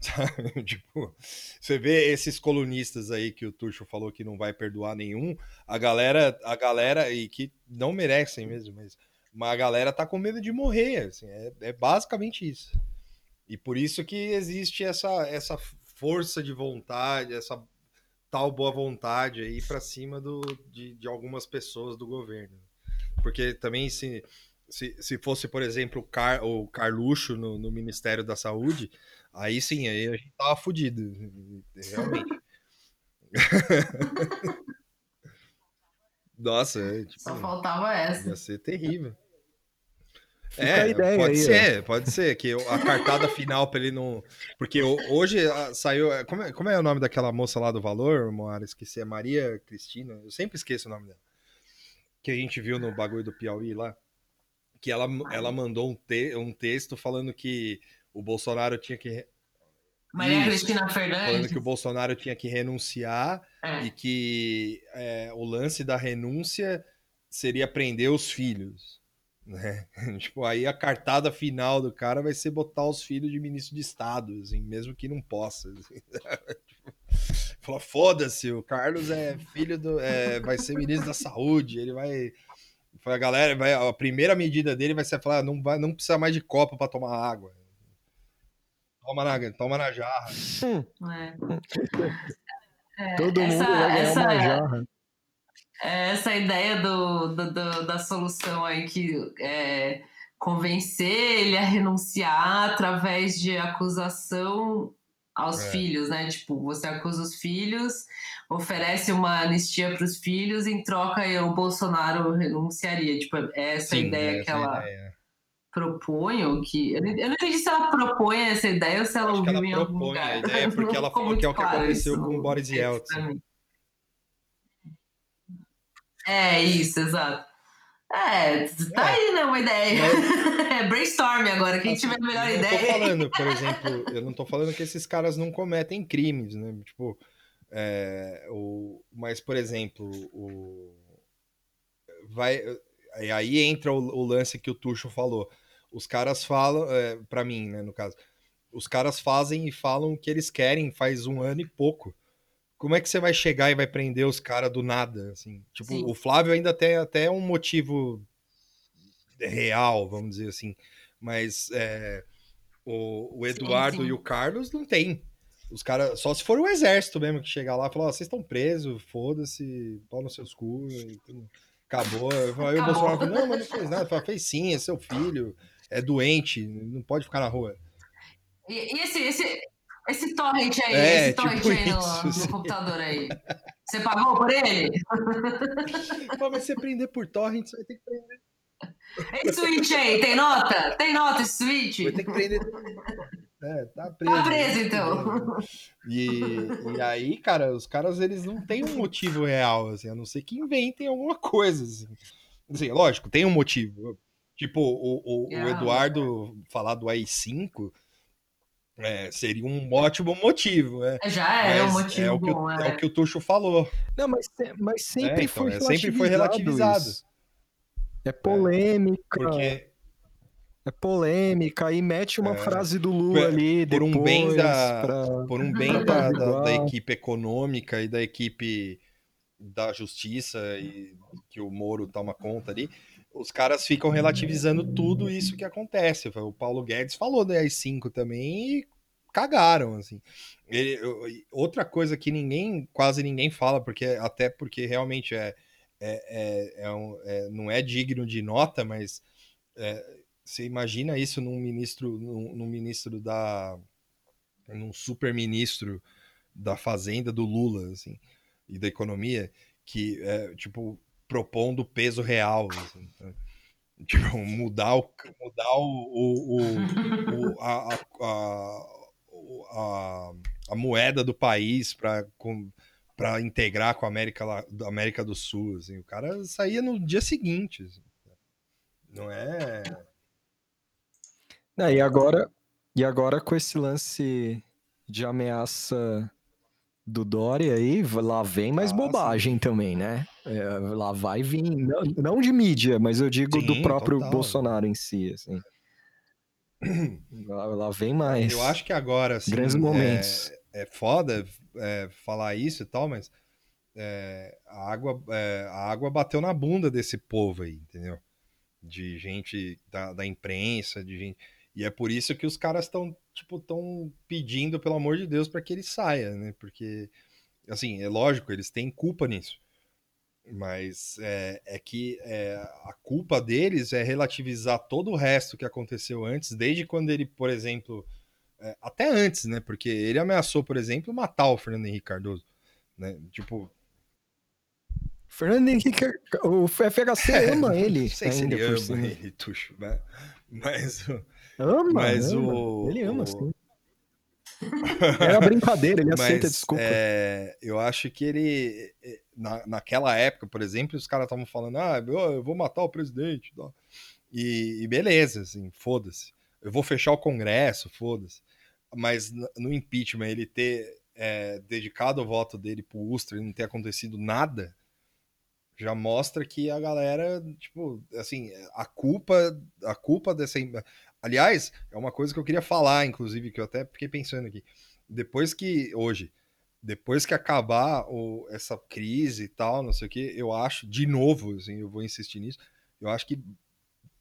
[SPEAKER 1] Tipo, você vê esses colunistas aí que o Tuxo falou que não vai perdoar nenhum, a galera, a galera, e que não merecem mesmo, mas, mas a galera tá com medo de morrer, assim, é, é basicamente isso. E por isso que existe essa, essa força de vontade, essa tal boa vontade aí pra cima do, de, de algumas pessoas do governo. Porque também se, se, se fosse, por exemplo, o, Car, o Carluxo no, no Ministério da Saúde, aí sim, aí a gente tava fudido. Realmente. Nossa, é, tipo,
[SPEAKER 3] Só faltava essa.
[SPEAKER 1] ia ser terrível.
[SPEAKER 2] Fica
[SPEAKER 1] É,
[SPEAKER 2] ideia
[SPEAKER 1] pode
[SPEAKER 2] aí, ó.
[SPEAKER 1] ser, pode ser. Que a cartada final pra ele não. Porque ho- hoje ah, saiu. Como é, como é o nome daquela moça lá do Valor, Moara? Esqueci, é Maria Cristina. Eu sempre esqueço o nome dela. Que a gente viu no bagulho do Piauí lá. Que ela, ela mandou um, te, um texto falando que o Bolsonaro tinha que.
[SPEAKER 3] Maria
[SPEAKER 1] Isso.
[SPEAKER 3] Cristina
[SPEAKER 1] Falando
[SPEAKER 3] Fernandes.
[SPEAKER 1] que o Bolsonaro tinha que renunciar
[SPEAKER 3] É.
[SPEAKER 1] e que é, o lance da renúncia seria prender os filhos. Né? tipo, aí a cartada final do cara vai ser botar os filhos de ministro de Estado, assim, mesmo que não possa. assim. Fala, foda-se, o Carlos é filho do. é, vai ser ministro da saúde, ele vai. A galera vai. A primeira medida dele vai ser falar: não, vai, não precisa mais de copo para tomar água. Toma na, toma na jarra.
[SPEAKER 3] É. É,
[SPEAKER 2] todo
[SPEAKER 3] essa-
[SPEAKER 2] mundo vai ganhar
[SPEAKER 3] essa-
[SPEAKER 2] uma jarra.
[SPEAKER 3] É essa ideia do, do- do- da solução aí que é convencer ele a renunciar através de acusação aos
[SPEAKER 1] É.
[SPEAKER 3] filhos, né? Tipo, você acusa os filhos, oferece uma anistia para os filhos, em troca o Bolsonaro renunciaria. Tipo, é essa
[SPEAKER 1] Sim,
[SPEAKER 3] ideia
[SPEAKER 1] essa
[SPEAKER 3] que ela
[SPEAKER 1] ideia.
[SPEAKER 3] Propõe, ou que. Eu não eu entendi se ela propõe essa ideia ou se ela
[SPEAKER 1] Acho
[SPEAKER 3] ouviu
[SPEAKER 1] ela
[SPEAKER 3] em algum
[SPEAKER 1] propõe
[SPEAKER 3] lugar.
[SPEAKER 1] a ideia porque ela falou que é o que
[SPEAKER 3] claro
[SPEAKER 1] aconteceu
[SPEAKER 3] isso
[SPEAKER 1] com o Boris
[SPEAKER 3] texto
[SPEAKER 1] Yeltsin.
[SPEAKER 3] É, isso, exato. É, tá
[SPEAKER 1] É.
[SPEAKER 3] aí, né, uma ideia. É brainstorm agora, quem tiver a melhor
[SPEAKER 1] eu
[SPEAKER 3] ideia.
[SPEAKER 1] falando, por exemplo, eu não tô falando que esses caras não cometem crimes, né? Tipo, é, o, mas, por exemplo, o, vai, aí entra o, o lance que o Tuxo falou. Os caras falam, é, para mim, né, no caso, os caras fazem e falam o que eles querem faz um ano e pouco. Como é que você vai chegar e vai prender os caras do nada, assim? Tipo,
[SPEAKER 3] Sim.
[SPEAKER 1] o Flávio ainda tem até um motivo real, vamos dizer assim. Mas é, o, o Eduardo
[SPEAKER 3] sim.
[SPEAKER 1] e o Carlos não tem. Os caras, só se for o exército mesmo que chegar lá e falar, ó, vocês estão presos, foda-se, pau nos seus cu, acabou. Aí o. Bolsonaro falou, não, mas não fez nada. Fala, fez sim, é seu filho, é doente, não pode ficar na rua.
[SPEAKER 3] E, e esse, esse, Esse torrent aí, é, esse torrent tipo aí no, isso, no computador aí. Você pagou por ele?
[SPEAKER 1] Pô, mas você prender por torrent, você vai ter que prender.
[SPEAKER 3] Esse switch aí, tem nota? Tem nota esse switch?
[SPEAKER 1] Vai ter que prender. É, tá preso.
[SPEAKER 3] Tá preso, então.
[SPEAKER 1] E, e aí, cara, os caras, eles não têm um motivo real, assim, a não ser que inventem alguma coisa, assim. assim lógico, tem um motivo. Tipo, o, o, o é. Eduardo falar do AI-5 é, seria um ótimo motivo, né?
[SPEAKER 3] Já é um motivo é o que, bom,
[SPEAKER 1] é. é o que o Tuxo falou.
[SPEAKER 2] Não, mas, mas sempre, é, então, foi
[SPEAKER 1] é, sempre foi relativizado. Isso.
[SPEAKER 2] É polêmica. Porque é polêmica, e mete uma é, frase do Lula ali
[SPEAKER 1] por
[SPEAKER 2] depois,
[SPEAKER 1] um bem da pra... por um bem da, da, da, equipe econômica e da equipe da justiça e que o Moro toma conta ali, os caras ficam relativizando tudo isso que acontece. O Paulo Guedes falou da AI-5 também e cagaram, assim. Ele, outra coisa que ninguém, quase ninguém fala, porque até porque realmente é, é, é, é, um, é não é digno de nota, mas é, você imagina isso num ministro, num, num ministro da. num super ministro da Fazenda do Lula, assim, e da economia, que é, tipo, propondo peso real. Assim? Tipo, mudar o. Mudar o, o, o, a, a, a, a, moeda do país para para integrar com a América, da América do Sul. Assim. O cara saía no dia seguinte. Assim. Não é.
[SPEAKER 2] É, e agora, e agora com esse lance de ameaça do Dória aí, lá vem mais ah, bobagem também, né? É, lá vai vir, não, não, de mídia, mas eu digo sim, do próprio total. Bolsonaro em si, assim. Lá, lá, vem mais.
[SPEAKER 1] Eu acho que agora, assim,
[SPEAKER 2] grandes momentos.
[SPEAKER 1] É, é foda é, falar isso e tal, mas é, a, água, é, a água bateu na bunda desse povo aí, entendeu? De gente da, da imprensa, de gente e é por isso que os caras estão, tipo, tão pedindo, pelo amor de Deus, para que ele saia, né? Porque, assim, é lógico, eles têm culpa nisso. Mas é, é que é, a culpa deles é relativizar todo o resto que aconteceu antes, desde quando ele, por exemplo, é, até antes, né? Porque ele ameaçou, por exemplo, matar o Fernando Henrique Cardoso, né? Tipo,
[SPEAKER 2] Fernando Henrique, o FHC ama ele. Não
[SPEAKER 1] sei se ele ama ele, Tuxo, né? Mas,
[SPEAKER 2] Ama, mas ama. o. Ele ama, o... sim. Era brincadeira, ele aceita mas, desculpa.
[SPEAKER 1] É, eu acho que ele. É, na, naquela época, por exemplo, os caras estavam falando: ah, eu vou matar o presidente. E, e beleza, assim, foda-se. Eu vou fechar o Congresso, foda-se. Mas no impeachment, ele ter é, dedicado o voto dele pro Ustra e não ter acontecido nada, já mostra que a galera, tipo, assim, a culpa, a culpa dessa. Aliás, é uma coisa que eu queria falar, inclusive, que eu até fiquei pensando aqui. Depois que, hoje, depois que acabar o, essa crise e tal, não sei o que, eu acho, de novo, assim, eu vou insistir nisso, eu acho que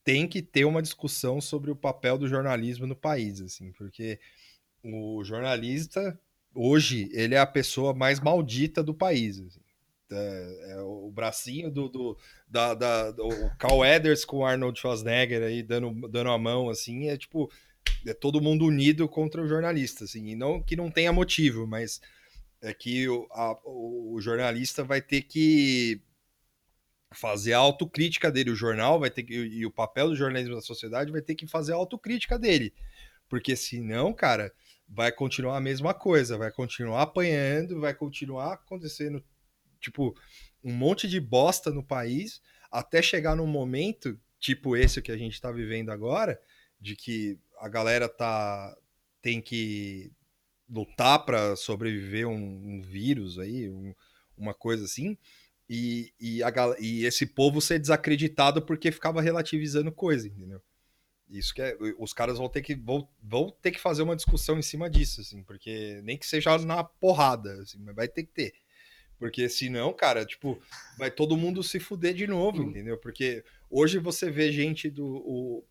[SPEAKER 1] tem que ter uma discussão sobre o papel do jornalismo no país, assim, porque o jornalista, hoje, ele é a pessoa mais maldita do país, assim. É, é, o bracinho do, do da, da, do Carl Eders com o Arnold Schwarzenegger aí dando, dando a mão assim é tipo é todo mundo unido contra o jornalista assim e não que não tenha motivo mas é que o, a, o jornalista vai ter que fazer a autocrítica dele o jornal vai ter que e o papel do jornalismo da sociedade vai ter que fazer a autocrítica dele porque senão cara vai continuar a mesma coisa vai continuar apanhando vai continuar acontecendo tipo, um monte de bosta no país, até chegar num momento, tipo esse que a gente está vivendo agora, de que a galera tá tem que lutar para sobreviver um, um, vírus aí, um, uma coisa assim, e, e, a, e esse povo ser desacreditado porque ficava relativizando coisa, entendeu? Isso que é, os caras vão ter que vão, vão ter que fazer uma discussão em cima disso, assim, porque nem que seja na porrada, assim, mas vai ter que ter. Porque senão, cara, tipo, vai todo mundo se fuder de novo, entendeu? Porque hoje você vê gente do. O,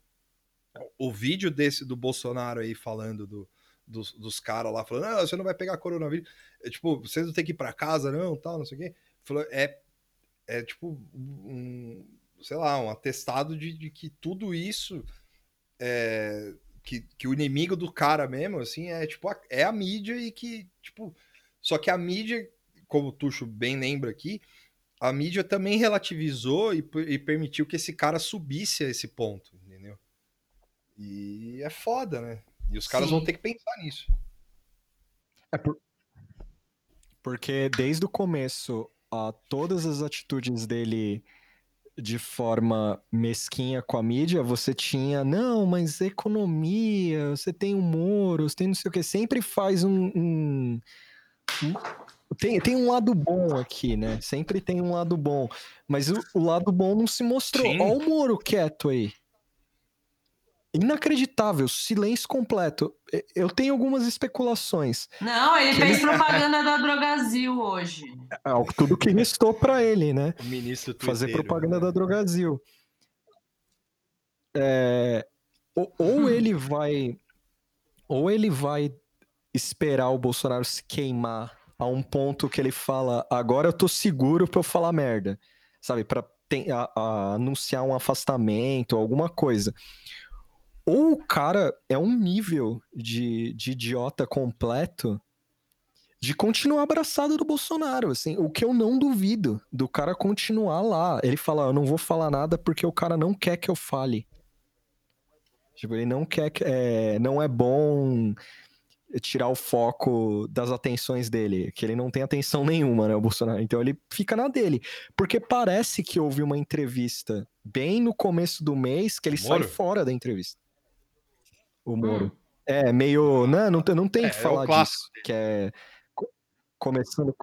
[SPEAKER 1] o vídeo desse do Bolsonaro aí falando do, dos, dos caras lá, falando, não, você não vai pegar coronavírus. É, tipo, vocês não tem que ir pra casa, não, tal, não sei o quê. Falou, é, é tipo um, sei lá, um atestado de, de que tudo isso é, que, que o inimigo do cara mesmo, assim, é tipo, a, é a mídia e que, tipo, só que a mídia, como o Tuxo bem lembra aqui, a mídia também relativizou e, e permitiu que esse cara subisse a esse ponto, entendeu? E é foda, né? E os caras Sim. vão ter que pensar nisso.
[SPEAKER 2] É por... Porque desde o começo, uh, todas as atitudes dele de forma mesquinha com a mídia, você tinha, não, mas economia, você tem humor, você tem não sei o que, sempre faz um, um tem, tem um lado bom aqui, né? Sempre tem um lado bom. Mas o, o lado bom não se mostrou. Sim. Olha o Moro quieto aí. Inacreditável, silêncio completo. Eu tenho algumas especulações.
[SPEAKER 3] Não, ele fez ele... propaganda da Drogazil hoje.
[SPEAKER 2] É, tudo que restou para ele, né?
[SPEAKER 1] O ministro
[SPEAKER 2] Fazer propaganda né? da Drogazil. É... Ou, ou ele vai. Ou ele vai esperar o Bolsonaro se queimar a um ponto que ele fala: agora eu tô seguro pra eu falar merda. Sabe? Pra a, a, anunciar um afastamento, alguma coisa. Ou o cara é um nível de, de idiota completo de continuar abraçado do Bolsonaro, assim, o que eu não duvido do cara continuar lá. Ele fala, eu não vou falar nada porque o cara não quer que eu fale. Tipo, ele não quer que, é, não é bom tirar o foco das atenções dele, que ele não tem atenção nenhuma, né, o Bolsonaro. Então ele fica na dele, porque parece que houve uma entrevista bem no começo do mês que ele Moro? sai fora da entrevista o Moro. Hum. É, meio. Não, não, não tem é, que falar é disso. Que é. Começando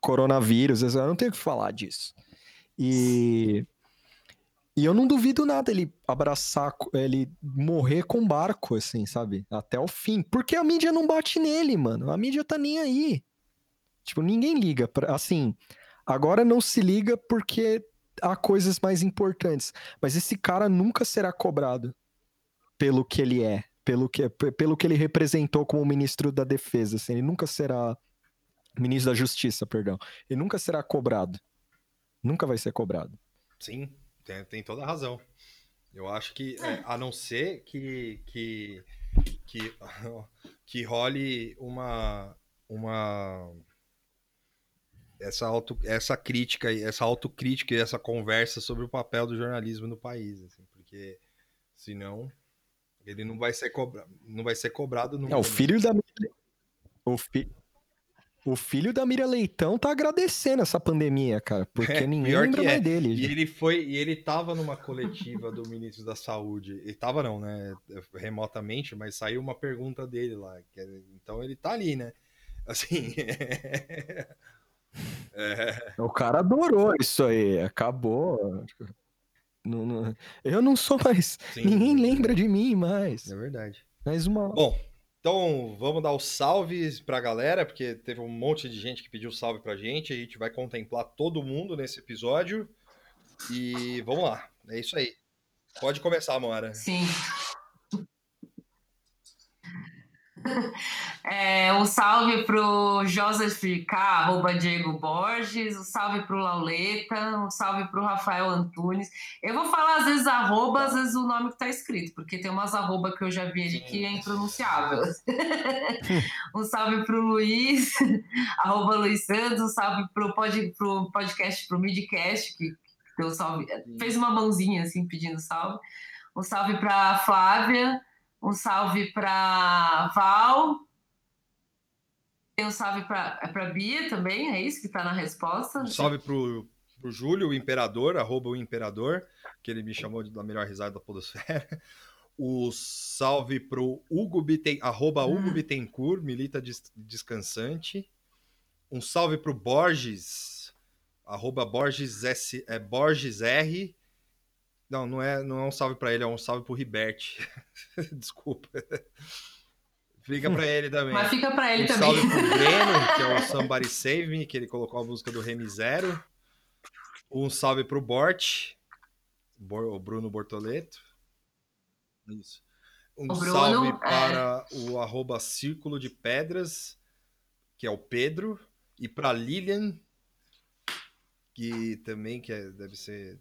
[SPEAKER 2] coronavírus, eu não tenho que falar disso. E. E eu não duvido nada ele abraçar, ele morrer com barco, assim, sabe? Até o fim. Porque a mídia não bate nele, mano. A mídia tá nem aí. Tipo, ninguém liga. Pra, assim, agora não se liga porque há coisas mais importantes. Mas esse cara nunca será cobrado pelo que ele é pelo que, pelo que ele representou como ministro da Defesa. Assim, ele nunca será. Ministro da Justiça, perdão. Ele nunca será cobrado. Nunca vai ser cobrado.
[SPEAKER 1] Sim, tem, tem toda a razão. Eu acho que, é, a não ser que, que, que, que role uma, uma essa, auto, essa crítica, essa autocrítica e essa conversa sobre o papel do jornalismo no país, assim, porque senão ele não vai ser cobrado, não vai ser cobrado
[SPEAKER 2] nunca. É, o filho da o, fi... o filho da Mira Leitão tá agradecendo essa pandemia, cara, porque é, ninguém lembra mais é. dele.
[SPEAKER 1] E ele foi, e ele tava numa coletiva do ministro da Saúde. Ele tava não, né, remotamente, mas saiu uma pergunta dele lá, é, então ele tá ali, né? Assim,
[SPEAKER 2] é... O cara adorou isso aí, acabou. Não, não, eu não sou mais. Sim, ninguém lembra de mim mais.
[SPEAKER 1] É verdade.
[SPEAKER 2] Mais uma.
[SPEAKER 1] Bom, então vamos dar os salves pra galera, porque teve um monte de gente que pediu salve pra gente. A gente vai contemplar todo mundo nesse episódio. E vamos lá. É isso aí. Pode começar, Mora.
[SPEAKER 3] Sim. É, um salve pro Joseph K, arroba Diego Borges, um salve pro Lauleta, um salve pro Rafael Antunes. Eu vou falar às vezes arroba, às vezes o nome que tá escrito, porque tem umas arroba que eu já vi ali que é impronunciável. um salve pro Luiz, arroba Luiz Santos, um salve pro, pod, pro podcast, pro Midcast, que deu salve, fez uma mãozinha assim pedindo salve. Um salve pra Flávia, um salve para Val. Tem um salve para é Bia também, é isso que está na resposta?
[SPEAKER 1] Um salve para o Júlio, o Imperador, arroba o Imperador, que ele me chamou de, da melhor risada da podosfera. O salve para o Hugo Biten, arroba hum. Hugo Bittencourt, milita des, descansante. Um salve para o Borges, arroba Borges, S, é, Borges R, não, não é, não é um salve para ele, é um salve pro Ribert. Desculpa. Fica para ele também.
[SPEAKER 3] Mas fica para ele
[SPEAKER 1] um
[SPEAKER 3] também.
[SPEAKER 1] Salve pro Breno, que é o Somebody Save Me, que ele colocou a música do Remy Zero. Um salve pro Bort, o Bruno Bortoleto. Isso. Um Bruno, salve é. para o arroba Círculo de Pedras, que é o Pedro. E para Lilian, que também que é, deve ser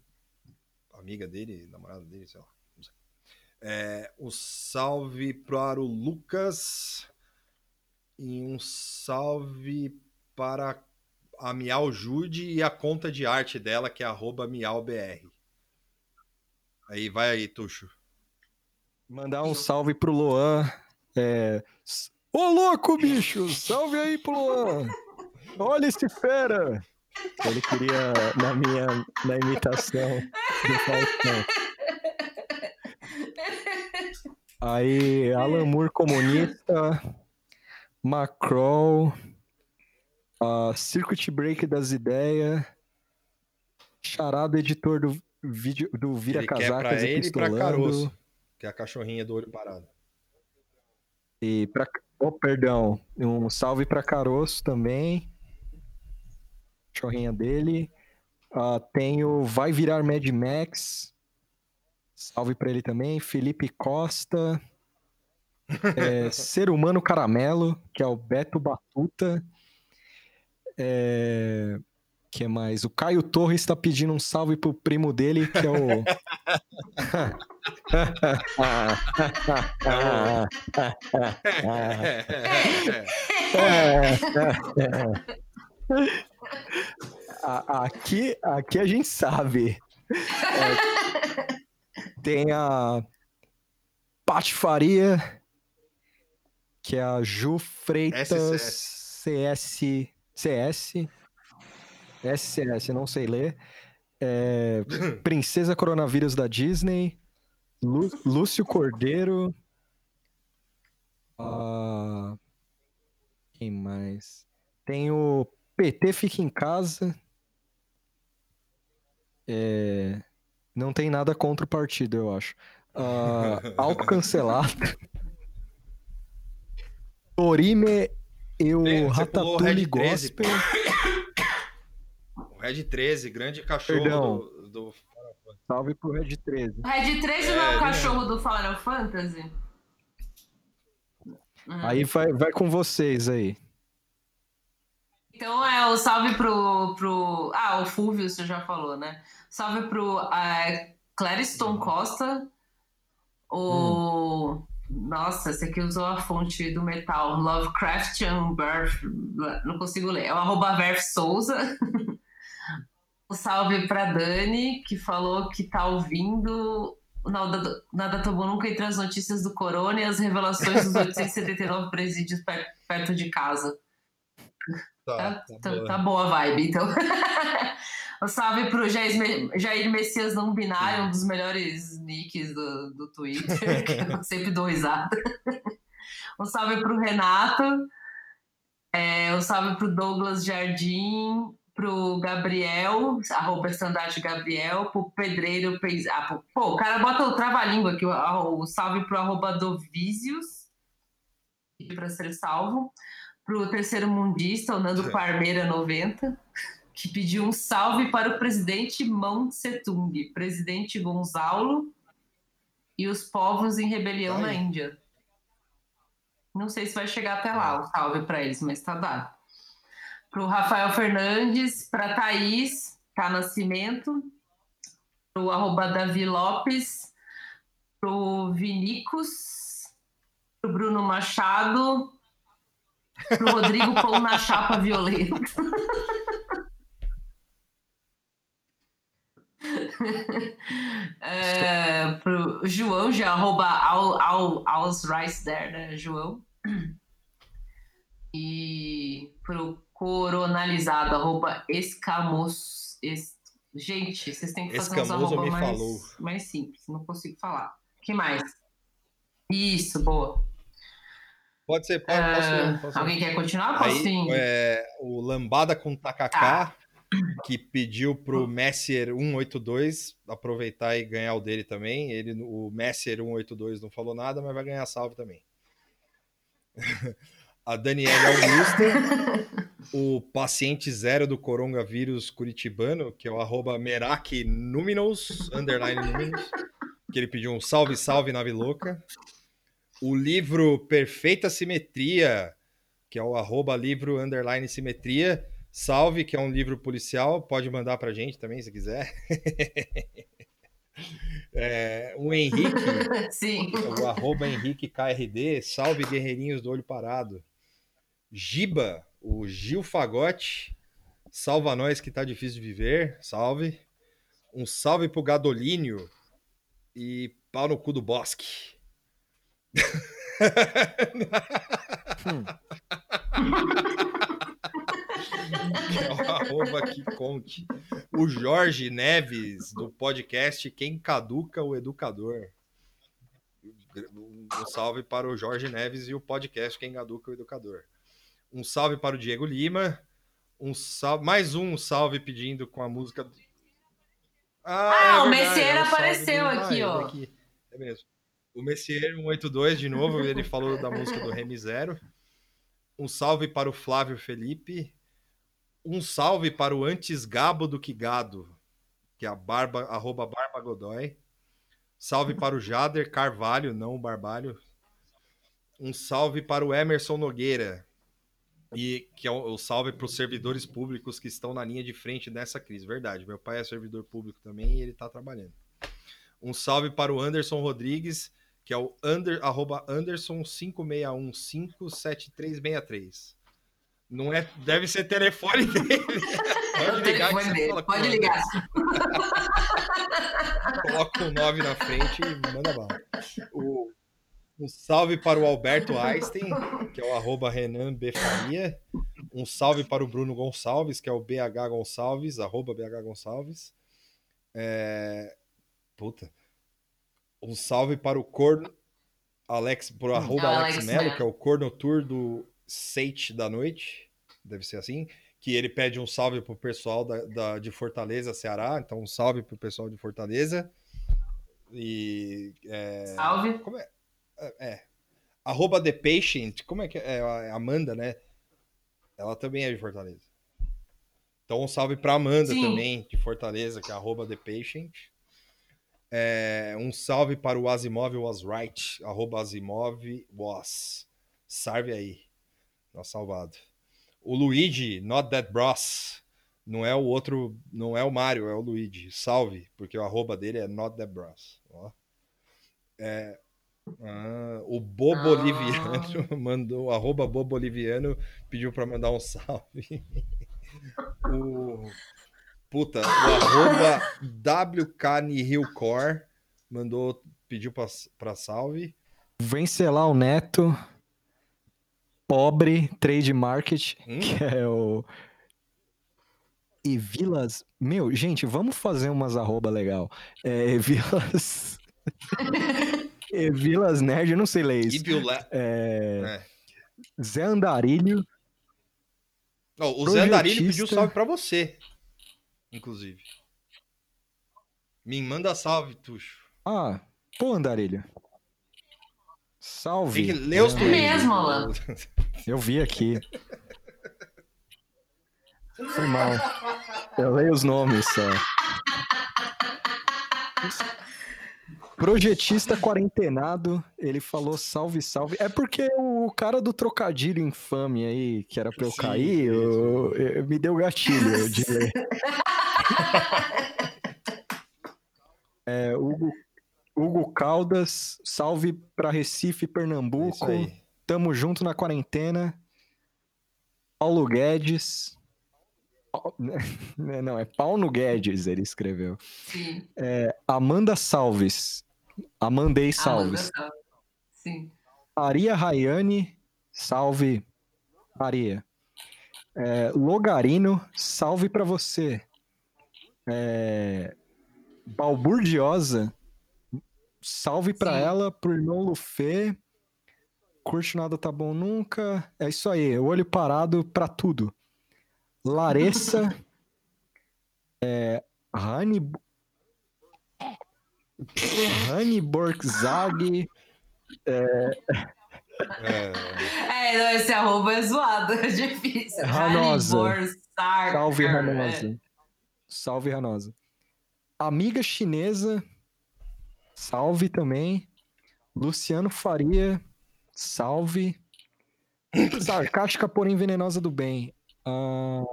[SPEAKER 1] amiga dele, namorada dele, sei lá. É, um salve para o Lucas e um salve para a Miau Jude e a conta de arte dela, que é miaubr. Aí, vai aí, Tuxo.
[SPEAKER 2] Mandar um salve pro Luan. É... Ô, louco, bicho! Salve aí pro Luan! Olha esse fera! Ele queria na minha na imitação do Faustão. Aí, Alan Moore comunista, Macron, uh, Circuit Break das ideias, Charado editor do vídeo do Vira
[SPEAKER 1] ele Casacas ele e pra Caroço, que é a cachorrinha do olho parado.
[SPEAKER 2] E pra. Oh, perdão. Um salve pra Caroço também. Cachorrinha dele. Uh, tem o Vai Virar Mad Max. Salve pra ele também. Felipe Costa. É, Ser Humano Caramelo, que é o Beto Batuta. É, que mais? O Caio Torres está pedindo um salve pro primo dele, que é o. aqui, aqui a gente sabe. É, tem a Patifaria, que é a Ju Freitas CS. CS SCS, não sei ler. É, Princesa Coronavírus da Disney. Lú Lúcio Cordeiro. Uh, quem mais? Tem o PT Fica em Casa. É, não tem nada contra o partido, eu acho. Uh, autocancelado. Torime e o Ratatouille Gospel.
[SPEAKER 1] Red 13, grande cachorro do, do,
[SPEAKER 2] Salve pro Red 13.
[SPEAKER 3] Red 13 é, não é o cachorro do Final Fantasy?
[SPEAKER 2] Aí vai, vai com vocês aí.
[SPEAKER 3] Então é o salve pro, pro. Ah, o Fulvio você já falou, né? Salve pro uh, Clariston Costa. O. Hum. Nossa, esse aqui usou a fonte do metal. Lovecraftian Birth. Não consigo ler. É o arroba Verf Souza. Um salve para Dani, que falou que tá ouvindo Nada, nada tão bom nunca entre as notícias do Corona e as revelações dos 879 presídios perto de casa. Tá, tá, tá, tá, tá boa a vibe, então. um salve pro Jair, Jair Messias não binário, um dos melhores nicks do, do Twitter, que eu sempre dou risada. um salve pro Renato. É, um salve pro Douglas Jardim pro Gabriel, arroba estandarte Gabriel, pro Pedreiro, ah, pô, o cara bota o trava-língua aqui, o, o salve pro arroba Dovisius, para ser salvo, pro terceiro mundista, o Nando Parmeira 90, que pediu um salve para o presidente Tse-tung, presidente Gonzalo e os povos em rebelião Ai. na Índia. Não sei se vai chegar até lá o salve para eles, mas tá dado. Para o Rafael Fernandes, para Thaís, tá Nascimento, para o arroba Davi Lopes, para o Vinicos, para o Bruno Machado, para o Rodrigo Pão na Chapa Violenta. é, pro João, já arroba all, all, all's rice there, né, João? E pro coronalizado, arroba escamos. Es... Gente, vocês têm que fazer uns arroba mais, mais simples, não consigo falar. que mais? Isso, boa.
[SPEAKER 1] Pode ser, pode, uh, posso,
[SPEAKER 3] ir, posso Alguém quer continuar? Posso
[SPEAKER 1] Aí, é, o Lambada com Takaká, tá. que pediu pro Messier 182 aproveitar e ganhar o dele também. Ele, o Messier 182 não falou nada, mas vai ganhar salve também. a Daniela Augusta, o paciente zero do coronavírus curitibano, que é o arroba Merak Numinos, underline Numinos, que ele pediu um salve, salve, nave louca. O livro Perfeita Simetria, que é o arroba livro underline simetria, salve, que é um livro policial, pode mandar pra gente também, se quiser. É, o Henrique,
[SPEAKER 3] Sim.
[SPEAKER 1] o arroba Henrique KRD, salve guerreirinhos do olho parado. Giba, o Gil Fagote, salva nós que tá difícil de viver, salve. Um salve pro Gadolínio e pau no cu do Bosque.
[SPEAKER 2] Hum.
[SPEAKER 1] é arroba que conte. O Jorge Neves, do podcast Quem Caduca o Educador. Um salve para o Jorge Neves e o podcast Quem Caduca o Educador. Um salve para o Diego Lima. Um salve, mais um salve pedindo com a música.
[SPEAKER 3] Ah, Messier
[SPEAKER 1] é o salve
[SPEAKER 3] apareceu
[SPEAKER 1] do-
[SPEAKER 3] aqui,
[SPEAKER 1] é
[SPEAKER 3] ó.
[SPEAKER 1] daqui. É mesmo. O Messier 182, de novo, ele falou da música do Remy Zero. Um salve para o Flávio Felipe. Um salve para o antes Gabo do que Gado, que é a barba, arroba Barba Godoy. Salve para o Jader Carvalho, não o Barbalho. Um salve para o Emerson Nogueira. E que é o, o salve para os servidores públicos que estão na linha de frente nessa crise. Verdade, meu pai é servidor público também e ele está trabalhando. Um salve para o Anderson Rodrigues, que é o under, arroba Anderson 56157363. Não é, deve ser telefone dele. Pode ligar
[SPEAKER 3] Telefone dele,
[SPEAKER 1] fala
[SPEAKER 3] Pode ligar.
[SPEAKER 1] Coloca o 9 na frente e manda bala. O- um salve para o Alberto Einstein, que é o arroba Renan B. Faria. Um salve para o Bruno Gonçalves, que é o BH Gonçalves, arroba BH Gonçalves. É, Puta. Um salve para o Corno Alex, pro arroba Alex,
[SPEAKER 3] Alex
[SPEAKER 1] Melo, que é o Corno Tour do Seit da noite. Deve ser assim. Que ele pede um salve pro pessoal da, da- de Fortaleza, Ceará. Então, um salve pro pessoal de Fortaleza. E. é,
[SPEAKER 3] Salve.
[SPEAKER 1] como é? É. é. Arroba The Patient. Como é que é? É Amanda, né? Ela também é de Fortaleza. Então, um salve pra Amanda
[SPEAKER 3] Sim.
[SPEAKER 1] também, de Fortaleza, que é arroba The Patient. É, um salve para o Asimov Was Right, arroba Asimov Was. Salve aí. Tá salvado. O Luigi, Not That Bros. Não é o outro, não é o Mario, é o Luigi. Salve, porque o arroba dele é Not That Bros. Ó. É, ah, o Boboliviano mandou, arroba Boboliviano pediu para mandar um salve. o, puta, o arroba WK Nihilcore mandou, pediu para salve.
[SPEAKER 2] Vencelau Neto, pobre, trade market,
[SPEAKER 1] Hum?
[SPEAKER 2] que é o. E Vilas. Meu, gente, vamos fazer umas arroba legal. É, Vilas. Vilas Nerd, eu não sei ler isso.
[SPEAKER 1] Evil La-
[SPEAKER 2] É,
[SPEAKER 1] é.
[SPEAKER 2] Zé Andarilho.
[SPEAKER 1] Ó, o Zé Andarilho pediu salve para você, inclusive. Me manda salve, Tuxo.
[SPEAKER 2] Ah, pô, Andarilho. Salve.
[SPEAKER 1] Tem que ler os
[SPEAKER 2] É,
[SPEAKER 1] tweets.
[SPEAKER 3] mesmo, Alan.
[SPEAKER 2] Eu vi aqui. Foi mal. Eu leio os nomes só. Projetista quarentenado, ele falou salve, salve. É porque o cara do trocadilho infame aí, que era pra eu
[SPEAKER 1] Sim,
[SPEAKER 2] cair, eu- eu- me deu gatilho de ler. É, Hugo, Hugo Caldas, salve pra Recife,
[SPEAKER 1] É
[SPEAKER 2] Pernambuco.
[SPEAKER 1] aí.
[SPEAKER 2] Tamo junto na quarentena. Paulo Guedes. Né, Não, é Paulo Guedes, ele escreveu.
[SPEAKER 3] Sim.
[SPEAKER 2] Amanda Salves. Amandei
[SPEAKER 3] Amanda
[SPEAKER 2] Salves.
[SPEAKER 3] Salve. Sim.
[SPEAKER 2] Maria Rayane. Salve, Maria. É, Logarino, salve pra você. É, Balburdiosa, salve pra
[SPEAKER 3] Sim.
[SPEAKER 2] ela, pro irmão Lufê. Curte nada tá bom nunca. É isso aí, olho parado pra tudo. Larissa. é, Rani. Rani Borgzag.
[SPEAKER 1] É,
[SPEAKER 3] É, não, esse arroba é zoado, é difícil.
[SPEAKER 2] Ranosa. Salve,
[SPEAKER 3] é.
[SPEAKER 2] Ranosa. Salve, Ranosa. Amiga chinesa. Salve também. Luciano Faria. Salve. Sarcástica, porém venenosa do bem. Ah,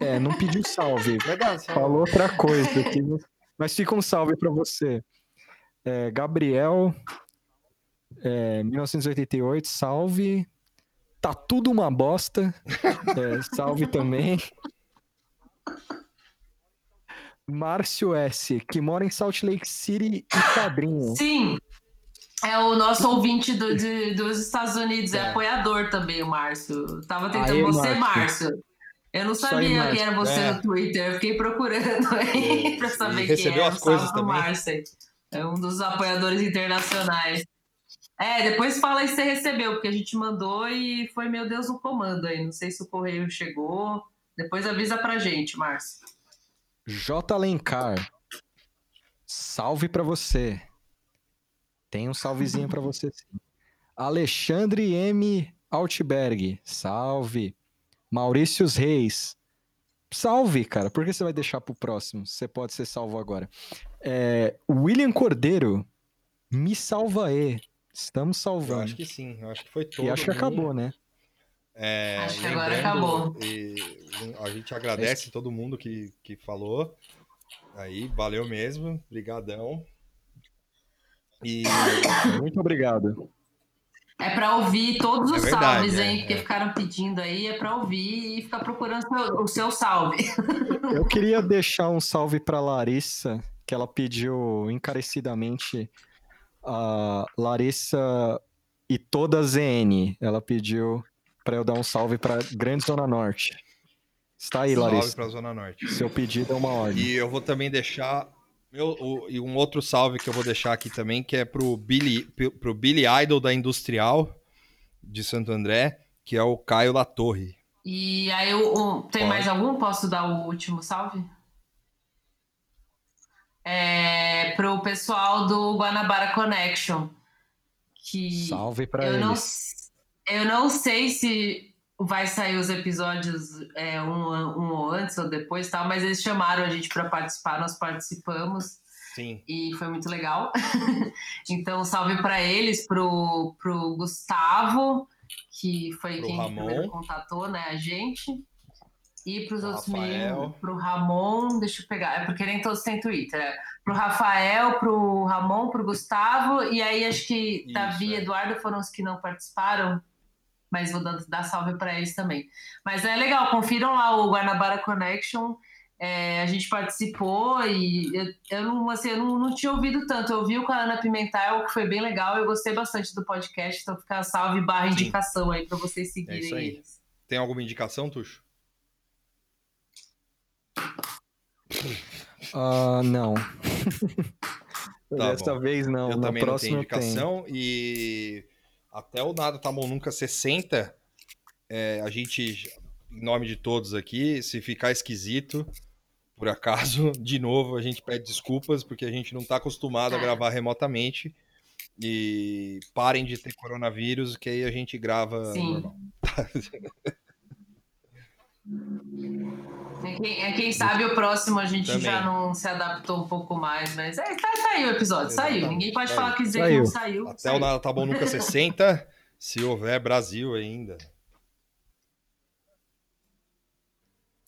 [SPEAKER 2] é, não pediu salve. Falou outra coisa. Não, Mas fica um salve para você. É, Gabriel, é, 1988, salve. Tá tudo uma bosta. É, salve também. Márcio S., que mora em Salt Lake City e Padrinho.
[SPEAKER 3] Sim, é o nosso ouvinte do, de, dos Estados Unidos, é. é. apoiador também, o Márcio. Tava tentando Aê, você, Márcio. Márcio. Eu não sabia aí, quem era você é. no Twitter, eu fiquei procurando aí pra saber quem
[SPEAKER 1] recebeu
[SPEAKER 3] era.
[SPEAKER 1] as coisas também.
[SPEAKER 3] Márcio. É um dos apoiadores internacionais. É, depois fala aí se você recebeu, porque a gente mandou e foi, meu Deus, no comando aí. Não sei se o correio chegou. Depois avisa pra gente, Márcio.
[SPEAKER 2] J. Alencar, salve para você. Tem um salvezinho para você sim. Alexandre M. Altberg, salve. Maurícios Reis, salve, cara. Por que você vai deixar pro próximo? Você pode ser salvo agora. É, William Cordeiro, me salva aí. Estamos salvando. Eu
[SPEAKER 1] acho que sim, eu acho que foi todo.
[SPEAKER 2] E acho que acabou, né?
[SPEAKER 3] É, acho que agora acabou.
[SPEAKER 1] a gente agradece todo mundo que, que falou. Aí, valeu mesmo, brigadão.
[SPEAKER 2] E muito obrigado.
[SPEAKER 3] É para ouvir todos é os verdade, salves, é, hein? É, que ficaram pedindo aí, é para ouvir e ficar procurando o seu salve.
[SPEAKER 2] Eu queria deixar um salve para Larissa, que ela pediu encarecidamente a Larissa e toda a ZN. Ela pediu para eu dar um salve para Grande Zona Norte. Está aí, Larissa. Salve
[SPEAKER 1] para Zona Norte.
[SPEAKER 2] Seu pedido é uma ordem.
[SPEAKER 1] E eu vou também deixar meu, o, e um outro salve que eu vou deixar aqui também, que é pro Billy, pro Billy Idol da Industrial de Santo André, que é o Caio Latorre.
[SPEAKER 3] E aí, o, tem mais algum? Posso dar o último salve? É, pro pessoal do Guanabara Connection. Que
[SPEAKER 2] salve para eles. Não,
[SPEAKER 3] eu não sei se vai sair os episódios é, um, um antes ou depois, tal, mas eles chamaram a gente para participar, nós participamos.
[SPEAKER 1] Sim.
[SPEAKER 3] E foi muito legal. então, salve para eles, pro, pro Gustavo, que foi pro quem Ramon. contatou né, a gente. E para os outros meninos, pro Ramon, deixa eu pegar, é porque nem todos têm Twitter. É. Pro Rafael, pro Ramon, pro Gustavo, e aí acho que Isso, Davi e é. Eduardo foram os que não participaram mas vou dar salve para eles também. Mas é legal, confiram lá o Guanabara Connection. É, a gente participou e eu, eu, não, assim, eu não, não, tinha ouvido tanto. Eu ouvi o com a Ana Pimentel, que foi bem legal. Eu gostei bastante do podcast, então fica salve barra indicação aí para vocês seguirem é eles.
[SPEAKER 1] Tem alguma indicação, Tuxo?
[SPEAKER 2] Uh, não. Tá Dessa bom. vez não.
[SPEAKER 1] Eu Na também próxima não tenho indicação. E até o Nada Tá Bom Nunca 60, é, a gente, em nome de todos aqui, se ficar esquisito, por acaso, de novo, a gente pede desculpas, porque a gente não está acostumado a é. gravar remotamente. E parem de ter coronavírus, que aí a gente grava
[SPEAKER 3] Sim. normal. É quem, é quem, sabe o próximo a gente Também. já não se adaptou um pouco mais, mas é, tá, aí o episódio, Exatamente. saiu. Ninguém pode saiu. falar que dizer saiu. que não saiu.
[SPEAKER 1] Até
[SPEAKER 3] saiu.
[SPEAKER 1] o Nada Tá Bom Nunca 60, se houver Brasil ainda.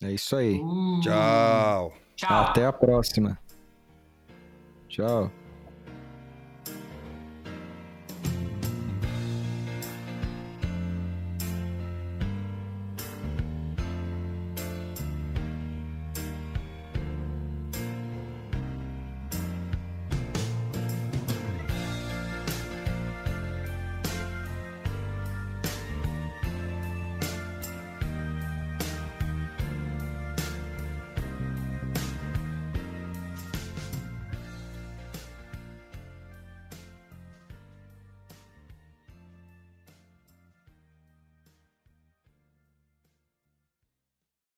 [SPEAKER 2] É isso aí.
[SPEAKER 1] Uh, tchau.
[SPEAKER 2] Tchau. Até a próxima. Tchau.